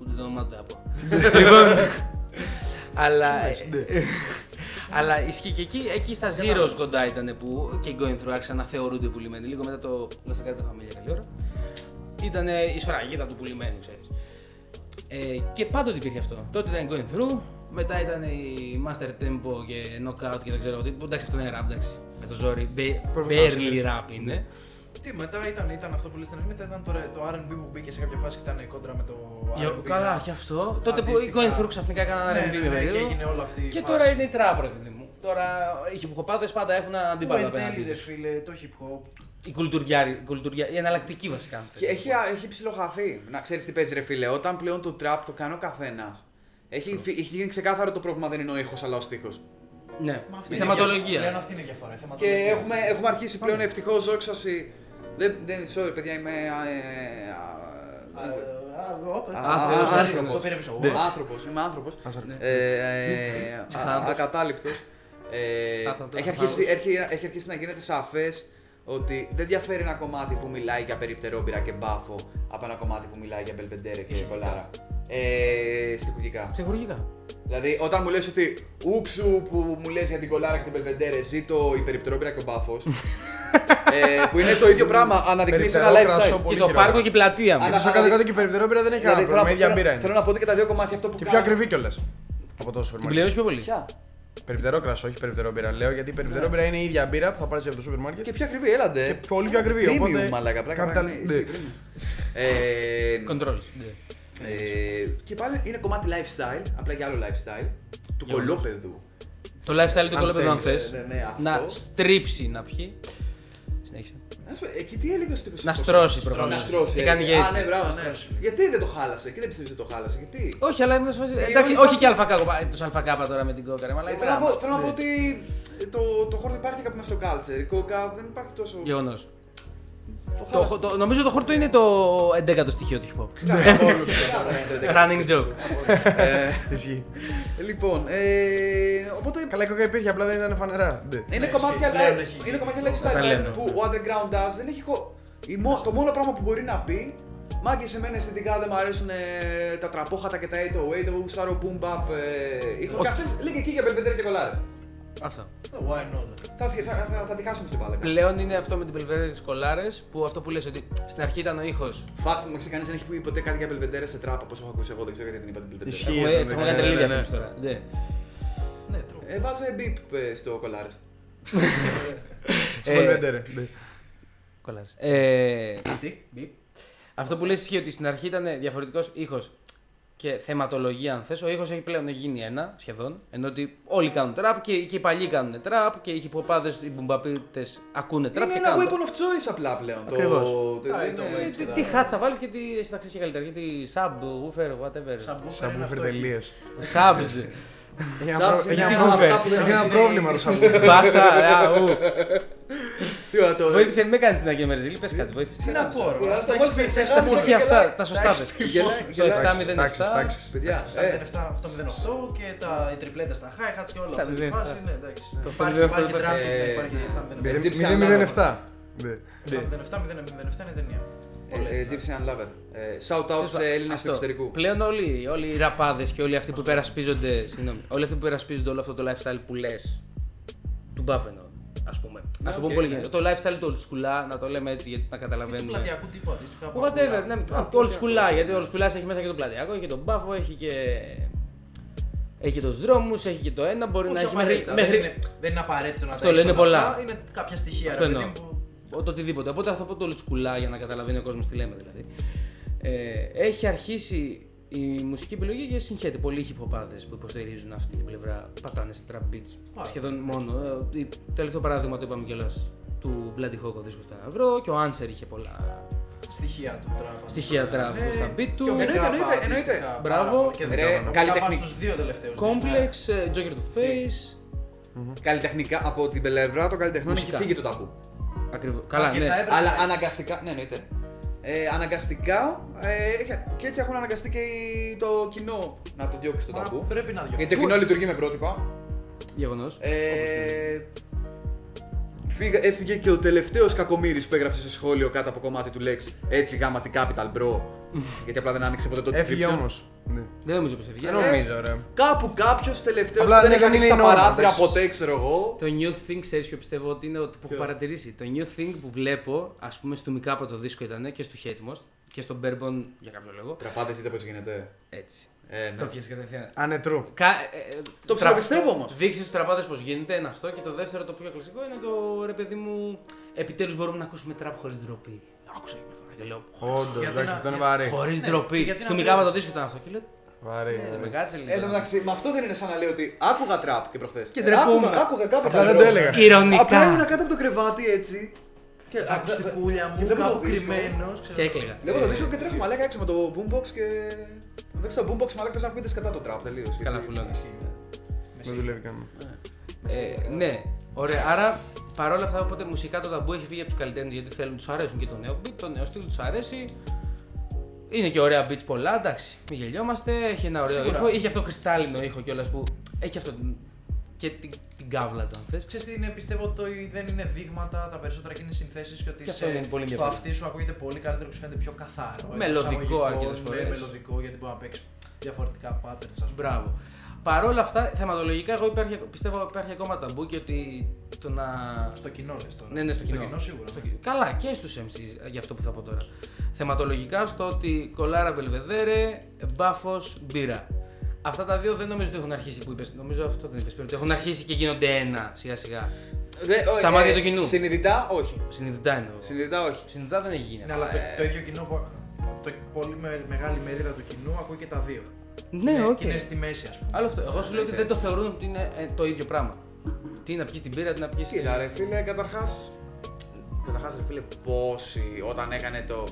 S1: ούτε το όνομα δεν θα πω. λοιπόν, αλλά, αλλά ισχύει και εκεί, εκεί στα Zeros κοντά ήταν που και οι Going Through άρχισαν να θεωρούνται πουλημένοι. Λίγο μετά το Λασσα κάτι τα φαμίλια καλή ώρα. Ήταν η σφραγίδα του πουλημένου, ξέρεις. Ε, και πάντοτε υπήρχε αυτό. Τότε ήταν Going Through, μετά ήταν η Master Tempo και Knockout και δεν ξέρω τι. που Εντάξει, αυτό είναι rap, εντάξει. Με το ζόρι. Be- Barely rap είναι.
S2: Τι, μετά ήταν, ήταν αυτό που λες στην αρχή, μετά ήταν το, ρε- το R&B που μπήκε σε κάποια φάση και ήταν κόντρα με το
S1: Για-
S2: R&B.
S1: Καλά, και αυτό. Τότε που οι
S2: Αντίστοιχα.
S1: Going Through ξαφνικά έκαναν
S2: Ναι,
S1: R&B
S2: ναι,
S1: με
S2: ναι, και
S1: περίοδο.
S2: έγινε όλη αυτή η
S1: Και
S2: φάση.
S1: τώρα είναι η τραπ, ρε παιδί μου. Τώρα οι χιποχοπάδε πάντα έχουν
S2: Που
S1: αντίπαλα
S2: εν
S1: απέναντι
S2: τέλει, ρε
S1: τους.
S2: φίλε, το hip hop.
S1: Η κουλτουριάρη, η, κουλτουριά, η εναλλακτική βασικά. αν
S3: Και
S1: θέλεις.
S3: έχει, έχει ψιλοχαθεί. Να ξέρεις τι παίζει, ρε φίλε. Όταν πλέον το trap το κάνει ο καθένας. Έχει, φυ- έχει γίνει ξεκάθαρο το πρόβλημα δεν είναι ο ήχος αλλά ο στίχος.
S1: Ναι,
S2: Μα αυτή
S1: η
S2: είναι διαφορά. Πλέον
S1: θεματολογία.
S2: αυτή είναι η διαφορά. η
S3: Και
S2: θεματολογία.
S3: έχουμε, έχουμε αρχίσει πλέον ευτυχώς όξαση Δεν, δεν, sorry, παιδιά, είμαι. ε,
S2: Α,
S3: α,
S2: α, όπ,
S3: Α,
S2: α,
S3: Θεός
S2: α,
S1: άνθρωπος.
S2: Το πήρε πίσω.
S3: Ναι. Άνθρωπος, είμαι άνθρωπος.
S4: Άσαρ.
S3: Ε, ε, α- Ακατάληπτος. Ε,
S1: Άθαντος.
S3: έχει, αρχίσει, έχει, έχει αρχίσει να γίνεται σαφές ότι δεν διαφέρει ένα κομμάτι που μιλάει για περιπτερόμπειρα και μπάφο από ένα κομμάτι που μιλάει για μπελβεντέρε και κολάρα. Ε, στοιχουργικά.
S1: Ψυχουργικά.
S3: Δηλαδή, όταν μου λες ότι ούξου που μου λες για την κολάρα και την μπελβεντέρε, ζήτω η περιπτερόμπειρα και ο μπάφος, ε, που είναι το ίδιο πράγμα, αναδεικνύεις ένα
S4: Περιπτερό κρασό,
S3: lifestyle.
S4: πολύ
S1: Και το
S4: χειρότερα.
S1: πάρκο και η πλατεία μου.
S3: Ανα-
S4: Στο κάτω κάτω και η περιπτερόμπειρα δεν έχει
S3: Δηλαδή,
S4: κανένα πρόβλημα. Η ίδια
S3: θέλω,
S4: μπύρα
S3: θέλω, θέλω
S4: είναι.
S3: να πω ότι και τα δύο κομμάτια αυτό που
S4: Και πιο
S3: κάνω-
S4: ακριβή κιόλας. Από το σούπερ
S1: Την
S4: μάρκετ.
S1: πληρώνεις πιο πολύ.
S3: Ποια;
S4: Περιπτερό κρασό, όχι περιπτερό μπύρα. Λέω γιατί η περιπτερό μπύρα είναι η ίδια μπύρα που θα πάρεις από το σούπερ μάρκετ.
S3: Και πιο ακριβή, έλαντε.
S4: Και πολύ πιο ακριβή,
S3: Premium,
S4: οπότε-
S3: μαλάκα, πλάκα
S4: Capital-
S3: πράγμα,
S4: ναι.
S3: είναι premium. Ε,
S1: Control.
S3: ε, και πάλι είναι κομμάτι lifestyle, απλά για άλλο lifestyle, του
S1: Γεγονός.
S3: κολόπεδου.
S1: Το lifestyle του
S4: Αν
S1: κολόπεδου αν
S4: θέλεις,
S1: θες.
S3: ναι, ναι, αυτό.
S1: Να στρίψει να πιει. Συνέχισε.
S3: Να σου πω, εκεί τι έλεγε στο 20.
S1: Να στρώσει προφανώς.
S3: Να στρώσει.
S1: Και κάνει
S3: έλεγε.
S1: και έτσι.
S3: Α, ναι, μπράβο,
S2: Να
S3: ναι.
S2: στρώσει.
S3: Γιατί δεν το χάλασε, και δεν πιστεύεις ότι το χάλασε, γιατί;
S1: Όχι, αλλά ήμουν σε φάση.
S3: Ε,
S1: Εντάξει,
S3: όλη
S1: όχι
S3: φάση-
S1: και αλφακά, τους αλφακάπα τώρα με την κόκα, ρε,
S3: Ε,
S1: μαλάκα.
S3: θέλω, να πω, θέλω να πω
S1: Ναι.
S3: ότι το, το χώρο υπάρχει κάποιο μέσα στο culture. Η κόκα δεν υπάρχει τόσο.
S1: Γεγονός.
S3: Το
S1: Το,
S3: χάλασε.
S1: το, νομίζω το χόρτο είναι το 11ο στοιχείο του hip hop.
S3: Από όλους, ε,
S1: Running joke.
S3: ε,
S4: Ισχύει.
S3: Λοιπόν, ε, οπότε
S4: Καλά, η κόκα υπήρχε, απλά δεν ήταν φανερά. Ναι.
S3: είναι
S2: Ναι,
S3: κομμάτια,
S2: ισχύει. Πλέον
S3: li-
S2: έχει-
S3: είναι κομμάτια
S1: Τα
S3: lifestyle
S1: λένε.
S3: που ο underground does. Δεν έχει χω... η μο- Το μόνο πράγμα που μπορεί να πει Μάγκε σε μένα αισθητικά δεν μου αρέσουν ε, τα τραπόχατα και τα 808, εγώ γουστάρω boom bap. Ε, ήχο. Και αυτές λέγε εκεί για πελπεντέρ και κολάρες.
S1: Αυτό.
S2: Why not?
S3: Θα, θα, θα, θα, θα τη χάσουμε στην μπάλα.
S1: Πλέον είναι αυτό με την πελβέδα της κολάρες που αυτό που λες ότι στην αρχή ήταν ο ήχος.
S3: Φακ, μου κανείς δεν έχει πει ποτέ κάτι για πελπεντέρε σε τράπα, όπως έχω ακούσει εγώ, δεν ξέρω γιατί δεν είπα την πελπεντέρε.
S4: Ισχύει.
S1: Έχουμε,
S4: ναι,
S1: έτσι έχουμε
S4: ναι,
S1: κάνει
S4: ναι,
S1: τρελή
S4: ναι,
S1: διαφήμιση τώρα. Ναι.
S2: Ναι, true.
S3: Ε, βάζε beep ε, στο κολάρες.
S4: Στο
S1: Ε,
S4: Belvedere, ναι.
S1: Κολάρες. Ε,
S2: Τι, μπιπ.
S1: αυτό που λες ισχύει ότι στην αρχή ήταν διαφορετικός ήχος και θεματολογία, αν θες. Ο ήχος έχει πλέον γίνει ένα σχεδόν. Ενώ ότι όλοι κάνουν τραπ και, και οι παλιοί κάνουν τραπ και οι χιποπάδες, οι μπουμπαπίτες ακούνε τραπ.
S3: Είναι
S1: και
S3: ένα
S1: κάνουν
S3: weapon of choice απλά πλέον. Το-
S1: Ακριβώς.
S3: το-
S2: Α,
S3: είναι-
S2: το
S1: Ε,
S2: έτσι,
S1: τι-
S2: τα-
S1: Τι hat θα βάλεις και τι εσύ θα ξέρει καλύτερα. Γιατί sub, woofer, whatever.
S2: Subwoofer είναι
S4: Subwoofer
S2: αυτό εκεί.
S4: τελείως.
S1: Subs.
S4: Έχει ένα
S3: Subs
S4: προ-
S3: είναι
S4: έχει
S3: αυτά
S4: ένα πρόβλημα.
S3: που δεν
S4: Έχει ένα
S2: είναι-
S4: πρόβλημα το subwoofer.
S1: Μπάσα, α, ου.
S3: Τι ωραία το-
S1: Βοήθησε, με κάνεις την Αγία Μερζήλη, πες κάτι, βοήθησε.
S2: Τι να πω, ρε.
S3: Ε,
S2: Αυτό
S3: αυτό
S2: έχεις
S3: μόλις
S2: πει,
S3: πες,
S2: θες
S3: ε,
S2: τα
S3: άστο,
S1: Όχι
S2: πουλιά.
S1: αυτά, τα σωστά
S2: Εντάξει,
S1: πες.
S3: Γελάει-
S1: Το
S3: γελάει-
S1: 707.
S4: Τάξεις, τάξεις.
S3: Παιδιά,
S2: Στα
S3: ε,
S2: 07, 808 και τα, οι τριπλέτες στα hi-hats και όλα
S1: Τα
S2: αυτή τη
S1: 07.
S2: φάση, ναι, εντάξει.
S1: Το
S2: Υπάρχει,
S1: 07
S2: υπάρχει
S1: το
S2: drafting,
S3: ε,
S2: ναι, υπάρχει 707.
S3: Egyptian
S4: 007. Ναι.
S2: 707, 007 είναι ταινία.
S3: ε,
S2: Πολλές,
S3: ε,
S2: ναι.
S3: Egyptian Lover. Ε, Shout out σε Έλληνες του
S1: Αυτό.
S3: εξωτερικού.
S1: Πλέον όλοι, όλοι οι ραπάδες και όλοι αυτοί που υπερασπίζονται. Συγγνώμη, όλοι αυτοί που υπερασπίζονται όλο αυτό το lifestyle που λες. Του Buffalo, ας πούμε. Α το
S3: οκ,
S1: πούμε πολύ
S3: ναι.
S1: γενικά. Το lifestyle του old school, να το λέμε έτσι γιατί να
S2: Και του
S1: καταλαβαίνουμε.
S2: πλατειακού τύπου αντίστοιχα. που
S1: Whatever,
S2: ακούγα.
S1: ναι,
S2: Α,
S1: το old school, γιατί ο old school έχει μέσα και το πλατειακό, έχει και τον μπάφο, έχει και. Έχει και τους δρόμους, έχει και το ένα, μπορεί
S2: Όχι
S1: να έχει μέχρι.
S2: απαραίτητα, δεν
S1: μέχρι...
S2: είναι- Δεν είναι απαραίτητο να
S1: Αυτό
S2: τα έχεις
S1: λένε
S2: όλα
S1: πολλά.
S2: αυτά, Είναι κάποια στοιχεία
S1: Αυτό
S2: ρε παιδί
S1: εννοώ.
S2: μου, που
S1: Το οτιδήποτε. Οπότε θα πω το old school για να καταλαβαίνει ο κόσμος τι λέμε δηλαδή. Ε, έχει αρχίσει η μουσική επιλογή και συγχέεται, πολλοί χιπχοπάδες που υποστηρίζουν αυτή την πλευρά. Πατάνε σε trap beats.
S2: Πάρα.
S1: Σχεδόν μόνο. Ε, το τελευταίο παράδειγμα το είπαμε κιόλας του Bloody Hawk ο δίσκος του ευρώ και ο Answer είχε πολλά
S2: στοιχεία του τραπ.
S1: στοιχεία trap
S2: Ναι,
S1: στα beat του.
S2: και ο
S3: Εννοείται,
S2: Γκάπα
S3: εννοείται,
S2: αντίστοιχα,
S3: εννοείται.
S2: πάρα
S1: Μπράβο.
S2: πολύ. Και
S3: Ρε,
S2: δεν κάνω.
S3: καλλιτεχνική.
S2: Γκάπα στους δύο τελευταίους
S1: Complex,
S2: δίσκους,
S1: ε, Joker του Face.
S3: Καλλιτεχνικά, από την πλευρά των καλλιτεχνών έχει
S1: Μουσικά.
S3: φύγει το ταμπού.
S1: Ακριβώς.
S2: ναι.
S1: Καλά,
S2: Και
S1: ναι.
S2: θα έπρεπε
S3: Αλλά
S2: να-
S3: αναγκαστικά, ναι, εννοείται. Ε, αναγκαστικά ε, έχει- και έτσι έχουν αναγκαστεί και η- το κοινό να το διώξει το
S2: Μα
S3: ταμπού.
S2: Πρέπει να διώξει.
S3: Γιατί το κοινό λειτουργεί με πρότυπα.
S1: Γεγονός.
S3: Ε, φύγα- έφυγε και ο τελευταίος κακομοίρης που έγραψε σε σχόλιο κάτω από κομμάτι του Lex. Έτσι γάμα την capital bro. γιατί απλά δεν άνοιξε ποτέ το
S4: Έφυγε
S3: description.
S4: όμως. Ναι.
S1: Δεν νομίζω πως έφυγε.
S4: Δεν νομίζω, ρε.
S3: Κάπου κάποιος τελευταίος
S4: Απλά
S3: που δεν
S4: ναι,
S3: έχει
S4: δεν
S3: ανοίξει
S4: είναι
S3: τα
S4: η νόρμα,
S3: παράθυρα
S4: δες.
S3: ποτέ, ξέρω εγώ.
S1: Το new thing, ξέρεις ποιο πιστεύω ότι είναι ότι που έχω
S3: Ποιο;
S1: παρατηρήσει. Το new thing που βλέπω, ας πούμε, στο Μικάπα το δίσκο ήταν και στο Hatemos και στο Bourbon για κάποιο λόγο.
S3: Τραπάτε, δείτε πώς γίνεται.
S1: Έτσι.
S3: Ε, ναι.
S1: Το πιάσει κατευθείαν.
S4: Ανετρού.
S1: Κα, ε, ε,
S3: Το ψιλοπιστεύω όμως.
S1: Δείξεις στους τραπάδε πώ γίνεται, ένα αυτό. Και το δεύτερο, το πιο κλασικό είναι το ρε παιδί μου. Επιτέλους μπορούμε να ακούσουμε τραπ χωρίς ντροπή. Άκουσα μια φορά και λέω.
S4: Όντως,
S2: Γιατί
S4: εντάξει,
S2: να-
S4: αυτό είναι
S2: για-
S4: βαρύ.
S1: Χωρίς
S2: Ναι,
S1: ντροπή.
S2: γιατί να
S1: Στο Μικάπα το
S2: τρέπεσαι.
S1: δίσκο ήταν αυτό. Και λέω.
S4: Βαρύ.
S1: «Ε,
S4: βαρύ.
S1: με κάτσε
S3: Εν τω
S1: λίγο.
S3: μεταξύ, με αυτό δεν είναι σαν να λέω ότι άκουγα τραπ και προχθές.
S1: Και ντρεπόμουν.
S3: Άκουγα, άκουγα κάπου.
S4: Απλά δεν το έλεγα.
S3: Απλά ήμουν
S1: Ηρωνικά.
S3: κάτω από το κρεβάτι έτσι. Και
S2: Ακουστικούλια
S3: και
S2: μου,
S3: βλέπω το
S2: κάπου
S3: δίσκο.
S2: κρυμμένος. ξέρω.
S1: Και έκλαιγα.
S3: Βλέπω το δίσκο και τρέχω μαλάκα έξω με το boombox και. Εντάξει, το boombox μαλάκα πες να ακούγεται κατά το τραπ τελείως.
S1: Καλά, φουλώνει.
S4: Δεν δουλεύει καν.
S1: Ε, ναι, Ωραία, άρα παρόλα αυτά, οπότε μουσικά το ταμπού έχει φύγει από τους καλλιτέχνες γιατί θέλουν, τους αρέσουν και το νέο beat, το νέο στυλ τους αρέσει. Είναι και ωραία beats πολλά, εντάξει, μην γελιόμαστε. Έχει ένα ωραίο
S2: Σίγουρα.
S1: ήχο. Είχε αυτό κρυστάλλινο ήχο κιόλας που έχει αυτό την- και την, την κάβλα του, αν θες.
S2: Ξέρεις τι είναι, πιστεύω ότι δεν είναι δείγματα, τα περισσότερα και είναι συνθέσεις και ότι
S1: Και αυτό
S2: σε-
S1: είναι πολύ
S2: στο
S1: ενδιαφέρον.
S2: αυτί σου ακούγεται πολύ καλύτερο και σου φαίνεται πιο καθαρό.
S1: Μελωδικό
S2: εισαγωγικό,
S1: αρκετές φορές.
S2: Ναι, μελωδικό γιατί μπορεί να παίξει διαφορετικά patterns, ας πούμε.
S1: Μπράβο. Παρ' όλα αυτά, θεματολογικά, εγώ υπάρχει, πιστεύω υπάρχει ακόμα ταμπού και ότι το να.
S2: Στο κοινό λες τώρα.
S1: Ναι, ναι, στο κοινό.
S2: σίγουρα.
S1: Στο κοινό. Καλά, και στους MCs για αυτό που θα πω τώρα. Θεματολογικά στο ότι κολάρα μπελβεδέρε, μπάφος, μπύρα. Αυτά τα δύο δεν νομίζω ότι έχουν αρχίσει που είπες. Νομίζω αυτό δεν είπες πριν. Ότι έχουν αρχίσει και γίνονται ένα σιγά σιγά.
S3: Δε- ο-
S1: Στα μάτια του κοινού.
S3: Συνειδητά, όχι.
S1: Συνειδητά εννοώ.
S3: Συνειδητά, όχι.
S1: Συνειδητά δεν έχει γίνει.
S2: Ναι,
S1: αυτό.
S2: αλλά το, το ίδιο κοινό, που- το πολύ με- μεγάλη μερίδα του κοινού ακούει και τα δύο.
S1: Ναι,
S2: Είναι-
S1: οκ.
S2: και είναι στη μέση, ας πούμε.
S1: Άλλο αυτό. Εγώ σου λέω ότι δεν το θεωρούν ότι είναι ε, το ίδιο πράγμα. Τι να πιεις την πύρα, τι να πιεις.
S3: Κοίτα ρε φίλε, καταρχάς, καταρχάς ρε φίλε, πόσοι όταν έκανε το...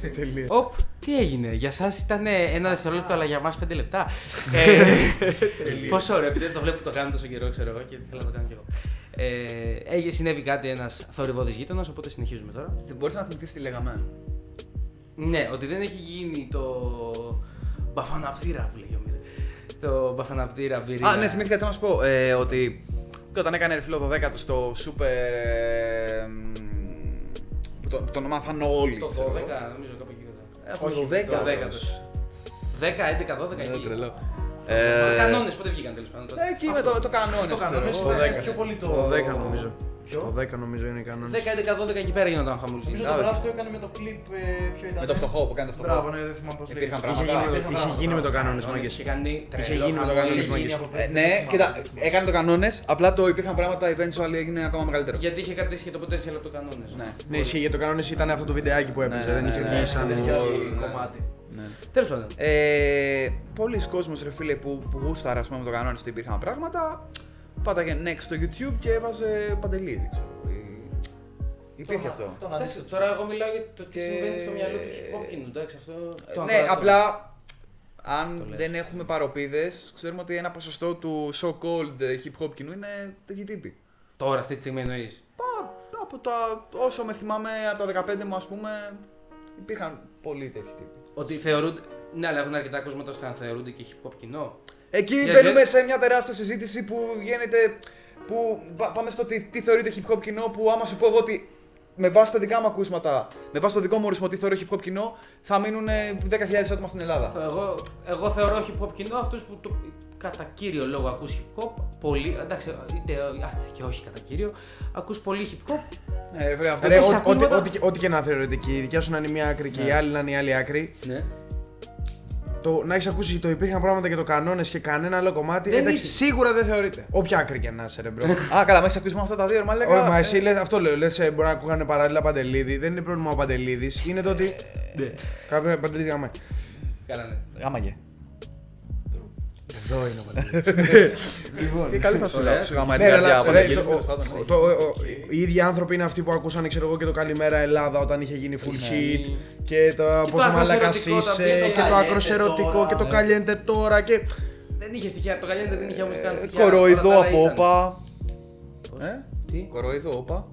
S4: Τελεία.
S1: Οπ, τι έγινε. Για εσάς ήταν ένα δευτερόλεπτο, αλλά για εμάς πέντε λεπτά. ε, πόσο ωραίο, επειδή δεν το βλέπω που το κάνω τόσο καιρό, ξέρω εγώ και θέλω να το κάνω κι εγώ. Ε, έγινε, συνέβη κάτι ένας θορυβόδη γείτονας, οπότε συνεχίζουμε τώρα.
S3: Δεν μπορείς να θυμηθείς τι λέγαμε.
S1: Ναι, ότι δεν έχει γίνει το. Μπαφαναπτήρα που λέγει ο Μίδε. Το μπαφαναπτήρα μπυρία.
S3: Α, ναι, θυμήθηκα τι να σου πω. Ε, ότι και όταν έκανε ρε φίλο το 10 στο Super. Ε, μ, που το, που το μάθαν όλοι.
S1: Το 12,
S3: ξέρω εγώ.
S1: νομίζω κάπου εκεί κοντά.
S3: Έχουμε
S1: Όχι,
S3: το 10.
S1: Το 10. τους. 10, 11, 12
S3: Ναι,
S1: εκεί.
S3: τρελό.
S1: Ε,
S3: Ε,
S1: Κανόνες πότε βγήκαν τέλος πάντων. τότε.
S3: Ε, εκεί με το, το κανόνες,
S2: Το
S3: ξέρω
S2: κανόνες
S3: εγώ.
S2: ήταν
S4: Το 10.
S2: πιο πολύ το...
S4: Το 10 νομίζω.
S2: Ποιο;
S4: Το 10 νομίζω είναι οι κανόνες.
S1: 10, 11, 12 εκεί πέρα γίνονταν χαμούλης.
S2: Νομίζω
S3: Μπράβο.
S2: το γράφει το έκανε με το κλιπ ε, ποιο ήταν.
S3: Με το φτωχό που κάνει το φτωχό.
S2: Μπράβο, ναι, δεν θυμάμαι πώς
S3: Υπήρχαν
S2: λέγεται.
S4: Είχε
S3: πράγματα.
S4: γίνει, με το- είχε γίνει με το κανόνισμα
S1: Κανόνες,
S4: και
S1: Είχε κάνει
S4: Είχε
S1: τρελό
S4: γίνει με το
S1: χαμούλη.
S4: κανόνισμα
S2: Είχε
S4: και
S2: γίνει από
S3: Ε,
S2: πριν,
S3: ναι,
S2: δεν
S3: κοίτα,
S2: θυμάμαι.
S3: έκανε το κανόνες, απλά το υπήρχαν πράγματα, eventually έγινε ακόμα μεγαλύτερο.
S1: Γιατί είχε κρατήσει και το potential από το κανόνες.
S3: Ναι.
S4: Ναι, ισχύει για το κανόνες ήταν αυτό το βιντεάκι που έπαιζε.
S3: Ναι,
S4: δεν
S3: ναι,
S4: είχε
S3: ναι,
S4: βγει
S3: ναι,
S4: σαν.
S2: Δεν
S3: ναι,
S2: είχε
S3: ναι.
S2: βγει
S3: Ναι.
S2: κομμάτι.
S3: ναι.
S1: Τέλος πάντων.
S3: Ε, Πολλοί κόσμος ρε φίλε που, που γούσταρε ας πούμε, με το κανόνες ότι υπήρχαν πράγματα, πάταγε next στο YouTube και έβαζε παντελίδι. Ξέρω. Ή- Υπήρχε
S2: Το-
S3: αυτό.
S2: το να
S1: Εντάξει,
S2: δεις-
S1: τώρα εγώ μιλάω για το τι
S3: Και-
S1: συμβαίνει στο μυαλό του hip hop κοινού. Εντάξει, αυτό. το
S3: ναι,
S1: ακροατό.
S3: απλά αν
S1: Το λες.
S3: δεν έχουμε παροπίδες, ξέρουμε ότι ένα ποσοστό του so-called hip hop κοινού είναι τέτοιοι τύποι.
S1: Τώρα, αυτή τη στιγμή εννοείς.
S3: Πα- Από τα, όσο με θυμάμαι από τα 15 μου ας πούμε, υπήρχαν πολλοί τέτοιοι τύποι.
S1: Ότι θεωρούνται. Ναι, αλλά έχουν αρκετά κόσμο ώστε να θεωρούνται και hip hop κοινό.
S3: Εκεί
S1: Για-
S3: μπαίνουμε
S1: για-
S3: σε μια τεράστια συζήτηση που γίνεται. που πα- πάμε στο τι, τι θεωρείται hip hop κοινό. Που άμα σου πω εγώ ότι με βάση τα δικά μου ακούσματα, με βάση το δικό μου ορισμό τι θεωρώ hip hop κοινό, θα μείνουν ε, 10.000 άτομα στην Ελλάδα.
S1: Εγώ, εγώ θεωρώ hip hop κοινό αυτούς που το, κατά κύριο λόγο ακούς hip hop. Πολύ, εντάξει, είτε α, και όχι κατά κύριο, ακούς πολύ hip hop.
S3: Ναι, βέβαια, αυτό
S4: Ρε,
S1: έχεις
S4: ό- ό,τι,
S1: ακούσματα;
S4: ό,τι, ό,τι και να θεωρείτε και η δικιά σου να είναι μια άκρη και η άλλη να είναι η άλλη άκρη,
S1: Ναι.
S4: Το να έχεις ακούσει το υπήρχαν πράγματα και το κανόνες και κανένα άλλο κομμάτι,
S1: Δεν
S4: εντάξει,
S1: είσαι-
S4: σίγουρα δεν θεωρείται. Όποια άκρη και να είσαι, ρε bro.
S3: Α, καλά, με έχεις ακούσει με αυτά τα δύο, ρε μαλάκα.
S4: Όχι, μα
S3: Ε,
S4: εσύ λες, αυτό λέω. Λες, μπορεί να ακούγανε παράλληλα Παντελίδη. Δεν είναι πρόβλημα ο Παντελίδης. Είναι το ότι.
S1: Ναι.
S4: Κάποιο Παντελίδη γαμάει.
S1: Καλά, ναι.
S3: Γάμαγε.
S4: Εδώ είναι ο Παντελίδης. λοιπόν.
S3: Και καλή θα σου
S1: Ωραία.
S3: λέω. Σου γάμα
S4: Ναι,
S3: την
S4: ρε,
S3: καρδιά
S4: αλλά,
S3: από
S4: ρε,
S3: εκεί,
S4: το-
S3: τέλος πάντων,
S4: ο-
S3: ναι.
S4: το- ο- ο- Οι ίδιοι άνθρωποι είναι αυτοί που ακούσαν ξέρω εγώ, και το Καλημέρα Ελλάδα όταν είχε γίνει full
S3: Ναι.
S4: hit και το
S1: το
S4: πόσο
S1: άκρος
S4: μαλάκα
S1: ερωτικό, τα
S4: είσαι
S1: οποία
S4: και το
S2: καλέντε
S4: άκρο ερωτικό
S2: τώρα,
S4: και το
S1: ναι.
S4: καλιέντε τώρα και.
S1: Δεν είχε στοιχεία, το Καλιέντε δεν είχε όμως καν
S3: Ε,
S1: στοιχεία. όλα
S3: Κοροϊδό
S1: τα άλλα
S3: από
S1: ήταν.
S3: όπα.
S1: Πώς;
S3: Ε,
S1: Τι;
S3: κοροϊδό όπα.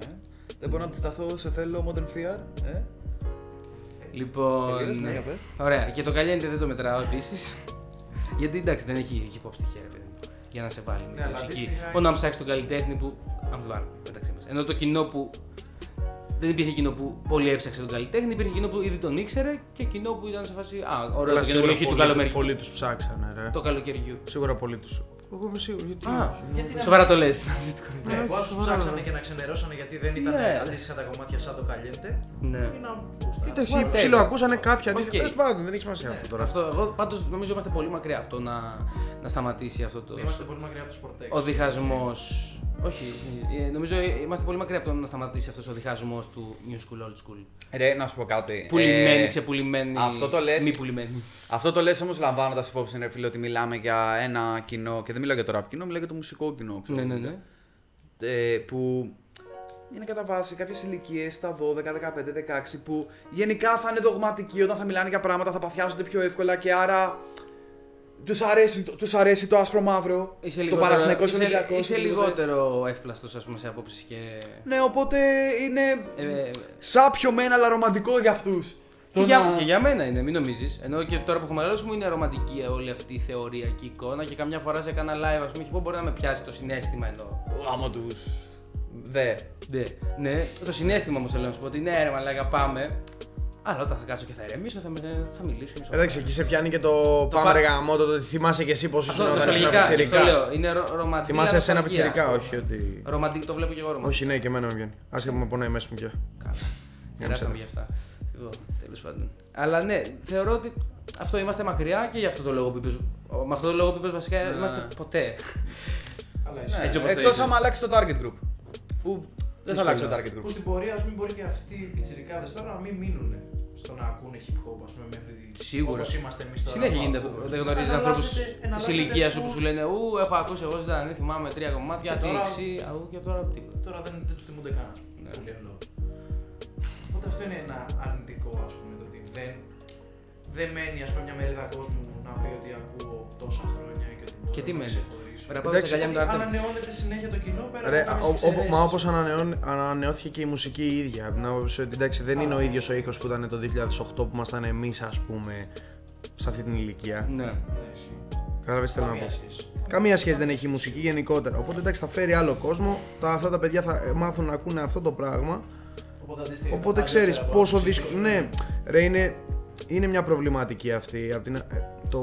S3: Ε, δεν μπορώ να αντισταθώ, σε θέλω modern fear. Ε,
S1: Λοιπόν.
S3: τελείως, ναι, για πες.
S1: Ωραία, και το Καλιέντε δεν το μετράω επίσης. Γιατί εντάξει δεν έχει hip hop στοιχεία, ρε παιδί μου, για να σε βάλει
S2: Ναι,
S1: στη
S2: αλλά
S1: μουσική.
S2: αντίστοιχα
S1: Μόνο να ψάξεις τον καλλιτέχνη που αμφιβάλλω μεταξύ μας. Ενώ το κοινό που. Δεν υπήρχε κοινό που πολύ έψαξε τον καλλιτέχνη, υπήρχε κοινό που ήδη τον ήξερε και κοινό που ήταν σε φάση. Α, ωραίο το καινούργιο hit του καλοκαιριού.
S4: Πολλοί τους ψάξανε, ρε.
S1: Το καλοκαιριού.
S4: Σίγουρα πολλοί του. Εγώ είμαι σίγουρο. Γιατί.
S1: Α,
S4: όχι, ναι.
S2: Γιατί να-
S1: Σοβαρά το λες.
S2: Ναι, που άλλους
S4: σοβαρά.
S2: ψάξανε και να ξενερώσανε γιατί δεν ήταν
S1: Ναι.
S2: αντίστοιχα τα κομμάτια σαν το καλιέντε.
S1: Ναι.
S2: Ή να γούσταραν.
S4: Εντάξει,
S1: Whatever.
S4: ψιλοακούσανε κάποια
S1: Οκ.
S4: αντίστοιχα. Τέλος πάντων, δεν έχει σημασία αυτό τώρα.
S1: Αυτό, εγώ πάντως νομίζω είμαστε πολύ μακριά από το να, να σταματήσει αυτό το.
S2: Είμαστε πολύ μακριά από του Sportex.
S1: Ο διχασμός. Όχι, ε, νομίζω είμαστε πολύ μακριά από το να σταματήσει αυτός ο διχασμός του new school, old school.
S3: Ρε, να σου πω κάτι.
S1: Πουλημένη,
S3: Ε,
S1: ξεπουλημένη.
S3: αυτό το λες.
S1: Μη πουλημένη.
S3: Αυτό το λες όμως λαμβάνοντας υπόψη, ρε φίλε, ότι μιλάμε για ένα κοινό, και δεν μιλάω για το rap κοινό, μιλάω για το μουσικό κοινό, ξέρω.
S1: Ναι, ναι, ναι.
S3: Ε, που είναι κατά βάση κάποιες ηλικίες, στα 12, 15, 16, που γενικά θα είναι δογματικοί όταν θα μιλάνε για πράγματα, θα παθιάζονται πιο εύκολα και άρα Τους αρέσει, το- τους αρέσει το άσπρο μαύρο,
S1: Είσαι
S3: το
S1: λιγότερο,
S3: Παναθηναϊκός
S1: είσαι,
S3: Ολυμπιακός.
S1: είσαι
S3: οτιδήποτε.
S1: λιγότερο εύπλαστος, ας πούμε, σε απόψεις και.
S3: Ναι, οπότε είναι
S1: Ε, ε,
S3: σάπιο μεν, αλλά ρομαντικό για αυτούς.
S1: Και,
S3: Το
S1: για,
S3: να-
S1: και για μένα είναι, μην νομίζεις. Ενώ και τώρα που έχω μεγαλώσει μου είναι ρομαντική όλη αυτή η θεωρία και η εικόνα και καμιά φορά σε κάνα live, ας πούμε, και πω μπορεί να με πιάσει το συνέστημα εννοώ.
S3: Γάμο τους. Δε.
S1: Ναι, ναι, το συνέστημα μου θέλω να σου πω ότι ναι, ρε μαλάκα, πάμε. Αλλά όταν θα κάτσω και θα ηρεμήσω, θα, με- θα μιλήσω. είναι
S4: Εντάξει,
S1: σοβαρά.
S4: εκεί σε πιάνει και το,
S1: πα-
S4: πάμε ρε γαμό, το ότι θυμάσαι και εσύ πόσο
S1: Αυτό
S4: ήσουν όταν ήσουν
S1: νοσταλγικά, γι' αυτό
S4: πιτσιρικάς.
S1: λέω. Είναι ρο, ρομαντική.
S4: Θυμάσαι εσένα
S1: νοσταλγία
S4: πιτσιρικά,
S1: αυτό.
S4: όχι ότι...
S1: Ρομαντική, το βλέπω και εγώ ρομαντική.
S4: Όχι, ναι, και εμένα με βγαίνει. Άσε που με πονάει μέσα μου πια.
S1: Καλά. Γεράσαμε για αυτά. Εγώ, τέλος πάντων. Αλλά ναι, θεωρώ ότι αυτό είμαστε μακριά και γι' αυτό το λόγο που είπες, Με αυτό το λόγο που είπες βασικά
S3: Ναι,
S1: είμαστε
S3: ναι.
S1: ποτέ.
S2: Αλλά
S3: Ναι,
S2: ισχύει.
S1: Έτσι όπως το
S3: Εκτός
S1: είπες.
S3: άμα αλλάξει το target group. Που δεν θα αλλάξει το
S1: Δύσκολο.
S3: target
S2: Που
S3: group.
S2: στην πορεία, ας πούμε, μπορεί και αυτοί οι πιτσιρικάδες τώρα να μην μείνουν στο να ακούνε hip hop, ας πούμε, μέχρι
S1: Σίγουρα.
S2: όπως είμαστε εμείς τώρα.
S1: Συνέχεια
S2: που
S1: γίνεται αυτό.
S2: ακούμε.
S1: Δεν γνωρίζεις
S2: Εναλλάσσετε-
S1: ανθρώπους της
S2: εναλλάσσετε
S1: ηλικίας σου
S2: full.
S1: που σου λένε Ου, έχω ακούσει εγώ ζωντανή, θυμάμαι τρία κομμάτια,
S2: Και
S1: τι
S2: τώρα-
S1: εξή, αού και τώρα τίποτα.
S2: Τώρα δεν, δεν τους θυμούνται καν, ας πούμε,
S1: Ναι.
S2: πολύ εν λόγω. Οπότε αυτό είναι ένα αρνητικό, ας πούμε, το ότι δεν, δεν μένει, ας πούμε, μια μερίδα κόσμου να πει ότι ακούω τόσα χρόνια και ότι μπορώ
S1: Και τι
S2: να
S1: μένει;
S2: ξεχωρίσω.
S1: Πρέπει να πάω
S4: Εντάξει,
S1: σε αγκαλιά με
S2: Ότι
S1: το άρθρο.
S2: ανανεώνεται συνέχεια το κοινό πέρα
S4: Ρε,
S2: από
S4: ο-
S2: κάποιες
S4: ο-
S2: εξαιρέσεις.
S4: μα όπως ανανεώθηκε και η μουσική η ίδια. Από την άποψη ότι εντάξει, δεν είναι ο ίδιος ο ήχος που ήταν το 2008 που ήμασταν εμείς, ας πούμε, σε αυτή την ηλικία.
S1: Ναι.
S2: Ναι, ισχύει.
S4: Κατάλαβες τι θέλω να
S2: Καμία
S4: πω.
S2: σχέση.
S4: Καμία σχέση δεν έχει η μουσική γενικότερα. Οπότε εντάξει, θα φέρει άλλο κόσμο. Τα, αυτά τα παιδιά θα μάθουν να ακούνε αυτό το πράγμα.
S2: Οπότε, αντίστοιχα,
S4: Οπότε
S2: τα
S4: ξέρεις
S2: παλιότερα
S4: πόσο
S2: που
S4: δύσκολο.
S2: ακούσες,
S4: Ναι, ρε, είναι, είναι μια προβληματική αυτή. Απ την, ε, το,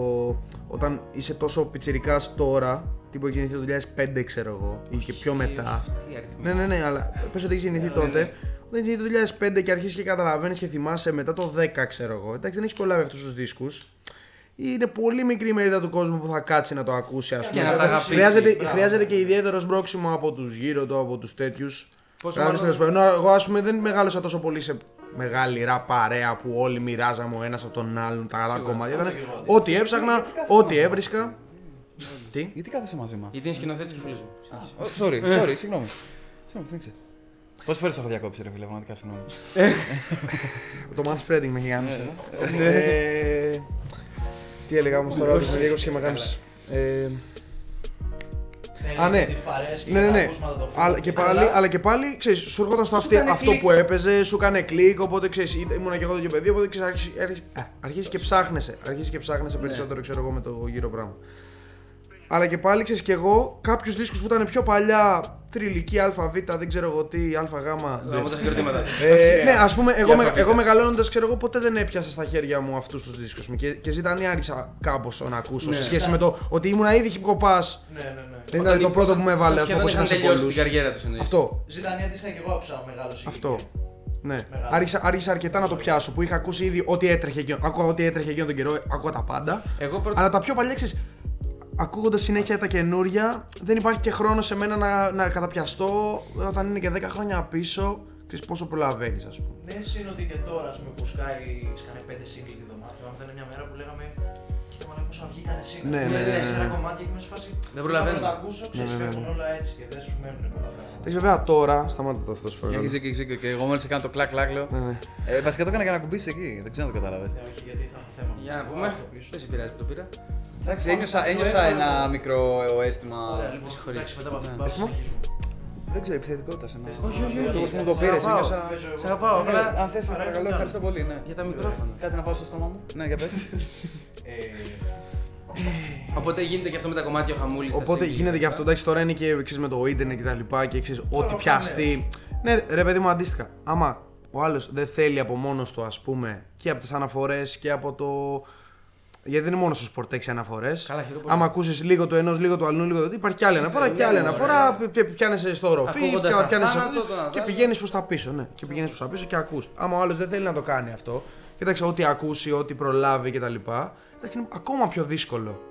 S4: όταν είσαι τόσο πιτσιρικάς τώρα, τι που έχει γεννηθεί το 2005, ξέρω εγώ, ή και πιο μετά.
S1: Αυτή η αριθμή.
S4: Ναι, ναι, ναι, αλλά πες ότι έχει γεννηθεί
S2: Ναι, ναι,
S4: τότε.
S2: ναι.
S4: Όταν έχει γεννηθεί το 2005 και αρχίσει και καταλαβαίνεις και θυμάσαι μετά το 10, ξέρω εγώ. Εντάξει, δεν έχει προλάβει αυτούς τους δίσκους. Είναι πολύ μικρή μερίδα του κόσμου που θα κάτσει να το ακούσει, ας
S2: Και
S4: πούμε.
S1: να τα αγαπήσει.
S4: χρειάζεται,
S2: Μπράβο.
S4: χρειάζεται και ιδιαίτερος σπρώξιμο από τους γύρω του, από τους τέτοιους.
S1: Πόσο
S4: Κατάλαβες
S1: μάλλον-
S4: τι να σου πω. Ενώ εγώ, ας πούμε, δεν μεγάλωσα τόσο πολύ σε μεγάλη ρα παρέα που όλοι μοιράζαμε ο ένας από τον άλλον τα άλλα κομμάτια. Ήταν
S2: και εγώ.
S4: ό,τι έψαχνα, ό,τι έβρισκα. Τι;
S3: Γιατί κάθεσαι μαζί μας;
S1: Γιατί είναι σκηνοθέτης και φίλος μου.
S3: Sorry, sorry, συγγνώμη. Συγγνώμη, δεν ξέρω. Πόσες φορές έχω διακόψει, ρε φίλε, πραγματικά συγγνώμη.
S4: Το man spreading με έχει κάνει εδώ. Ε, Τι έλεγα όμως τώρα, ότι με διέκοψε και με κάνεις. Ε,
S2: Θέλεις
S4: Α, ναι.
S2: τις παρέες και
S4: Ναι, ναι,
S2: τα
S4: ναι.
S2: ακούσματα το
S4: Αλλά
S2: full
S4: και
S2: και
S4: πάλι,
S2: καλά.
S4: αλλά και πάλι ξέρεις, σου έρχονταν στο
S1: Σου
S4: αυτή,
S1: κάνε
S4: αυτό
S1: κλικ.
S4: που έπαιζε, σου έκανε κλικ, οπότε ξέρεις, είτε- ήμουνα και εγώ τέτοιο παιδί, οπότε ξέρεις, αρχίζεις, αρχίζεις, α, αρχίζεις και ψάχνεσαι, αρχίζεις και ψάχνεσαι περισσότερο, ξέρω εγώ, με το γύρο πράγμα. Αλλά και πάλι ξέρεις και εγώ κάποιους δίσκους που ήταν πιο παλιά, τριλική ΑΒ, δεν ξέρω εγώ τι, ΑΓ.
S1: Γάμω τα συγκροτήματα.
S4: Ε, ναι, ας πούμε, εγώ,
S1: Για
S4: με,
S1: φαβίτα.
S4: εγώ μεγαλώνοντας, ξέρω εγώ, ποτέ δεν έπιασα στα χέρια μου αυτούς τους δίσκους μου. Και, και ζητάνει άρχισα κάπω να ακούσω
S1: Ναι.
S4: σε σχέση με το ότι ήμουν ήδη hip hop
S2: Ναι, ναι, ναι.
S4: Δεν ήταν το πρώτο που με έβαλε, ας πούμε,
S1: Σχεδόν
S4: όπω
S1: είχαν
S4: ήταν σε
S1: τελειώσει
S4: πολλούς.
S1: την καριέρα τους εννοείς.
S4: Αυτό.
S2: Ζητάνει αντίστοιχα και εγώ άκουσα μεγάλο ηλικία.
S4: Αυτό. Ναι.
S2: Μεγάλο.
S4: Άρχισα, άρχισα αρκετά να το πιάσω που είχα ακούσει ήδη ό,τι έτρεχε εκείνο. Άκουγα ό,τι έτρεχε εκείνο τον καιρό, άκουγα τα πάντα.
S1: Εγώ πρώτα.
S4: Αλλά τα πιο παλιά ξέρεις, ακούγοντας συνέχεια τα καινούρια, δεν υπάρχει και χρόνος σε μένα να, να καταπιαστώ όταν είναι και 10 χρόνια πίσω. Ξέρεις πόσο προλαβαίνεις, ας πούμε.
S2: Ναι, είναι ότι και τώρα, ας πούμε, που σκάει, σκάνε πέντε σύγκλι τη βδομάδα. Θυμάμαι, ήταν μια μέρα που λέγαμε Κοίτα μαλάκα πόσο βγήκανε σήμερα.
S4: Ναι,
S1: ναι, ναι,
S2: Τέσσερα
S1: ναι.
S2: κομμάτια και με σε φάση.
S1: Δεν προλαβαίνω.
S2: Να τα ακούσω, ξέρεις,
S4: Ναι, ναι, ναι.
S2: φεύγουν όλα έτσι και δεν σου μένουν πολλά πράγματα.
S4: Εντάξει, βέβαια τώρα, σταμάτα το αυτό σου
S3: Έχεις
S4: παρακαλώ.
S3: δίκιο, έχεις δίκιο. Και εγώ μόλις έκανα το κλακ κλακ λέω.
S4: Ναι, ναι.
S3: Ε, βασικά το έκανα για να κουμπίσεις εκεί, δεν ξέρω αν το κατάλαβες.
S2: Ναι, όχι, γιατί θα έχω θέμα.
S1: Για να πούμε.
S2: Πάω στο πίσω.
S1: Δεν σε πειράζει που το πήρα.
S3: Εντάξει,
S2: Πάμε
S3: ένιωσα,
S2: στο
S3: ένιωσα
S2: ένα.
S3: ένα μικρό αίσθημα.
S2: Ωραία, λοιπόν,
S1: συγχωρείς.
S2: εντάξει, μετά από αυτό
S3: Ναι.
S2: πάμε,
S4: Αίσθημα;
S2: συνεχίζουμε.
S3: Δεν ξέρω, επιθετικότητα σε μένα.
S2: Όχι, όχι,
S3: Το
S2: όχι.
S3: πώς μου το
S1: Σε
S3: πήρε,
S1: αγαπάω.
S3: ένιωσα.
S2: Παίζω εγώ.
S1: Σε αγαπάω,
S2: Ναι,
S1: απλά-
S3: Αν θες,
S2: Παρά,
S3: παρακαλώ,
S2: κάνω.
S3: ευχαριστώ πολύ. Ναι.
S1: Για τα μικρόφωνα.
S3: Κάτι να πάω στο στόμα μου; Ναι, για πες.
S2: Ε,
S1: Οπότε γίνεται και αυτό με τα κομμάτια ο χαμούλη.
S4: Οπότε γίνεται και αυτό. Εντάξει, τώρα είναι και ξέρεις, με το ίντερνετ και τα λοιπά και ξέρεις, ό,τι
S2: αυτό
S4: πιαστεί. Ναι, ρε παιδί μου, αντίστοιχα. Άμα ο άλλος δεν θέλει από μόνος του, ας πούμε, και από τις αναφορές και από το. Γιατί δεν είναι μόνο στο σπορτ έχεις αναφορές.
S1: Καλά, χειρό πολύ.
S4: Άμα ακούσεις λίγο το ενός, λίγο το αλλού, λίγο το τι, υπάρχει και άλλη αναφορά και άλλη
S1: ωραία.
S4: αναφορά. Και πιάνεσαι στο ροφή,
S1: Ακούγοντας τα
S4: πιάνεσαι
S1: θάνατο, το ένα,
S4: και
S1: το άλλο.
S4: πηγαίνεις προς τα πίσω. Ναι, και πηγαίνεις προς τα πίσω και ακούς. Άμα ο άλλος δεν θέλει να το κάνει αυτό, κοίταξε ό,τι ακούσει, ό,τι προλάβει κτλ. Εντάξει, είναι ακόμα πιο δύσκολο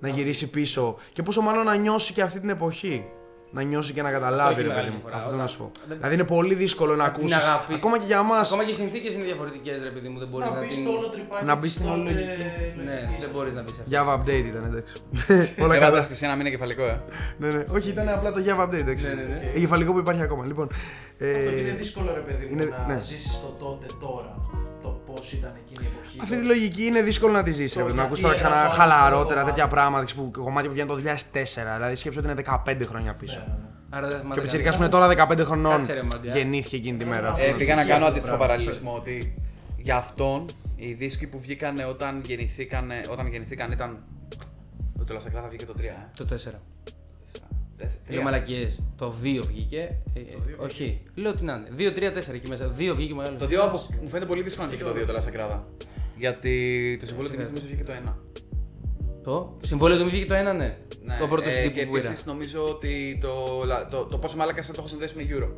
S4: να γυρίσει πίσω και πόσο μάλλον να νιώσει και αυτή την εποχή. Να νιώσει και να καταλάβει,
S1: έχει
S4: ρε
S1: μεγάλη
S4: παιδί μου.
S1: διαφορά.
S4: Αυτό θέλω να σου πω.
S1: Δεν-
S4: Δηλαδή είναι πολύ δύσκολο να
S1: την
S4: ακούσεις.
S1: αγάπη.
S4: Ακόμα και για μα.
S1: Ακόμα και οι συνθήκες είναι διαφορετικές, ρε παιδί μου. Δεν μπορείς
S2: Να
S1: να
S2: μπει
S1: την.
S2: στο όλο τρυπάκι.
S4: Να μπεις στην
S2: τότε
S4: όλη λογική.
S1: Ναι,
S2: λογική,
S1: δεν
S2: ας
S1: μπορείς
S2: πούμε.
S1: να μπει αυτό.
S4: Java update ήταν, εντάξει. Όλα
S3: Έβαλες
S4: καλά.
S3: και σε ένα μήνα κεφαλικό, ε.
S4: ναι, ναι. Όχι, ήταν απλά το Java update, εντάξει.
S1: Ναι, ναι, ναι.
S4: Ε, Κεφαλικό που υπάρχει ακόμα. Λοιπόν,
S2: Αυτό και είναι
S4: ε,
S2: δύσκολο ρε παιδί μου
S4: είναι-
S2: να
S4: ναι.
S2: ζήσεις το τότε τώρα. Το πώς ήταν εκείνη η εποχή.
S4: Αυτή τη λογική είναι δύσκολο να τη ζήσει.
S2: Το
S4: Να
S2: γιατί
S4: ακούς τώρα ξανά
S2: έγραψε ο
S4: χαλαρότερα
S2: άλλος
S4: τέτοια
S2: το
S4: πράγματα που κομμάτια που βγαίνουν το 2004. Δηλαδή σκέψου ότι είναι 15 χρόνια πίσω.
S2: Ναι, ναι, ναι.
S1: Άρα δεν
S4: Και ο
S1: θυμάται
S4: Πιτσιρικά που
S1: κανένας.
S4: είναι τώρα 15 χρονών
S1: Κάτσε ρε, Μαντιά.
S4: γεννήθηκε εκείνη τη μέρα.
S2: Ε,
S3: Ε,
S4: Αυτό
S3: πήγα να
S2: αυτό
S3: κάνω
S2: το
S3: αντίστοιχο
S2: πράγμα,
S3: παραλληλισμό ότι για αυτόν οι δίσκοι που βγήκαν όταν γεννηθήκαν, όταν γεννηθήκαν ήταν. Το Λασακλάδα βγήκε το 3, ε.
S1: Το 4.
S3: Τέσσερα,
S1: Λέω
S3: τρία.
S1: μαλακίες. Το 2 βγήκε. Ε, ε, όχι. Λέω ότι να είναι. 2, 3, 4 εκεί μέσα. 2 βγήκε μεγάλος.
S3: Το 2 από... μου φαίνεται πολύ δύσκολο να βγήκε το 2 το Λασακλάδα. Γιατί το συμβόλαιο τιμή νομίζω βγήκε το 1.
S1: Το; Συμβόλαιο του μη βγήκε το 1, ναι.
S3: Ναι,
S1: Το πρώτο
S3: ε,
S1: CD
S3: και
S1: που πήρα.
S3: επίση νομίζω ότι το, λα- το, το πόσο μαλάκα θα το έχω συνδέσει με Euro.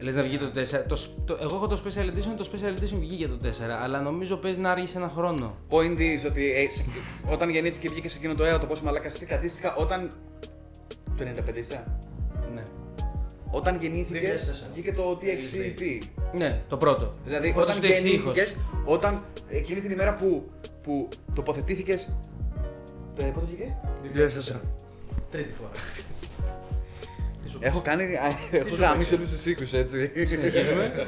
S1: Λες να βγει το 4. Το, σ- το, εγώ έχω το Special Edition, το Special Edition βγήκε το 4, αλλά νομίζω παίζει να άργησε ένα χρόνο.
S3: Point is ότι ε, σε- όταν γεννήθηκε βγήκε σε εκείνο το αέρα το πόσο μαλάκα εσύ αντίστοιχα όταν. Το 95 είσαι;
S1: Ναι.
S3: Όταν γεννήθηκες
S2: 2004.
S3: βγήκε το TXCP.
S1: Ναι, το πρώτο.
S3: Δηλαδή
S1: Πρώτο
S3: όταν
S1: στο εξήχος.
S3: γεννήθηκες, όταν εκείνη την ημέρα που, που τοποθετήθηκες. Ε, πότε βγήκε;
S4: 2004.
S2: Τρίτη φορά. Τι σου
S3: Έχω κάνει. Έχω
S2: σου
S3: γαμίσει
S2: παίξει;
S3: όλους τους οίκους έτσι.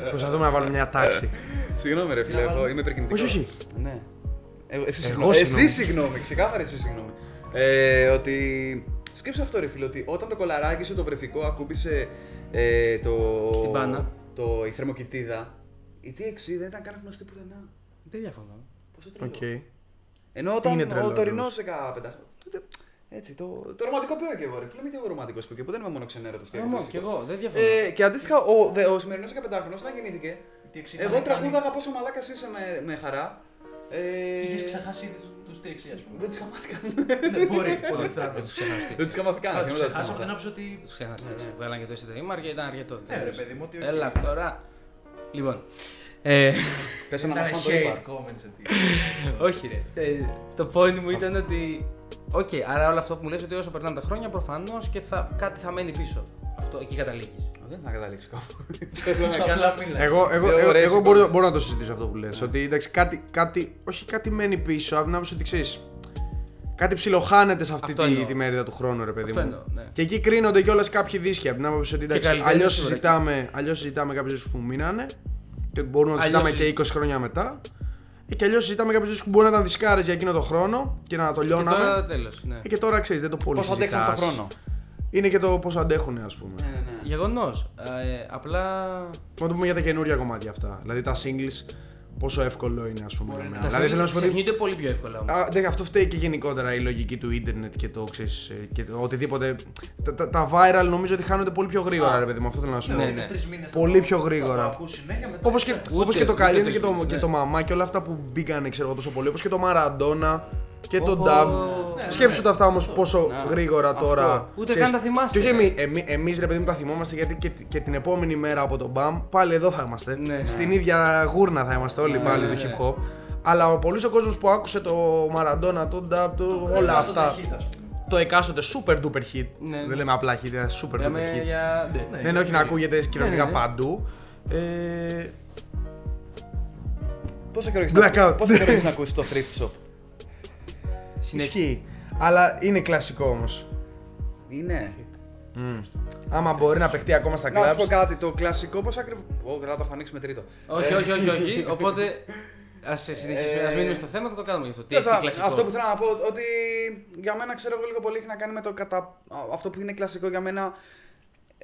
S4: Προσπαθούμε να βάλουμε μια τάξη.
S3: Συγγνώμη, ρε φίλε,
S2: να
S3: εγώ
S2: βάλω.
S3: είμαι υπερκινητικός.
S4: Όχι, όχι.
S3: Ναι. Εγώ, εσύ,
S4: Εγώ
S3: συγγνώμη.
S4: συγγνώμη.
S3: εσύ συγγνώμη, ξεκάθαρα εσύ συγγνώμη. Ε, ότι. Σκέψου αυτό, ρε φίλε, ότι όταν το κολαράκι σου το βρεφικό ακούμπησε ε, το.
S1: Την πάνα.
S3: Το, η θερμοκοιτίδα, η TXC δεν ήταν καν γνωστή πουθενά.
S1: Δεν διαφωνώ.
S3: Πόσο τρελό.
S4: Οκ.
S3: Ενώ όταν
S4: Είναι
S3: ο
S4: τρελό,
S3: τωρινός
S4: ακριβώς.
S3: 15. τότε, Έτσι, το, το ρομαντικοποιώ και εγώ, ρε φίλε. Είμαι και εγώ ρομαντικό που και που δεν είμαι μόνο ξενέρωτος και
S1: Όμως και εγώ, δεν διαφωνώ.
S3: Ε, και αντίστοιχα, ο, δε- ο σημερινός 15χρονος όταν γεννήθηκε,
S2: Τι εξή
S3: εγώ τραγούδαγα πόσο μαλάκας είσαι με, με χαρά. Ε,
S2: Είχες ξεχάσει ήδη τους TXC, ας πούμε.
S3: Δεν τους είχα μάθει καν.
S2: Ναι, μπορεί. Πολύ
S1: Δεν
S2: τράπεζα.
S1: τους ξεχαστεί.
S3: Δεν τους είχα μάθει καν.
S2: Θα
S3: και
S2: του
S3: μετά τους
S2: ξεχάσαμε
S3: έμαθα.
S2: την άποψη ότι.
S1: Τους ξεχαστεί.
S3: Ναι, ναι.
S1: Βγάλαν και το εισιτήριο. αρκετό, ήταν αρκετό.
S2: Ναι, ρε παιδί μου, ότι. οκ.
S1: Έλα τώρα. Λοιπόν. Ε,
S3: Πες ένα
S2: Ήταν
S3: μας το
S2: hate
S3: είπα.
S2: comments εκεί.
S1: όχι ρε. Ε, το point μου ήταν ότι. Οκ, άρα όλο αυτό που μου λες ότι όσο περνάνε τα χρόνια προφανώς και θα, κάτι θα μένει πίσω. Αυτό εκεί καταλήγεις.
S3: Δεν θα καταλήξω κάπου.
S2: Καλά μιλά.
S4: Εγώ, εγώ,
S3: Λέω
S4: εγώ,
S3: ωραίες
S4: εγώ μπορώ,
S3: εικόνες.
S4: μπορώ να το συζητήσω αυτό που λες. Ότι εντάξει, κάτι, κάτι, όχι κάτι μένει πίσω, από την άποψη ότι ξέρεις. Κάτι ψιλοχάνεται σε αυτή
S1: Αυτό
S4: τη,
S1: εννοώ.
S4: τη μερίδα του χρόνου, ρε παιδί
S1: Αυτό
S4: μου.
S1: εννοώ, ναι.
S4: Και εκεί κρίνονται κιόλας κάποιοι δίσκοι. Από την άποψη ότι εντάξει,
S1: καλλιτέχνες
S4: αλλιώς
S1: σίγουρα
S4: συζητάμε, αλλιώς συζητάμε κάποιου δίσκου που μείνανε και μπορούμε να τους
S1: Αλλιώς
S4: συζητάμε και 20 χρόνια μετά. Ή και αλλιώς συζητάμε κάποιου δίσκου που μπορεί να ήταν δισκάρες για εκείνο το χρόνο και να το
S1: Και
S4: λιώναμε.
S1: τώρα τέλο. Ναι.
S4: Ε, Και τώρα ξέρεις, δεν το πολύ
S3: Πώ αντέξαν στον
S4: συζητάς.
S3: χρόνο;
S4: Είναι και το πώς αντέχουν, ας πούμε.
S3: Ναι, ναι, ναι.
S1: Γεγονός. Ε, απλά.
S4: Να το πούμε για τα καινούργια κομμάτια αυτά. Δηλαδή τα singles, πόσο εύκολο είναι, ας πούμε.
S2: Μπορεί
S4: για
S2: να-
S4: μένα.
S2: Τα
S4: Δηλαδή θέλω να σου πω ότι.
S1: ξεχνιούνται πολύ πιο εύκολα όμως.
S4: Α, δεν, αυτό φταίει και γενικότερα η λογική του ίντερνετ και το ξέρεις, ε, και το οτιδήποτε. Τα, τα, τα viral νομίζω ότι χάνονται πολύ πιο γρήγορα,
S2: Α.
S4: ρε παιδί μου. Αυτό θέλω να σου πω.
S1: Ναι,
S2: Ναι,
S1: ναι.
S2: ναι. Τρεις μήνες
S4: Πολύ
S2: θα το-
S4: πιο
S2: θα
S4: γρήγορα.
S2: το ακούς συνέχεια, μετά
S4: Όπως και,
S2: ξέρεις.
S1: Ούτε-
S4: όπως και το
S1: ούτε
S4: Καλίνο
S1: το
S4: και το,
S1: σπίτι,
S4: και
S1: ναι.
S4: το μαμά και όλα αυτά που μπήκαν ξέρω εγώ τόσο πολύ. Όπως και το Μαραντόνα και το
S1: Ω,
S4: Dub.
S2: ναι,
S4: Σκέψου
S2: ναι.
S4: τα αυτά όμως πόσο
S3: Ναι.
S4: γρήγορα
S3: Αυτό.
S4: τώρα.
S1: Ούτε
S4: ξέρεις,
S1: καν τα θυμάσαι.
S4: Και όχι εμεί, εμεί, εμείς, ρε παιδί μου τα θυμόμαστε γιατί και, και την επόμενη μέρα από τον BAM πάλι εδώ θα είμαστε.
S1: Ναι.
S4: Στην ίδια γούρνα θα είμαστε όλοι
S1: Ναι,
S4: πάλι
S1: ναι,
S4: του
S1: ναι.
S4: hip hop. Αλλά ο πολύ ο κόσμος που άκουσε το Μαραντόνα, το Dub, το,
S2: Δεν
S4: όλα
S2: πας στο
S4: αυτά.
S2: ταχύτητα, ας πούμε.
S4: Το εκάστοτε super duper hit.
S1: Ναι, ναι.
S4: Δεν λέμε απλά hit, είναι super duper
S1: Λέμε
S4: hits.
S1: για. ναι.
S2: Ναι,
S4: Ναι, ναι, όχι να ακούγεται κυριολεκτικά
S1: ναι, ναι.
S4: παντού. Ε,
S3: Πόσα καιρό έχεις
S4: Blackout.
S3: να- πόσα καιρό έχεις να ακούσει το thrift shop;
S1: Συνέχεια.
S4: ισχύει. Αλλά είναι κλασικό όμως.
S3: Είναι.
S4: Άμα μπορεί να παιχτεί ακόμα στα
S3: Να σου πω
S4: clubs.
S3: κάτι, το κλασικό πώς ακριβώ. Ω, γράτα, θα ανοίξουμε τρίτο.
S1: Όχι, όχι, όχι, όχι. Οπότε. Α συνεχίσουμε,
S3: Ε,
S1: ας μείνουμε στο θέμα, θα το κάνουμε γι' αυτό. Τι
S3: Κοίταξε,
S1: έχει κλασικό;
S3: Αυτό που θέλω να πω ότι για μένα ξέρω εγώ λίγο πολύ έχει να κάνει με το κατα... αυτό που είναι κλασικό για μένα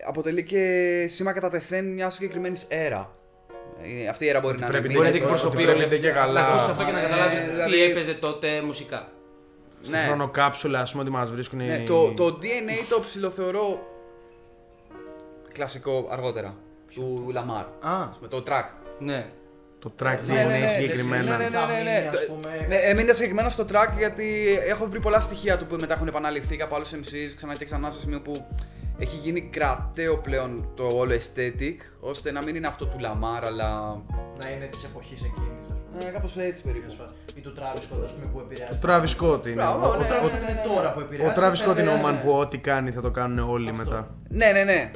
S3: αποτελεί και σήμα κατά τεθέν μια συγκεκριμένη αίρα. Ε, Αυτή η αίρα μπορεί να
S4: Πρέπει
S3: είναι.
S1: Μπορεί να
S4: Ότι
S1: εκπροσωπεί
S4: πρέπει
S1: όλη αυτή.
S4: και καλά.
S1: Θα ακούσει αυτό και να
S3: Ε,
S1: καταλάβεις τι
S3: δηλαδή-
S1: έπαιζε τότε μουσικά.
S4: Στη
S3: Ναι.
S4: χρονοκάψουλα, ας πούμε, ότι μας βρίσκουν.
S3: Ναι,
S4: οι-
S3: το, το DNA το ψιλοθεωρώ κλασικό αργότερα. Του Λαμάρ.
S1: Α,
S3: Το track.
S1: ναι.
S4: Το track
S3: Ναι, ναι, ναι,
S4: DNA
S3: ναι,
S4: συγκεκριμένα.
S3: ναι, ναι, ναι, ναι, ναι.
S2: Ας πούμε,
S3: Ναι, έμεινε συγκεκριμένα στο track γιατί έχω βρει πολλά στοιχεία του που μετά έχουν επαναληφθεί από άλλους MCs ξανά και ξανά σε σημείο που έχει γίνει κραταιό πλέον το όλο aesthetic ώστε να μην είναι αυτό του Lamar αλλά.
S2: να είναι της εποχής εκείνης.
S3: Ε, Κάπως έτσι περίπου.
S2: Ή του Travis Scott, ας πούμε, που επηρεάζει.
S4: Ο Travis Scott είναι.
S3: Μπράβο,
S4: Ο-
S3: ναι,
S2: Ο Travis
S3: ναι,
S2: Scott
S3: ναι,
S2: είναι
S3: ναι.
S2: τώρα που
S4: Ο
S2: επηρεάζει.
S4: Travis Scott είναι ο
S3: ναι,
S4: man
S3: ναι.
S4: που ό,τι κάνει θα το κάνουν όλοι
S2: Αυτό.
S4: μετά.
S3: Ναι, ναι, ναι.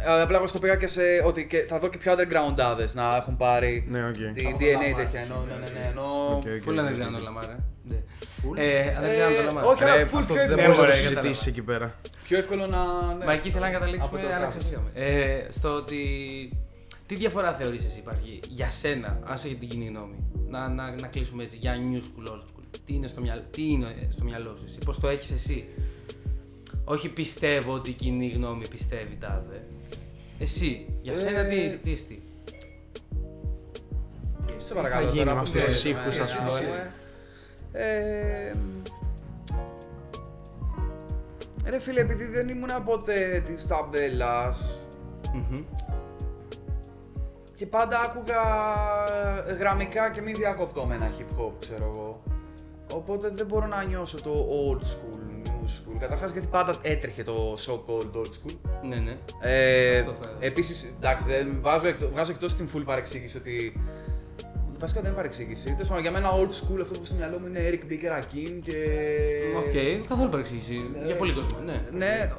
S3: Ε, Απλά εγώ στο πήγα και σε ότι και θα δω και πιο underground να έχουν πάρει
S4: Ναι, οκ.
S3: τη
S2: Από το
S3: DNA
S2: Lamar.
S3: τέτοια. Ενώ, ναι, ναι, ναι, ενώ...
S4: Οκ, οκ,
S1: Πού λένε
S4: οκ,
S1: δεν
S4: οκ.
S1: το Lamar, ε.
S2: Full.
S1: Ε, αν δεν πιάνω το
S3: Ε,
S1: Λαμάρ.
S3: όχι, αλλά
S4: Ρε,
S3: full
S4: αυτό
S3: πιο
S4: δεν
S3: εύκολο.
S4: μπορεί να το
S1: ωραία,
S4: συζητήσεις
S1: κατάλαβα.
S4: εκεί πέρα.
S3: Πιο εύκολο να. ναι.
S1: Μα εκεί ήθελα να καταλήξουμε,
S3: Από το
S1: αλλά
S3: κράτος.
S1: ξεφύγαμε. Ε, στο ότι. Τι διαφορά θεωρείς εσύ υπάρχει για σένα, αν σε την κοινή γνώμη, να, να, να κλείσουμε έτσι για new school, old school. Τι είναι στο, μυαλό, τι είναι στο μυαλό σου εσύ, πώς το έχεις εσύ; Όχι πιστεύω ότι η κοινή γνώμη πιστεύει τάδε. Εσύ, για
S3: Ε,
S1: σένα τι, τι είσαι τι.
S3: Σε παρακαλώ.
S4: θα γίνει
S3: τώρα
S4: με
S3: που
S4: αυτούς
S3: σε-
S4: τους ήχους,
S3: ε,
S4: ας πούμε.
S3: συζητήσουμε. Ε, Ρε φίλε, επειδή δεν ήμουν ποτέ της ταμπέλας
S1: Μμμ.
S3: Και πάντα άκουγα γραμμικά και μη διακοπτώμενα hip hop, ξέρω εγώ. Οπότε δεν μπορώ να νιώσω το old school, new school. Καταρχάς γιατί πάντα έτρεχε το so called old school.
S1: Ναι, ναι.
S3: Ε,
S1: Αυτό θα-
S3: Επίσης, εντάξει, δεν βάζω, εκτό, βγάζω εκτός την full παρεξήγηση ότι. Βασικά δεν είναι παρεξήγηση. Τέλος πάντων, για μένα old school αυτό που έχω στο μυαλό μου είναι Eric B. & Rakim και.
S1: Οκ, καθόλου παρεξήγηση.
S3: Ε,
S1: Για πολύ κόσμο, ναι.
S3: Ναι,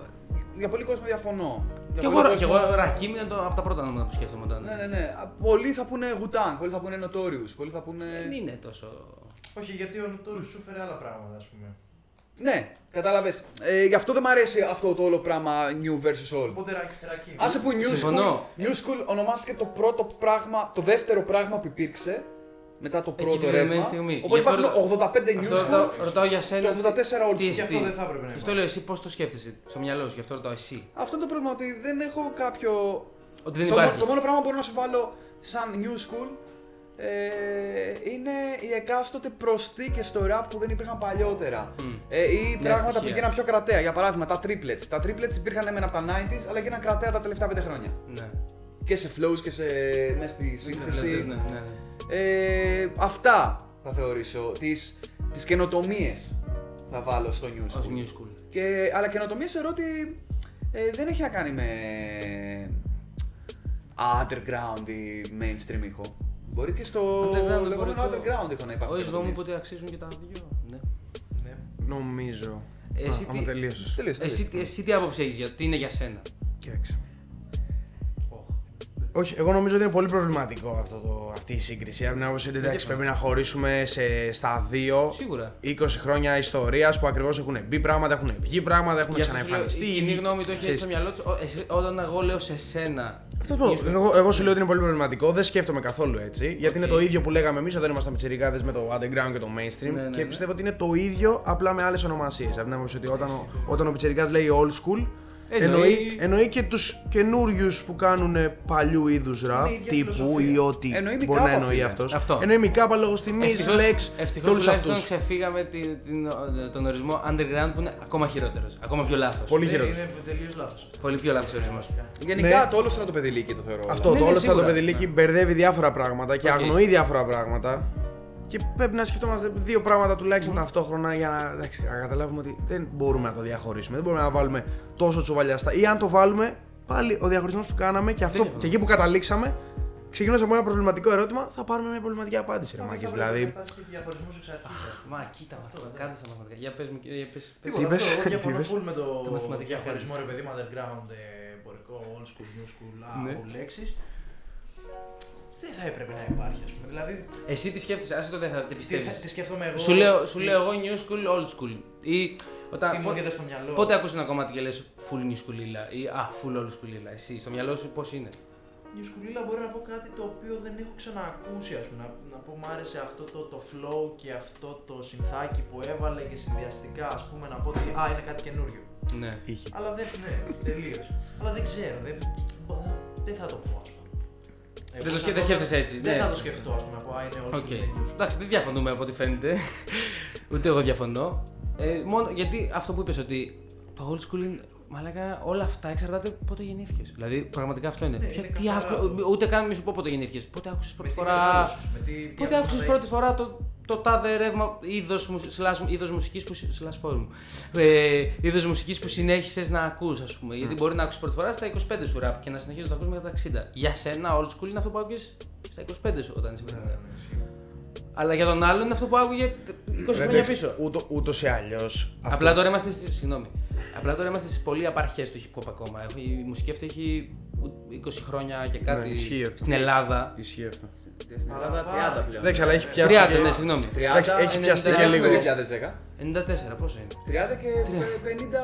S3: για πολύ κόσμο διαφωνώ. Για
S1: Και
S3: πολύ
S1: εγώ, και
S3: κόσμο-
S1: εγώ Rakim είναι το, από τα πρώτα ονόματα που σκέφτομαι όταν.
S3: Ναι, ναι, ναι. Α, Πολλοί θα πούνε Wu-Tang, πολλοί θα πούνε Notorious, πολλοί θα πούνε.
S1: Δεν είναι τόσο.
S2: Όχι, γιατί ο Notorious φέρει άλλα πράγματα, ας πούμε.
S3: Ναι, κατάλαβες. Ε, γι' αυτό δεν μου αρέσει αυτό το όλο πράγμα new versus old.
S2: Οπότε Ra- Rakim.
S3: Άσε που new school,
S1: Συμφωνώ.
S3: new school ονομάστηκε το πρώτο πράγμα, το δεύτερο πράγμα που υπήρξε μετά το
S1: Εκεί
S3: πρώτο
S1: τη δεδομένη
S3: ρεύμα.
S1: στιγμή.
S3: Οπότε
S1: Γι' αυτό
S3: υπάρχουν 85 new
S1: Αυτό
S3: school
S1: ρωτάω, ρωτάω για
S3: και
S1: σένα.
S3: 84 old
S1: τι
S3: school.
S1: εστί.
S2: αυτό δεν θα έπρεπε να
S1: Γι' αυτό
S2: υπάρχει.
S1: λέω εσύ πώς το σκέφτεσαι στο μυαλό σου, γι' αυτό ρωτάω εσύ.
S3: Αυτό είναι το πρόβλημα, ότι δεν έχω κάποιο.
S1: Ότι δεν
S3: το,
S1: υπάρχει.
S3: το μόνο πράγμα που μπορώ να σου βάλω σαν new school ε, είναι οι εκάστοτε προστίκε στο rap που δεν υπήρχαν παλιότερα.
S1: Μμ.
S3: Ε, ή πράγματα
S1: στοιχεία.
S3: που γίνανε πιο κρατέα. Για παράδειγμα, τα triplets. Τα triplets υπήρχαν μεν από τα 90s, αλλά γίνανε κρατέα τα τελευταία 5 χρόνια.
S1: Ναι.
S3: Και σε flows και σε, μέσα στη σύνθεση.
S1: Ναι, ναι, ναι.
S3: Ε, αυτά θα θεωρήσω. Τις, τις καινοτομίες θα βάλω στο new
S1: Ως
S3: school.
S1: new school.
S3: Και, αλλά καινοτομίες θεωρώ ότι ε, δεν έχει να κάνει με underground ή mainstream ήχο. Μπορεί και στο
S1: Underground,
S3: λεγόμενο
S1: μπορεί το-
S3: underground ήχο να
S1: Ο
S3: υπάρχει.
S1: Ισδόμου
S3: καινοτομίες.
S1: ότι αξίζουν και τα δύο. Ναι.
S2: Ναι.
S4: Νομίζω.
S1: Εσύ
S4: Α,
S1: τι-
S4: άμα τελείωσες.
S3: Τελείωσε,
S1: Εσύ,
S3: τελείωσε.
S1: τι- εσύ τι άποψη έχεις για τι είναι για σένα;
S4: Κοίταξε.
S2: Οχ.
S4: Όχι, εγώ νομίζω ότι είναι πολύ προβληματικό αυτό το, αυτή η σύγκριση. Από την άποψη ότι εντάξει, πρέπει να χωρίσουμε σε, στα δύο
S1: Σίγουρα.
S4: 20 χρόνια ιστορίας που ακριβώς έχουν μπει πράγματα, έχουν βγει πράγματα, έχουν
S1: Γι' αυτό σου λέω,
S4: ξαναεμφανιστεί.
S1: η κοινή γνώμη το έχει
S4: Ξέρεις,
S1: στο μυαλό της. Όταν εγώ λέω σε σένα.
S4: Αυτό το, εγώ, εγώ σου λέω ότι είναι πολύ προβληματικό, δεν σκέφτομαι καθόλου έτσι. Γιατί είναι
S1: Οκ.
S4: το ίδιο που λέγαμε εμείς όταν ήμασταν πιτσιρικάδες με το underground και το mainstream.
S1: Ναι, ναι,
S4: και
S1: ναι.
S4: πιστεύω ότι είναι το ίδιο απλά με άλλες ονομασίες. Από την άποψη ότι όταν, ο- όταν ο πιτσιρικάς λέει old school,
S1: Εννοεί-
S4: εννοεί, εννοεί και τους καινούριους που κάνουν παλιού είδους rap,
S3: η ίδια
S4: τύπου
S3: φιλοσοφία.
S4: ή ό,τι
S3: Εννοεί
S4: μπορεί
S3: Μικάπα,
S4: να εννοεί
S3: φίλε.
S4: αυτός.
S1: Αυτό.
S4: Εννοεί Μικάπα λόγω τιμής,
S1: Ευτυχώς-
S4: Lex και
S1: Ευτυχώς
S4: όλους
S1: τουλάχιστον
S4: αυτούς.
S1: ξεφύγαμε την, την, τον ορισμό underground που είναι ακόμα χειρότερος. Ακόμα πιο λάθος.
S4: Πολύ
S2: Ναι,
S4: χειρότερος.
S2: Είναι τελείως λάθος.
S1: Πολύ πιο λάθος ορισμός.
S3: Γενικά
S4: Ναι.
S3: το όλο σαν το παιδιλίκι το θεωρώ.
S4: Αυτό
S1: Ναι,
S4: το
S1: ναι,
S4: όλο αυτό
S1: σίγουρα.
S4: το παιδιλίκι μπερδεύει διάφορα πράγματα και
S1: Οκ.
S4: αγνοεί διάφορα πράγματα. Και πρέπει να σκεφτόμαστε δύο πράγματα τουλάχιστον ταυτόχρονα για να, εντάξει, να καταλάβουμε ότι δεν μπορούμε να το διαχωρίσουμε. Δεν μπορούμε να βάλουμε τόσο τσουβαλιαστά. Ή αν το βάλουμε, πάλι ο διαχωρισμός που κάναμε και, αυτό,
S1: διαφωνώ.
S4: και εκεί που καταλήξαμε, ξεκινώντας από ένα προβληματικό ερώτημα, θα πάρουμε μια προβληματική απάντηση. Ρε, μάγκες. δηλαδή,
S2: Υπάρχει διαχωρισμός εξ αρχή.
S1: Μα κοίτα αυτό, κάντε στα μαθηματικά. Για πες μου, για πες, πες.
S2: Τίποτα,
S4: είπες;
S2: αυτό, εγώ
S4: Τι
S2: διαφωνώ
S4: είπες;
S2: full με το
S1: Τα μαθηματικά
S2: διαχωρισμό ρε παιδί μου underground, ε, εμπορικό, old school, new school,
S1: Ναι.
S2: από λέξεις. Δεν θα έπρεπε να υπάρχει, ας πούμε. Δηλαδή,
S1: Εσύ τι σκέφτεσαι, άσε το δεν θα τι
S2: τι,
S1: πιστεύεις;
S2: θα- τι σκέφτομαι εγώ.
S1: Σου λέω, σου
S2: τι-
S1: λέω εγώ new school, old school. Ή όταν,
S2: Τι μου
S1: πο-
S2: έρχεται στο μυαλό;
S1: πότε ακούς ένα κομμάτι και λες full new school ή α, full old school Εσύ, στο μυαλό σου πώς είναι;
S2: New school μπορεί να πω κάτι το οποίο δεν έχω ξανακούσει, ας πούμε. Να, να πω μ' άρεσε αυτό το, το flow και αυτό το συνθάκι που έβαλε και συνδυαστικά, ας πούμε, να πω ότι α, είναι κάτι καινούριο.
S1: Ναι.
S4: είχε.
S2: Αλλά δεν, ναι, τελείως. Αλλά δεν ξέρω, δεν, δεν θα το πω, ας πούμε.
S1: Δεν το
S2: Εγώ
S1: σκέ-
S2: θα
S1: δεν σκέφτεσαι έτσι,
S2: Δεν
S1: ναι.
S2: θα το σκεφτώ, ας πούμε, να πω α, είναι old
S1: Οκ.
S2: school, είναι new school.
S1: Εντάξει, δεν διαφωνούμε από ό,τι φαίνεται. Ούτε εγώ διαφωνώ. Ε, μόνο γιατί αυτό που είπες ότι το old school είναι. Μαλάκα, όλα αυτά εξαρτάται πότε γεννήθηκες. Δηλαδή, πραγματικά αυτό είναι.
S2: Ναι,
S1: Ποια-
S2: είναι
S1: τι
S2: καθαρά
S1: άκου-
S2: το-
S1: ούτε καν μη σου πω πότε γεννήθηκες. Πότε άκουσες
S2: Με
S1: πρώτη
S2: τι
S1: φορά.
S2: μεγάλωσες, με τι
S1: Πότε
S2: διάβασμα
S1: άκουσες
S2: τα
S1: πρώτη
S2: έχεις.
S1: φορά το, το τάδε ρεύμα είδος, μου- slash, είδος μουσικής που, συ- slash φόρουμ. Ε, είδος μουσικής που συνέχισες να ακούς ας πούμε. Γιατί μπορεί να ακούσεις πρώτη φορά στα 25 σου rap και να συνεχίσεις να το ακούς μέχρι τα 60. Για σένα old school είναι αυτό που άκουγες στα 25 σου όταν είσαι
S2: Ναι,
S1: μικρός.
S2: ναι, ναι, ισχύει.
S1: Αλλά για τον άλλον είναι αυτό που άκουγε 20 χρόνια πίσω.
S4: Ούτω, ούτως ή αλλιώ.
S1: Απλά τώρα είμαστε στις, συγγνώμη. Απλά τώρα είμαστε στις πολύ απαρχές του hip hop ακόμα. Έχω- Η μουσική αυτή έχει 20 χρόνια και κάτι
S4: Ναι, ισχύει αυτό.
S1: στην Ελλάδα.
S4: Ισχύει αυτό.
S3: Στην Ελλάδα 30 πλέον.
S4: Εντάξει, αλλά έχει πιάσει.
S1: 30,
S4: και-
S1: ναι, συγγνώμη.
S3: 30,
S4: Εντάξει, έχει πιαστεί
S3: δεν
S4: και
S3: έχουμε
S4: λίγο.
S3: 2010.
S1: 94, πόσο είναι;
S3: 30 και
S1: Τρία.
S3: 50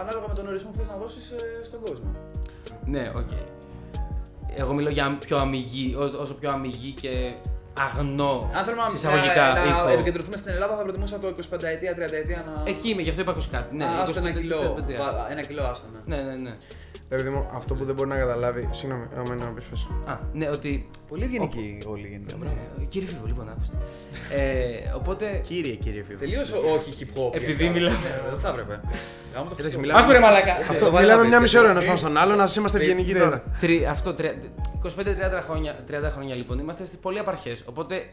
S3: ανάλογα με τον ορισμό που θες να δώσεις ε, στον κόσμο.
S1: Ναι, οκ. Εγώ μιλώ για πιο αμιγή, ό- όσο πιο αμιγή και αγνό.
S3: Αν θέλουμε να,
S1: εισαγωγικά
S3: να,
S1: ήχο.
S3: να επικεντρωθούμε στην Ελλάδα, θα προτιμούσα το 25 ετία, 30 ετία να.
S1: Εκεί είμαι, γι' αυτό είπα 20 κάτι. Ναι,
S3: Α, άστο ένα
S1: 25,
S3: κιλό.
S1: 35.
S3: Βα- Ένα κιλό, άστο, ναι.
S1: Ναι, ναι, ναι.
S4: Ρε παιδί μου, αυτό που δεν μπορεί να καταλάβει. Συγγνώμη, άμα να πεις πες.
S1: Α, ναι, ότι.
S3: Πολύ ευγενικοί όλοι γενικά.
S1: Ναι, κύριε Φοίβο, λοιπόν, άκουστε. Ε, οπότε.
S4: Κύριε, κύριε Φοίβο.
S3: Τελείω όχι hip hop.
S1: Επειδή
S3: γενικά.
S1: μιλάμε.
S3: Ναι, Δεν θα έπρεπε. Άμα το
S4: Εντάξει,
S3: πιστεύω.
S4: μιλάμε-
S1: Άκου ρε μαλάκα.
S4: Αυτό,
S3: το βάλε
S4: μιλάμε
S3: να
S4: μια
S3: πει,
S4: μισή
S3: πει,
S4: ώρα
S3: πει.
S4: ένα πάνω στον άλλο, να είμαστε
S3: πει,
S4: ευγενικοί
S3: ναι.
S4: τώρα.
S1: Τρι, αυτό, τρι- 25-30 χρόνια, 30 χρόνια λοιπόν, είμαστε στις πολύ απαρχές. Οπότε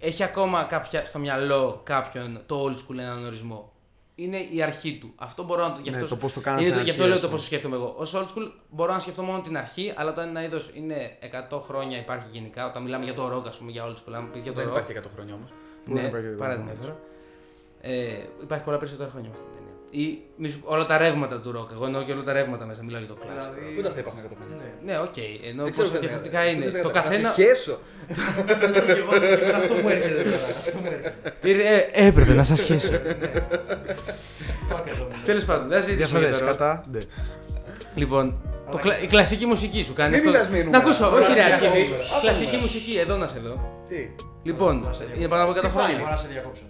S1: έχει ακόμα κάποια, στο μυαλό κάποιον το old school έναν ορισμό; Είναι η αρχή του. Αυτό μπορώ να το. γι'
S4: Ναι,
S1: αυτό-
S4: το πώς το κάνανε
S1: είναι
S4: στην
S1: Γι' αυτό
S4: αρχή,
S1: λέω
S4: ας
S1: το
S4: πούμε.
S1: πώς σκέφτομαι εγώ. Ω old school μπορώ να σκεφτώ μόνο την αρχή, αλλά όταν ένα είδος είναι 100 χρόνια υπάρχει γενικά, όταν μιλάμε για το rock, ας πούμε, για old school, αν πεις για το
S3: Δεν
S1: rock.
S3: υπάρχει 100 χρόνια όμως.
S4: Πού δεν
S1: Ναι,
S4: υπάρχει το
S1: παράδειγμα
S4: rock.
S1: έφερα. Ε, υπάρχει πολλά περισσότερα χρόνια με αυτή την ταινία. Ή μη σου- όλα τα ρεύματα του rock. Εγώ εννοώ και όλα τα ρεύματα μέσα, μιλάω για το κλασικό.
S2: Δηλαδή-
S3: Πού τα αυτά υπάρχουν 100 χρόνια.
S2: Ναι.
S1: Ναι, οκ. Ενώ
S3: Δεν
S1: πόσο
S3: ξέρω,
S1: διαφορετικά
S3: δεν-
S1: είναι.
S3: δεν
S1: Το
S3: ξέρω,
S1: καθένα.
S3: Να σε χέσω.
S2: Και εγώ και εμένα αυτό μου έρχεται τώρα. Αυτό μου έρχεται.
S1: Ε, ε, έπρεπε να σας σχέσω.
S2: Πάτε εδώ μου.
S1: Τέλος πάντων, δεν συζητήσουμε για
S4: Διαφορές,
S1: το rock.
S4: κατά. Ναι.
S1: Λοιπόν, το κλα- η κλασική μουσική σου κάνει
S3: Μην
S1: αυτό.
S3: μιλάς με
S1: Να
S3: νούμερα.
S1: ακούσω,
S3: Τώρα
S1: όχι ρε
S3: σε
S1: Αρκίδη.
S3: διακόψω.
S1: Κλασική μουσική, εδώ να σε δω.
S3: Τι;
S1: Λοιπόν,
S2: Να σε διακόψω.
S1: είναι πάνω από 100
S2: Τι φάει,
S1: χρόνια.
S2: μπορώ να σε διακόψω.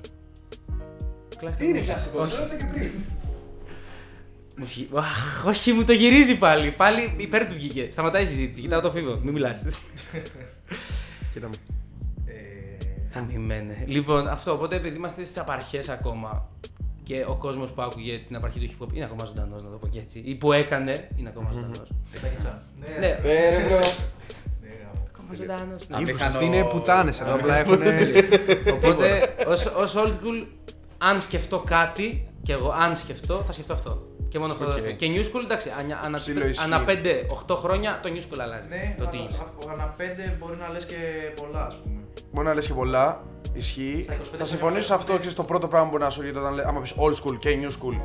S1: Κλασική
S3: Τι είναι
S1: μουσική.
S3: κλασικό,
S1: Όχι.
S3: ρώτησα και πριν.
S1: Μουσική. Αχ, όχι, μου το γυρίζει πάλι. Πάλι υπέρ του βγήκε. Σταματάει η συζήτηση. Κοιτάω το Φοίβο. Μην μιλάς.
S4: Κοίτα μου.
S1: Καημένε. Λοιπόν, αυτό. Οπότε επειδή είμαστε στις απαρχές ακόμα και ο κόσμος που άκουγε την απαρχή του hip hop είναι ακόμα ζωντανός, να το πω και έτσι. Ή που έκανε είναι ακόμα ζωντανός.
S2: Πετάκια.
S1: Ναι,
S3: Ε, ρε, bro.
S1: ακόμα ζωντανός.
S3: Α,
S4: Ύφους,
S3: μηχανό-
S4: αυτοί είναι πουτάνες εδώ, απλά έχουν...
S1: Οπότε, ως, ως old school, αν σκεφτώ κάτι, και εγώ αν σκεφτώ, θα σκεφτώ αυτό. Και μόνο αυτό.
S4: Οκ.
S1: θα σκεφτώ. Και new school, εντάξει, ανα, ανα,
S4: Ψηλό ισχύει.
S1: ανα 5-8 χρόνια το new school αλλάζει.
S2: Ναι,
S1: το τι
S2: αλλά
S1: είσαι.
S2: α- ανά πέντε μπορεί να λες και πολλά, ας πούμε.
S4: Μπορεί να λες και πολλά, ισχύει.
S2: Στα 25
S4: Θα συμφωνήσω σε αυτό,
S2: ναι.
S4: ξέρεις, το πρώτο πράγμα που μπορεί να σου έρχεται όταν λέ- άμα πεις old school και new school.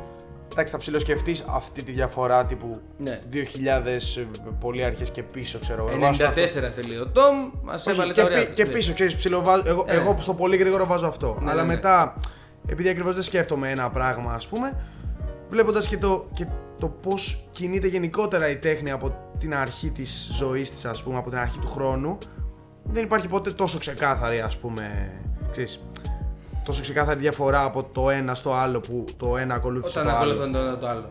S4: Εντάξει, θα ψηλοσκεφτείς αυτή τη διαφορά τύπου
S1: Ναι.
S4: 2000 ε, πολύ αρχές και πίσω, ξέρω εγώ.
S1: 94
S4: Βάζω αυτό.
S1: θέλει ο Τόμ, μα
S4: Όχι,
S1: έβαλε
S4: και,
S1: τα ωραία.
S4: πι-
S1: του.
S4: και
S1: Ναι.
S4: πίσω, ξέρεις, ψιλοβάζω, εγώ,
S1: Ε.
S4: εγώ στο πολύ γρήγορο βάζω αυτό.
S1: Ναι,
S4: Αλλά
S1: ναι, ναι.
S4: μετά, επειδή ακριβώς δεν σκέφτομαι ένα πράγμα, ας πούμε, βλέποντας και το, και το πώς κινείται γενικότερα η τέχνη από την αρχή της ζωής της, ας πούμε, από την αρχή του χρόνου, δεν υπάρχει ποτέ τόσο ξεκάθαρη, ας πούμε, ξέρεις, τόσο ξεκάθαρη διαφορά από το ένα στο άλλο που το ένα ακολούθησε
S1: Όταν
S4: το άλλο.
S1: ακολουθούν το ένα το άλλο.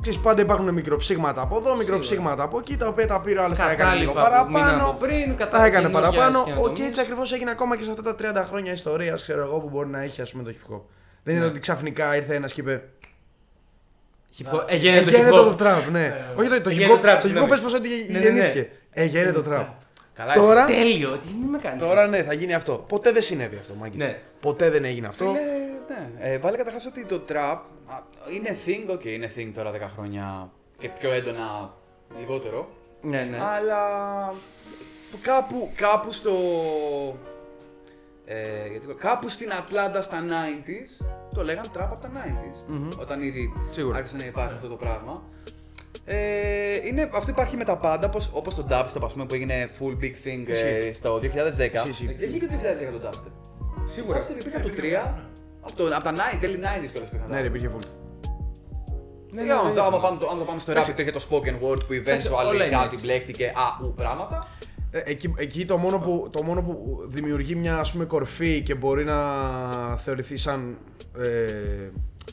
S4: Ξέρεις, πάντα υπάρχουν μικροψήγματα από εδώ, μικροψήγματα από εκεί, τα οποία τα πήρε ο άλλος, τα έκανε λίγο
S1: Κατάλοιπα που μήνα
S4: παραπάνω.
S1: από πριν, κατά
S4: Τα έκανε
S1: καινούργια
S4: παραπάνω.
S1: άσχημα
S4: Οκ,
S1: το
S4: έτσι ακριβώς έγινε ακόμα και σε αυτά τα 30 χρόνια ιστορίας, ξέρω εγώ, που μπορεί να έχει ας πούμε, το hip hop. Δεν είναι
S1: Ναι.
S4: ότι ξαφνικά ήρθε ένας και είπε.
S1: Hip hop-
S2: Ε,
S1: Έγινε το
S4: Έγινε
S1: hip
S4: το
S1: hop.
S4: τραπ, ναι.
S2: ναι.
S4: Όχι το- το
S1: Έγινε
S4: hip
S1: το
S4: hop.
S1: trap,
S4: Το hip hop
S1: συγγνώμη.
S4: πες πως ότι
S1: Ναι, ναι, ναι.
S4: γεννήθηκε. Έγινε το τραπ.
S3: Καλά,
S4: Τώρα,
S1: Τέλειο, τι μην με κάνεις.
S4: τώρα ναι, θα γίνει αυτό. Ποτέ δεν συνέβη αυτό, μάγκες.
S1: Ναι.
S4: Ποτέ δεν έγινε αυτό.
S3: Φίλε, ναι. Ε, βάλε καταρχάς ότι το trap α, είναι thing, ok, είναι thing τώρα 10 χρόνια και πιο έντονα λιγότερο.
S1: Ναι, ναι.
S3: Αλλά που κάπου, κάπου στο. Ε, γιατί, κάπου στην Ατλάντα στα 90s το λέγαν trap από τα 90s.
S1: Μμμ.
S3: Όταν ήδη
S4: Σίγουρα.
S3: άρχισε να υπάρχει αυτό το πράγμα. Ε, είναι, αυτό υπάρχει με τα πάντα, όπως, όπως το dubstep ας πούμε, που έγινε full big thing ε,
S4: Ισχύει.
S3: στο 2010.
S4: Ισχύει, ισχύει.
S3: Ε, βγήκε το 2010 το dubstep.
S1: Σίγουρα.
S3: Το dubstep υπήρχε από το 3, από, το, από τα 90, τέλη 90s κιόλας πήγαν.
S4: Ναι, ρε, υπήρχε full.
S1: Ναι,
S3: Ε,
S1: ναι,
S3: άμα,
S1: ναι.
S3: άμα πάμε, το- άμα το πάμε στο rap,
S4: Εντάξει.
S3: υπήρχε το spoken word που
S1: Εντάξει,
S3: eventually
S1: όλα είναι
S3: κάτι
S1: έτσι.
S3: μπλέχτηκε α, ου πράγματα.
S4: Ε, Εκεί, εκεί το, μόνο που, το μόνο που δημιουργεί μια ας πούμε, κορφή και μπορεί να θεωρηθεί σαν, ε,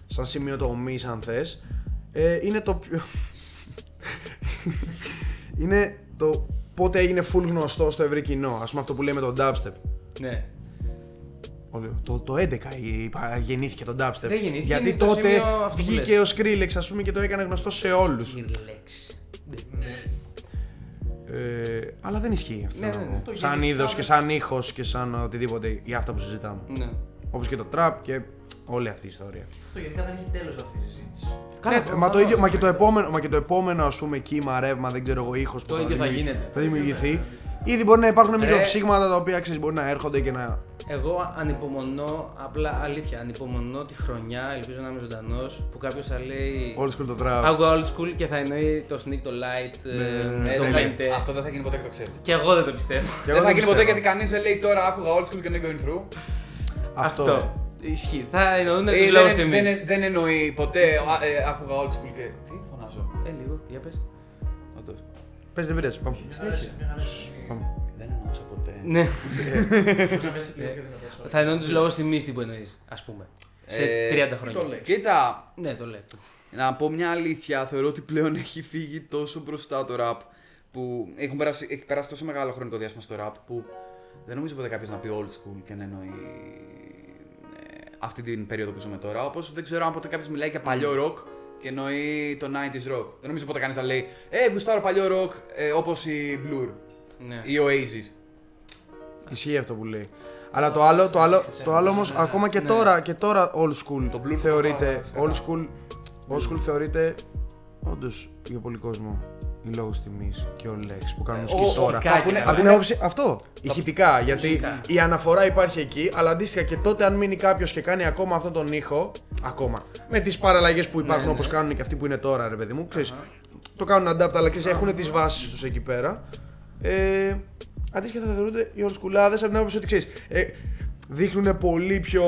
S4: σαν σημείο τομής αν θες ε, είναι το πιο... είναι το πότε έγινε full γνωστό στο ευρύ κοινό. Ας πούμε αυτό που λέμε το dubstep.
S1: Ναι.
S4: Όλο- Το, το 11 η- η- γεννήθηκε το dubstep.
S1: Δεν γεννήθηκε,
S4: Γιατί
S1: είναι στο
S4: τότε
S1: σημείο αυτό που
S4: βγήκε
S1: λες.
S4: ο Skrillex ας πούμε και το έκανε γνωστό σε όλους.
S1: Skrillex.
S2: Ναι.
S4: Ε, αλλά δεν ισχύει αυτό.
S1: Ναι, ναι, ναι.
S2: Αυτό
S4: Σαν
S2: γενικά
S4: είδος
S2: δεν-
S4: και σαν ήχος και σαν οτιδήποτε για αυτά που συζητάμε.
S1: Ναι.
S4: Όπως και το trap και όλη αυτή η ιστορία.
S2: Αυτό γενικά δεν έχει τέλος αυτή η συζήτηση.
S1: Καλά,
S4: Ναι,
S1: προ-
S4: μα, το
S1: προ-
S4: ίδιο, μα, και το επόμενο, μα και το επόμενο ας πούμε κύμα, ρεύμα, δεν ξέρω εγώ, ήχος
S1: Το
S4: που
S1: ίδιο θα
S4: δημιουργη-
S1: γίνεται.
S4: θα δημιουργηθεί. Ήδη μπορεί να υπάρχουν
S1: Ρε.
S4: μικροψήγματα τα οποία ξέρεις, μπορεί να έρχονται και να.
S1: Εγώ ανυπομονώ, απλά αλήθεια, ανυπομονώ τη χρονιά, ελπίζω να είμαι ζωντανός, που κάποιος θα λέει.
S4: Old school το trap.
S1: Άκουγα old school και θα εννοεί το sneak, το light, ε,
S4: Ναι,
S3: Ε,
S1: το
S3: δεν θα-
S1: mente.
S3: αυτό δεν θα γίνει ποτέ και το ξέρει.
S1: Και εγώ δεν το πιστεύω.
S4: Και
S3: Δεν
S4: εγώ
S3: θα γίνει
S4: πιστεύω.
S3: ποτέ γιατί κανείς δεν λέει τώρα άκουγα old school και δεν going through.
S4: Αυτό.
S1: Ισχύει. Θα εννοούν
S3: Ε,
S1: τους
S3: δεν,
S1: λόγους
S3: δεν,
S1: τιμή.
S3: δεν, δεν εννοεί ποτέ α, ε, άκουγα old school και. Τι φωνάζω.
S1: Ε, λίγο, για πες.
S3: Όντως.
S4: Πες δεν πειράζει, πάμε.
S2: Συνέχισε.
S4: πάμε.
S3: Δεν εννοούσα ποτέ.
S1: Ναι.
S2: Μπορείς να μιλήσεις λίγο πιο δυνατά, sorry.
S1: Θα εννοώ τους λόγους τιμή τι που εννοείς, ας πούμε. Σε
S3: Ε,
S1: 30
S2: το
S1: χρόνια.
S2: λέει.
S3: Κοίτα,
S1: Ναι, το λέω.
S3: να πω μια αλήθεια, θεωρώ ότι πλέον έχει φύγει τόσο μπροστά το rap που έχουν περάσει, έχει περάσει τόσο μεγάλο χρονικό διάστημα στο rap που δεν νομίζω ποτέ κάποιος να πει old school και να εννοεί ε, αυτή την περίοδο που ζούμε τώρα. Όπως δεν ξέρω αν ποτέ κάποιος μιλάει για παλιό rock και εννοεί το 90s rock. Δεν νομίζω ποτέ κανείς να λέει Ε, γουστάρω παλιό rock ε, όπως η Blur
S1: Ναι.
S3: ή ο Oasis.
S4: Ισχύει αυτό που λέει. Αλλά το άλλο, το άλλο, το άλλο όμως, ακόμα και
S1: Ναι.
S4: τώρα, και τώρα old school
S3: Το Blur
S4: θεωρείται,
S3: το
S4: old school, old school θεωρείται όντως για πολύ κόσμο η λόγος τιμής και ο Lex που κάνουν
S3: Ο-
S4: μουσική
S3: ο-
S4: τώρα.
S1: ηχητικά
S3: που είναι-
S4: Από την άποψη αυτό, ηχητικά, γιατί
S1: Μουσικά.
S4: η αναφορά υπάρχει εκεί, αλλά αντίστοιχα και τότε αν μείνει κάποιος και κάνει ακόμα αυτόν τον ήχο, ακόμα, με τις παραλλαγές που υπάρχουν
S1: Ναι,
S4: όπως
S1: ναι.
S4: κάνουν και αυτοί που είναι τώρα ρε παιδί μου, ξέρεις, το κάνουν adapt αλλά ξέρεις, έχουν τις βάσεις τους εκεί πέρα. Ε, αντίστοιχα θα θεωρούνται οι ολσκουλάδες από την άποψη ότι ξέρεις, ε, δείχνουν πολύ πιο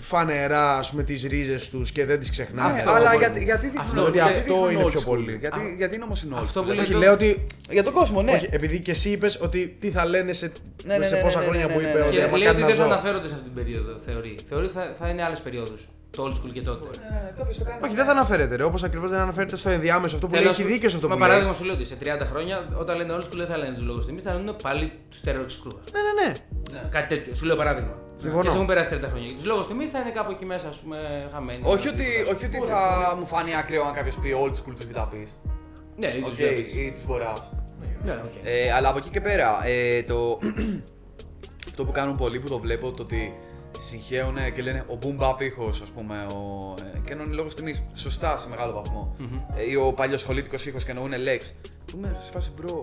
S4: φανερά ας πούμε τις ρίζες τους και δεν τις ξεχνάνε.
S3: Ναι,
S1: Αυτό
S3: αλλά
S1: πολύ.
S3: γιατί, γιατί δείχνουν
S1: Αυτό-
S3: γιατί
S1: ότι
S4: αυτό
S3: δείχνουν
S4: είναι
S3: old
S4: πιο
S3: school?
S4: πολύ.
S3: Γιατί, γιατί είναι όμως είναι old
S1: Αυτό
S3: school?
S1: που
S3: Δηλαδή,
S1: λέει
S4: Όχι, λέω ότι
S3: Για τον κόσμο, ναι.
S4: Όχι, επειδή και εσύ είπες ότι τι θα λένε σε,
S3: Ναι, ναι,
S4: σε
S3: ναι,
S4: πόσα
S3: ναι,
S4: χρόνια
S3: ναι,
S4: που
S3: ναι,
S4: είπε
S3: ναι.
S4: ότι
S1: Και
S4: άμα
S1: λέει
S4: κάνεις
S1: ότι
S4: ένα
S1: δεν θα
S4: ζώο.
S1: αναφέρονται σε αυτή την περίοδο, θεωρεί. Θεωρεί ότι θα, θα είναι άλλες περιόδους. Το old school και τότε.
S4: Όχι, δεν θα αναφέρεται. Ρε. Όπως ακριβώς δεν αναφέρεται στο ενδιάμεσο. Αυτό που λέει
S1: Θέλω
S4: έχει
S1: να σου-
S4: δίκιο σε αυτό
S1: Μα
S4: που λέει.
S1: παράδειγμα σου λέω ότι σε 30 χρόνια όταν λένε old school δεν θα λένε τους λόγους τιμή, θα λένε πάλι τους Stereo Crew.
S4: Ναι, ναι, ναι.
S1: Κάτι τέτοιο. Σου λέω παράδειγμα.
S4: Συμφωνώ.
S1: Και σε έχουν περάσει 30 χρόνια. Τους λόγους τιμής θα είναι κάπου εκεί μέσα, ας πούμε, χαμένοι.
S3: Όχι ότι, όχι ότι θα μου φανεί ακραίο αν κάποιος πει old school τους Βιταπή.
S1: Ναι, ή τους
S3: Okay,
S1: Stereo
S3: ή τους Βορρά.
S1: Ναι, οκ.
S3: Ε, αλλά από εκεί και πέρα, ε, το... αυτό που κάνουν πολλοί που το βλέπω, το ότι συγχαίουν και λένε ο boom bap ήχος, ας πούμε, ο... ε, και εννοούν λόγω τιμής, σωστά σε μεγάλο βαθμό. Ε, ή ο παλιοσχολήτικος ήχος και εννοούν Lex. Που με σε φάση bro.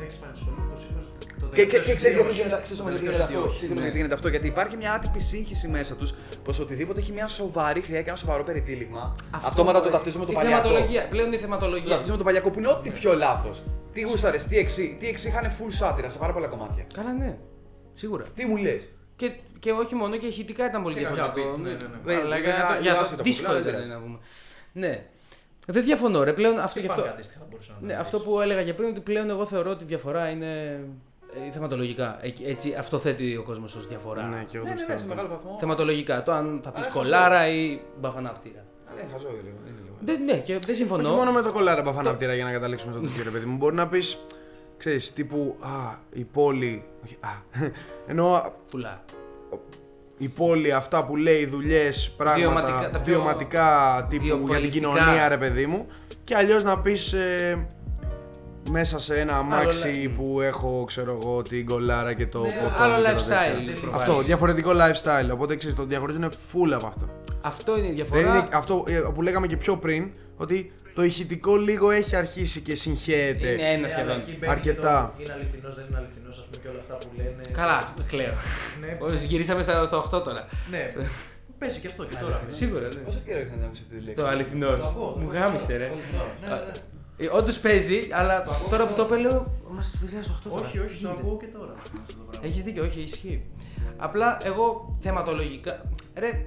S2: Λέξη πανεσολικός ήχος, το
S3: Και, και,
S2: τελευταίο
S3: και ξέρεις
S2: δύο-
S3: γιατί γίνεται, ξέρεις όμως γιατί
S2: τελευταίο
S3: γίνεται αυτό.
S2: δύο.
S3: Ξέρεις όμως γιατί γίνεται αυτό. Γιατί υπάρχει μια άτυπη σύγχυση μέσα τους πως οτιδήποτε έχει μια σοβαρή χρειά και ένα σοβαρό περιτύλιγμα. Αυτόματα το ταυτίζουμε με το
S1: η
S3: παλιακό.
S1: θεματολογία. Πλέον η
S3: Το
S1: θεματολογία.
S3: ταυτίζουμε με το παλιακό που είναι ό,τι πιο λάθος. Τι γούσταρες, τι εξή, τι εξή είχαν full σάτυρα σε πάρα πολλά κομμάτια.
S1: Καλά, ναι. Σίγουρα.
S3: Τι μου λες.
S1: Και, και όχι μόνο και ηχητικά ήταν πολύ
S2: Και κάποια
S1: διαφορετικό.
S2: beats, ναι, ναι,
S3: ναι.
S1: Αλλά
S3: Ε,
S1: για,
S3: για-
S1: για,
S3: για
S1: το
S3: άσχετο
S1: δύσκολο
S3: popular, δεν
S1: ήταν
S3: πειράζει.
S1: να πούμε. Ναι. Δεν διαφωνώ ρε, πλέον αυτό γι' αυτό.
S2: Υπάρχει αντίστοιχα, θα μπορούσα να
S1: Ναι,
S2: το
S1: αυτό
S2: δεις.
S1: που έλεγα και πριν, ότι πλέον εγώ θεωρώ ότι η διαφορά είναι ε, θεματολογικά. Ε, Έτσι, αυτό θέτει ο κόσμος ως διαφορά.
S4: Ναι, και εγώ
S3: Ναι,
S4: το
S3: ναι, ναι,
S4: πιστεύω.
S3: σε μεγάλο βαθμό.
S1: Θεματολογικά. Το αν θα πεις
S3: Αλλά
S1: κολάρα ή μπαφανάπτυρα.
S3: Ναι, χαζό είναι λίγο. είναι λίγο.
S1: Δεν, ναι, και δεν συμφωνώ.
S4: Όχι μόνο με το κολλάρα μπαφανάπτυρα για να καταλήξουμε στο τέτοιο ρε παιδί μου. Μπορεί να πεις, ξέρεις, τύπου Α, η πόλη. Όχι, Α. Ενώ
S1: Πουλά.
S4: Η πόλη, αυτά που λέει, δουλειές, πράγματα.
S1: Βιωματικά, τα πιο-
S4: βιωματικά τύπου για την
S1: βιοπολιστικά.
S4: κοινωνία, ρε παιδί μου. Και αλλιώς να πεις. Μέσα σε ένα αμάξι
S1: λε-
S4: που έχω, ξέρω εγώ, την κολάρα και το
S2: Ναι,
S4: ποτό.
S1: άλλο
S4: και τα
S1: lifestyle
S4: τέτοια.
S1: προβάλλεις.
S4: Αυτό, διαφορετικό lifestyle. Οπότε ξέρεις, το διαχωρίζουν full από αυτό.
S1: Αυτό είναι η
S4: Δεν
S1: διαφορά.
S4: είναι αυτό ε, που λέγαμε και πιο πριν, ότι το ηχητικό λίγο έχει αρχίσει και συγχαίεται.
S1: Είναι ένα
S2: Ναι, αλλά
S1: σχεδόν.
S2: εκεί μπαίνει
S4: Αρκετά.
S2: και το Είναι αληθινός, δεν είναι αληθινός, ας πούμε και όλα αυτά που λένε.
S1: Καλά, κλαίω.
S2: Ναι,
S1: Όσοι γυρίσαμε στα, στα 8 τώρα.
S2: ναι. Παίζει και αυτό και τώρα. ναι.
S1: Σίγουρα, ναι.
S3: Πόσο καιρό έχεις να ακούσεις αυτή τη λέξη;
S1: Το αληθινός.
S2: Το ακούω, το
S1: Μου
S2: ακούω.
S1: γάμισε, ρε.
S2: Ναι, ναι, ναι.
S1: Όντως παίζει, αλλά τώρα που το είπε λέω. Είμαστε το 2008 τώρα.
S2: Όχι, όχι, το ακούω και τώρα.
S1: Έχεις δίκιο, όχι, ισχύει. Απλά εγώ θεματολογικά. Ρε,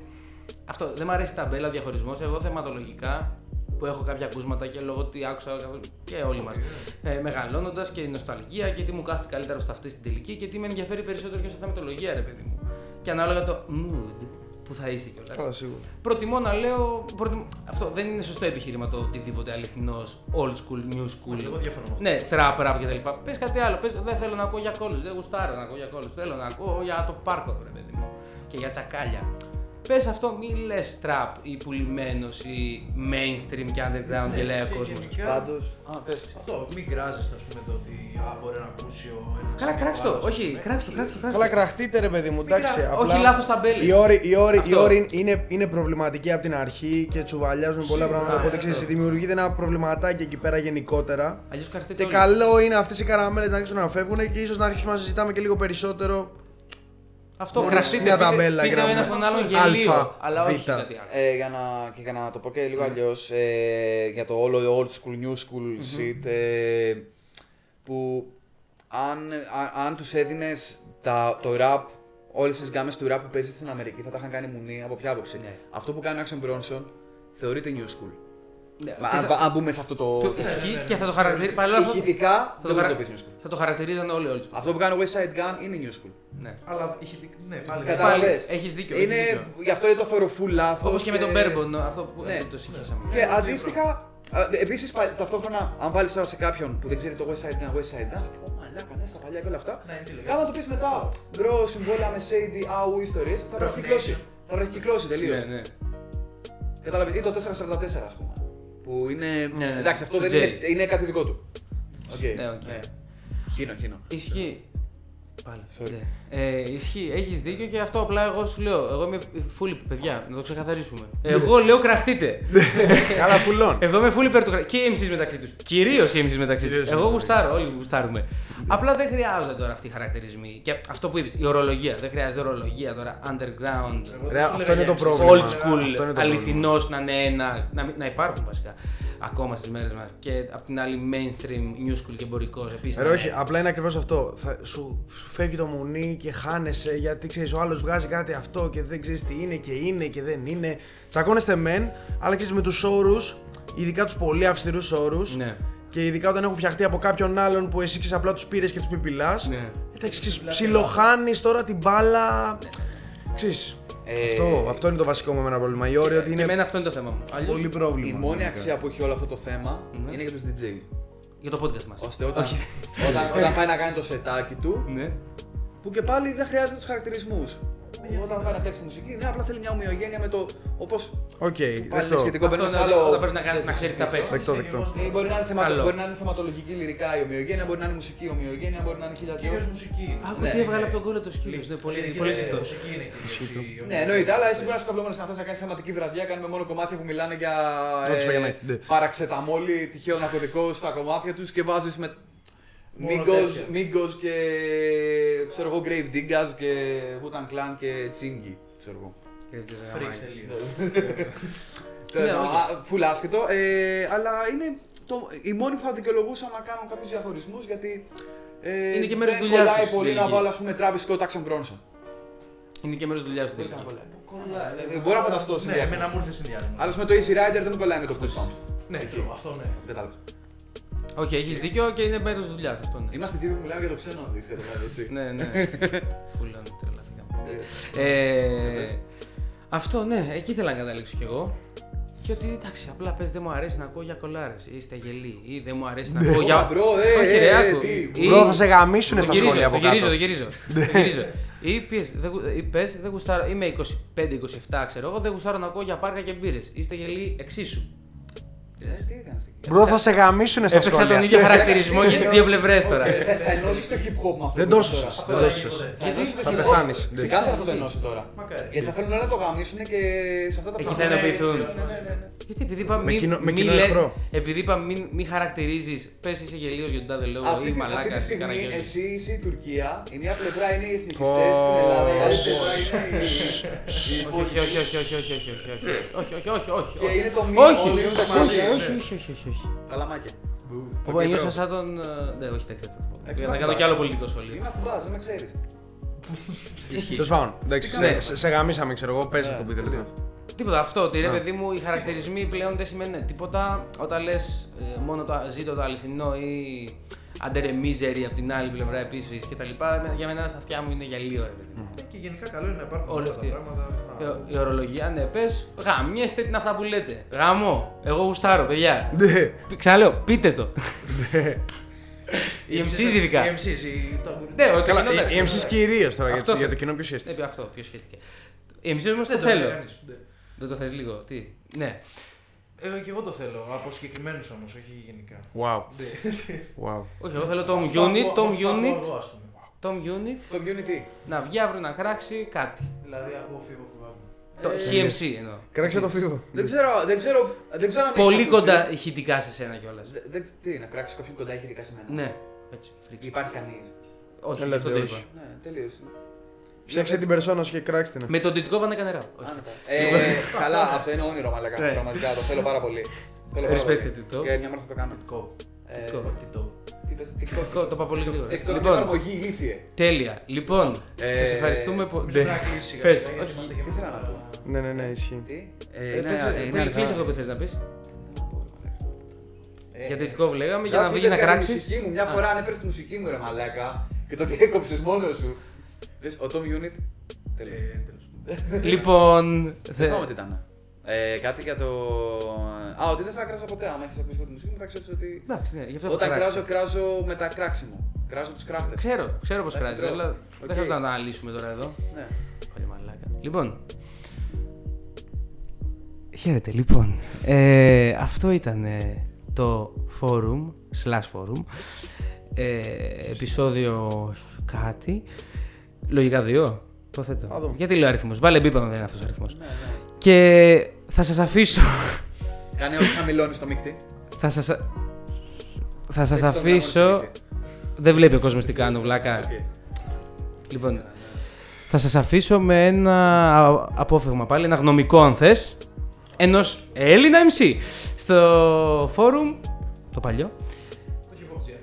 S1: αυτό δεν μου αρέσει τα μπέλα διαχωρισμός. Εγώ θεματολογικά που έχω κάποια ακούσματα και λόγω ότι άκουσα καθ- και όλοι μας. Ε, Μεγαλώνοντας και η νοσταλγία και τι μου κάθεται καλύτερα στο αυτή στην τελική και τι με ενδιαφέρει περισσότερο και σε θεματολογία, ρε παιδί μου. Και ανάλογα το mood που θα είσαι κιόλας.
S4: Καλά, σίγουρα.
S1: Προτιμώ να λέω. προτιμ- Αυτό δεν είναι σωστό επιχείρημα το οτιδήποτε αληθινός old school, new school.
S2: Εγώ διαφωνώ με αυτό.
S1: Ναι, trap, rap κτλ. Πες κάτι άλλο. Πες, δεν θέλω να ακούω για κόλλους. Δεν γουστάρω να ακούω για κόλλους. Θέλω να ακούω για το πάρκο, ρε παιδί μου. Και για τσακάλια. Πες αυτό, μη λες trap ή πουλημένος ή mainstream και underground και λέει ο
S2: Και
S1: κόσμος.
S2: γενικά,
S3: Πάντως, α, πες.
S2: Αυτό, μην κράζεστε, ας πούμε, το ότι α, μπορεί να ακούσει ο ένας
S1: Καλά,
S2: ή ο
S1: κράξτε το.
S2: άλλος, ας
S1: Όχι,
S2: πούμε.
S1: κράξτε το, κράξτε το. κράξτε
S4: Καλά,
S1: το.
S4: κραχτείτε ρε παιδί μου, εντάξει.
S2: Μην
S4: απλά
S1: Όχι λάθος ταμπέλε.
S4: Οι όροι, οι όροι, οι
S1: Αυτό.
S4: όροι είναι, είναι προβληματικοί από την αρχή και τσουβαλιάζουν πολλά
S2: Σίγουρα,
S4: πράγματα. Οπότε
S2: ναι,
S4: ξέρεις,
S2: ναι.
S4: δημιουργείται ένα προβληματάκι εκεί πέρα γενικότερα.
S1: Αλλιώς κραχτείτε.
S4: Και
S1: όλοι.
S4: καλό είναι αυτές οι καραμέλες να αρχίσουν να φεύγουν και ίσως να αρχίσουμε να συζητάμε και λίγο περισσότερο.
S1: Αυτό
S4: Χωρίς
S1: κραχτείτε.
S4: μια
S1: πείτε-
S4: ταμπέλα
S1: Πείτε ο
S4: γραμμέ.
S1: ένας τον άλλον
S4: Αλφα,
S1: γελίο. Αλλά όχι
S4: β.
S1: κάτι άλλο.
S3: Ε, για, να, και για να το πω και λίγο αλλιώς, ε, για το όλο old school, new school shit, ε, που αν, α- αν τους έδινες τα, το rap, όλες τις γάμες του rap που παίζεις στην Αμερική θα τα είχαν κάνει μουνή από ποια άποψη.
S1: Ναι.
S3: Αυτό που κάνει ο Action Bronson θεωρείται new school.
S1: Ναι,
S3: Μα
S1: και
S3: αν,
S1: θα-
S3: αν μπούμε σε αυτό το.
S1: το-
S3: το-
S1: Ισχύει
S2: ναι,
S1: και
S2: ναι.
S1: θα το χαρακτηρίζει. Παρ' όλα αυτά
S3: Ηχητικά
S1: θα
S3: δεν
S1: το,
S3: μπορεί να
S1: χαρα-
S3: το πεις new school.
S1: θα το χαρακτηρίζαν όλοι όλοι.
S3: Αυτό που κάνει ο West Side Gun είναι new school.
S1: Ναι.
S2: Αλλά είχε. Ναι, πάλι.
S3: Κατάλαβες.
S1: έχεις δίκιο,
S3: Είναι,
S1: έχεις δίκιο.
S3: γι' αυτό δεν το θεωρώ full λάθος.
S1: Όπως και με τον Μπέρμπον, αυτό που
S3: Ναι.
S1: ε, το συγχύσαμε.
S3: Και αντίστοιχα, επίσης ταυτόχρονα, αν βάλει τώρα σε κάποιον που δεν ξέρει το West Side Gun, West Side Gun, θα πει: Ω μαλάκα, ναι, στα παλιά και όλα αυτά.
S2: Ναι, τι λέγαμε.
S3: Κάμα το πεις μετά, μπρο, συμβόλαια με Shady Au ιστορίε, θα το έχει κυκλώσει. Θα το έχει κυκλώσει τελείως.
S1: Ναι, ναι.
S3: Κατάλαβες, ή το 444 ας πούμε. Που είναι.
S1: Ναι, ναι,
S3: Εντάξει, αυτό
S1: του
S3: δεν
S1: Jerry.
S3: είναι, είναι κάτι δικό του. Οκ.
S1: Ναι, οκ.
S3: Χίνο, χίνο.
S1: Ισχύει. Πάλι.
S3: Sorry.
S1: Ναι. Ε, ισχύει, έχεις δίκιο και αυτό απλά εγώ σου λέω. Εγώ είμαι φούλη, παιδιά, να το ξεκαθαρίσουμε. Εγώ λέω κραχτείτε.
S4: Καλά, πουλών.
S1: Εγώ είμαι full υπέρ του κρα- και οι MCs μεταξύ τους. Κυρίως οι MCs μεταξύ τους.
S4: Κυρίως οι
S1: Εγώ
S4: MCs.
S1: γουστάρω, όλοι γουστάρουμε. Απλά δεν χρειάζονται τώρα αυτοί οι χαρακτηρισμοί. Και αυτό που είπες, η ορολογία. Δεν χρειάζεται ορολογία τώρα. Underground,
S2: Εγώ δεν
S4: Ρε,
S2: σου
S4: αυτό
S2: λέγα
S4: είναι
S2: για
S4: το
S2: MCs.
S4: πρόβλημα.
S1: old
S4: Αυτό είναι
S1: school,
S4: το
S1: αληθινός να είναι ένα. Να, μην- να υπάρχουν βασικά ακόμα στις μέρες μας. Και απ' την άλλη mainstream, new school και εμπορικός επίσης.
S4: Ρε, όχι, απλά είναι ακριβώς αυτό. Θα, σου, σου φεύγει το μουνί και χάνεσαι γιατί ξέρεις, ο άλλος βγάζει κάτι αυτό και δεν ξέρεις τι είναι και είναι και δεν είναι. Τσακώνεστε μεν, αλλά ξέρεις με τους όρους, ειδικά τους πολύ αυστηρούς όρους.
S1: Ναι.
S4: Και ειδικά όταν έχουν φτιαχτεί από κάποιον άλλον που εσύ ξέρεις, απλά τους πήρες και τους πιπιλά.
S1: Ναι.
S4: Εντάξει, ξέρεις, ψιλοχάνεις τώρα την μπάλα. Ξέρεις,
S3: Ε,
S4: αυτό, αυτό είναι το βασικό μου εμένα πρόβλημα. Η όρια ότι
S1: Και
S4: είναι
S1: εμένα αυτό είναι το θέμα μου. Αλλιώς,
S4: πολύ πρόβλημα.
S3: Η μόνη
S4: γενικά.
S3: αξία που έχει όλο αυτό το θέμα
S1: Ναι.
S3: είναι για τους DJ.
S1: Για το podcast μας.
S3: Ώστε όταν, όταν, όταν πάει να κάνει το σετάκι του,
S1: Ναι.
S3: Που και πάλι δεν χρειάζεται τους χαρακτηρισμούς. Όταν πάει να φτιάξει μουσική, ναι, απλά θέλει μια ομοιογένεια με το. Όπως
S4: Οκ,
S3: πάλι είναι
S4: δεκτό.
S3: σχετικό
S1: Αυτό
S3: παίρνει
S1: είναι
S3: άλλο.
S1: όταν πρέπει να κάνει- να ξέρει τι θα παίξεις.
S4: Δεκτό, δεκτό.
S3: Ή Μπορεί να, είναι θεματο...
S1: Καλό.
S3: μπορεί να είναι θεματολογική λυρικά η ομοιογένεια, μπορεί να είναι μουσική η ομοιογένεια, μπορεί να είναι χίλια
S2: Κυρίω
S3: δυο.
S2: μουσική.
S1: Άκου
S3: Ναι,
S1: τι έβγαλε
S2: ναι.
S1: από τον κόλλο το σκύλος. Ναι, πολύ,
S2: Πολύ
S1: πολύ
S2: και
S1: σωστό.
S2: Μουσική είναι κυρίως η-
S3: Ναι, εννοείται, αλλά εσύ μπορείς να είσαι καυλόμενο να θες να κάνεις θεματική βραδιά. Κάνουμε μόνο κομμάτια που μιλάνε για
S4: Ό,τι
S3: ε,
S4: σπαγιανάκι, ναι.
S3: παραξεταμόλη, τυχαίο ναρκωτικό στα κομμάτια τους και βάζεις με Μίγκος και. ξέρω εγώ, Grave Diggers και Wutan Clan και Τσίνγκι. Ξέρω εγώ.
S1: Φρίξε
S3: λίγο. Φουλ άσχετο, ε, αλλά είναι η μόνη που θα δικαιολογούσα να κάνω κάποιους διαχωρισμούς γιατί. Ε,
S1: είναι και μέρος δουλειάς τους. Κολλάει
S3: πολύ να βάλω, ας πούμε, Travis Scott, Action Bronson.
S1: Είναι και μέρος δουλειάς του.
S3: Δεν κολλάει.
S2: Ε,
S3: ε, μπορώ να φανταστώ
S2: ναι,
S3: συνδυασμό.
S2: Ναι, εμένα μου ήρθε συνδυασμό.
S3: Αλλά με το Easy Rider δεν κολλάει με το Fist Pump.
S2: Ναι, αυτό ναι.
S3: Κατάλαβα.
S1: Όχι, έχεις δίκιο και είναι μέρος δουλειάς αυτό. Ναι.
S3: Είμαστε τύποι που μιλάμε για το ξένο να δεις, καταλάβει, έτσι.
S1: Ναι, ναι. Φούλα, τρελαθήκαμε. Ε, αυτό, ναι, εκεί ήθελα να καταλήξω κι εγώ. Και ότι εντάξει, απλά πες δεν μου αρέσει να ακούω για κολάρες. Είστε γελοί. Ή δεν μου αρέσει να ακούω
S3: Ω,
S1: για.
S3: μπρο, ε,
S1: Όχι,
S3: ε,
S1: ρε,
S3: ε,
S1: άκου.
S3: τι,
S1: Ή-
S4: Μπρο, θα σε γαμίσουνε
S1: Το
S4: στα
S1: γυρίζω,
S4: σχόλια
S1: το
S4: από
S1: γυρίζω,
S4: κάτω.
S1: το γυρίζω. το γυρίζω. Ή πες, δεν γου- ή πες, δεν γουστάρω, είμαι 25-27, ξέρω εγώ, δεν γουστάρω να ακούω για πάρκα και μπύρες. Είστε γελοί εξίσου.
S3: Ε, Τι έκανες εκεί.
S4: Μπρο, θα σε γαμίσουνε στα
S1: σχόλια. Τον ίδιο χαρακτηρισμό για τι δύο πλευρέ τώρα.
S3: Θα ενώσει το hip hop αυτό.
S4: Δεν τόσο
S2: σα.
S4: Δεν
S2: Θα
S4: πεθάνει.
S2: Σε
S3: κάθε αυτό το ενώσει τώρα. Γιατί θα θέλουν να το γαμίσουνε και σε αυτά τα πράγματα.
S1: Εκεί θα ενοποιηθούν. Γιατί επειδή είπα. Επειδή μη χαρακτηρίζει. Πε είσαι γελίο για λόγο ή μαλάκα
S3: Εσύ είσαι η Τουρκία. Η μία πλευρά είναι οι
S4: εθνικιστέ
S3: Όχι, όχι, Η άλλη πλευρά είναι.
S1: Όχι, όχι, όχι. Όχι, όχι, όχι.
S3: Και είναι το μήνυμα.
S1: Όχι, όχι, όχι. Όχι, όχι.
S3: Καλαμάκια.
S1: Όπου
S3: ένιωσα
S1: σαν τον. Ναι, όχι, δεν. Θα κάνω κι άλλο πολιτικό σχολείο.
S3: Είμαι ακουμπά, δεν με ξέρεις.
S4: Τέλος πάντων, σε γαμίσαμε, ξέρω εγώ, πες αυτό που ήθελε.
S1: Τίποτα, αυτό ότι ρε
S4: Α.
S1: παιδί μου οι χαρακτηρισμοί πλέον δεν σημαίνουν τίποτα όταν λες μόνο το ζήτω το αληθινό ή under a misery από την άλλη πλευρά επίσης κτλ. Για μένα στα αυτιά μου είναι γυαλίο ρε παιδί μου.
S2: Ε, Και γενικά καλό είναι να υπάρχουν
S1: Όλα
S2: όλα τα
S1: αυτή.
S2: πράγματα.
S1: Η- Η ορολογία, ναι, πες γαμιέστε την αυτά που λέτε. Γαμώ. Εγώ γουστάρω, παιδιά.
S4: Ναι.
S1: Π- Ξαναλέω, πείτε το. Οι MCs ειδικά.
S2: Οι MCs, οι- το-
S1: Ναι, ο-
S4: Καλά,
S1: κοινό, εντάξει,
S4: οι MCs κυρίως τώρα
S1: Αυτό
S4: για το- για
S1: θε-
S4: το κοινό ποιο σχέστηκε.
S1: Ναι, αυτό, ποιο σχέστηκε. Οι MCs όμως το
S2: Δεν
S1: θέλω.
S2: λέει κανείς. Ναι.
S1: Δεν το θες λίγο, τι; Ναι.
S2: Εγώ και εγώ το θέλω, από συγκεκριμένους όμως, όχι γενικά.
S4: Wow.
S2: Ναι.
S4: wow.
S1: Όχι, εγώ θέλω Tom
S2: Αυτό
S1: Unit,
S2: ακούω-
S1: Tom
S2: αυτό ακούω
S1: Unit,
S2: εγώ, ας πούμε.
S1: Tom Unit
S3: Το community.
S1: να βγει αύριο να κράξει κάτι.
S2: Δηλαδή ακούω φίβο φοβάμαι.
S1: Το
S3: Ε,
S1: HMC εννοώ.
S4: Κράξε το φίβο.
S3: Δεν ξέρω, δεν ξέρω, δεν ξέρω αν έχεις
S1: Πολύ
S3: ακούσει.
S1: κοντά ηχητικά σε σένα κιόλας.
S3: Δε- δεν- Τι, να κράξεις κάποιον κοντά έχει δικά σε μένα.
S1: Ναι, έτσι, φρίξ.
S3: Υπάρχει κανείς.
S1: Όχι,
S4: Έλα,
S1: αυτό το
S4: Θεός,
S1: είπα.
S4: όχι.
S3: Ναι, τελείως.
S4: Φτιάξε δηλαδή- την περσόνα σου και κράξτε την.
S1: Με τον Τιτκόβα βάνε
S3: κανένα. Ε, καλά, αυτό είναι όνειρο, μαλακά.
S1: Ναι.
S3: Πραγματικά το θέλω πάρα πολύ.
S1: Respect Τιτκόβα.
S3: Και μια μέρα θα το κάνω.
S2: Τιτκόβα.
S3: Ε,
S1: Τιτκόβα.
S2: Ε, το
S1: είπα πολύ γρήγορα. Λοιπόν.
S3: Εφαρμογή ήθιε.
S1: Τέλεια. Λοιπόν, σας ευχαριστούμε πολύ.
S2: Δεν θα κλείσει.
S3: Να πω;
S4: Ναι, ναι, ναι, ισχύει.
S1: Κλείσει
S3: ναι,
S1: ναι, αυτό που θες να πεις; Για Τιτκόβ λέγαμε, για να βγει να
S3: κράξεις. Μια φορά ανέφερες τη μουσική μου, ρε μαλάκα. Και το διέκοψε μόνος σου. Δες, ο Tom Unit. Τέλεια.
S1: Λοιπόν.
S3: Δεν
S1: θε-
S3: θυμάμαι τι ήταν. Ε, κάτι για το. Α, ότι δεν θα κράζω ποτέ. Αν έχεις ακούσει τη μουσική μου, θα ξέρεις ότι.
S1: Εντάξει, ναι, γι' αυτό
S3: Όταν
S1: το κράξα.
S3: κράζω, κράζω με τα κράξιμο. Κράζω τους κράφτε.
S1: Ξέρω, ξέρω πώς
S3: Εντάξει,
S1: κράζεις,
S3: τρώω.
S1: αλλά
S3: Οκ.
S1: δεν χρειάζεται να τα αναλύσουμε τώρα εδώ.
S3: Ναι.
S1: Πολύ μαλάκα. Λοιπόν. Χαίρετε, λοιπόν. Ε, αυτό ήταν ε, το forum, slash forum. Ε, επεισόδιο κάτι. Λογικά δύο. Το θέτω.
S4: Θα δούμε.
S1: Γιατί λέω αριθμό. Βάλε μπίπα δεν είναι αυτός ο αριθμός.
S3: ναι, ναι.
S1: Και θα σας αφήσω.
S3: Κάνε ό,τι χαμηλώνει στο μίκτη.
S1: θα σας. Θα σας
S3: Έτσι το
S1: αφήσω.
S3: γράμμα στο μίκτη.
S1: Δεν βλέπει ο κόσμος τι κάνω, βλάκα.
S3: Οκ.
S1: Λοιπόν, θα σας αφήσω με ένα α- απόφευγμα πάλι, ένα γνωμικό αν θες, ενός Έλληνα MC στο φόρουμ, το παλιό,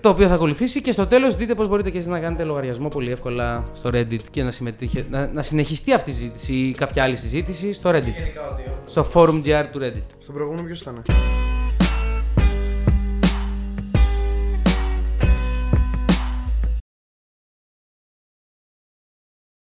S1: το οποίο θα ακολουθήσει και στο τέλος δείτε πώς μπορείτε και εσείς να κάνετε λογαριασμό πολύ εύκολα στο Reddit και να, συμμετείχε, να, να συνεχιστεί αυτή η συζήτηση ή κάποια άλλη συζήτηση στο Reddit,
S2: Γενικά ότι έχουμε
S1: στο forum GR του Reddit.
S4: Στον προηγούμενο ποιος ήταν;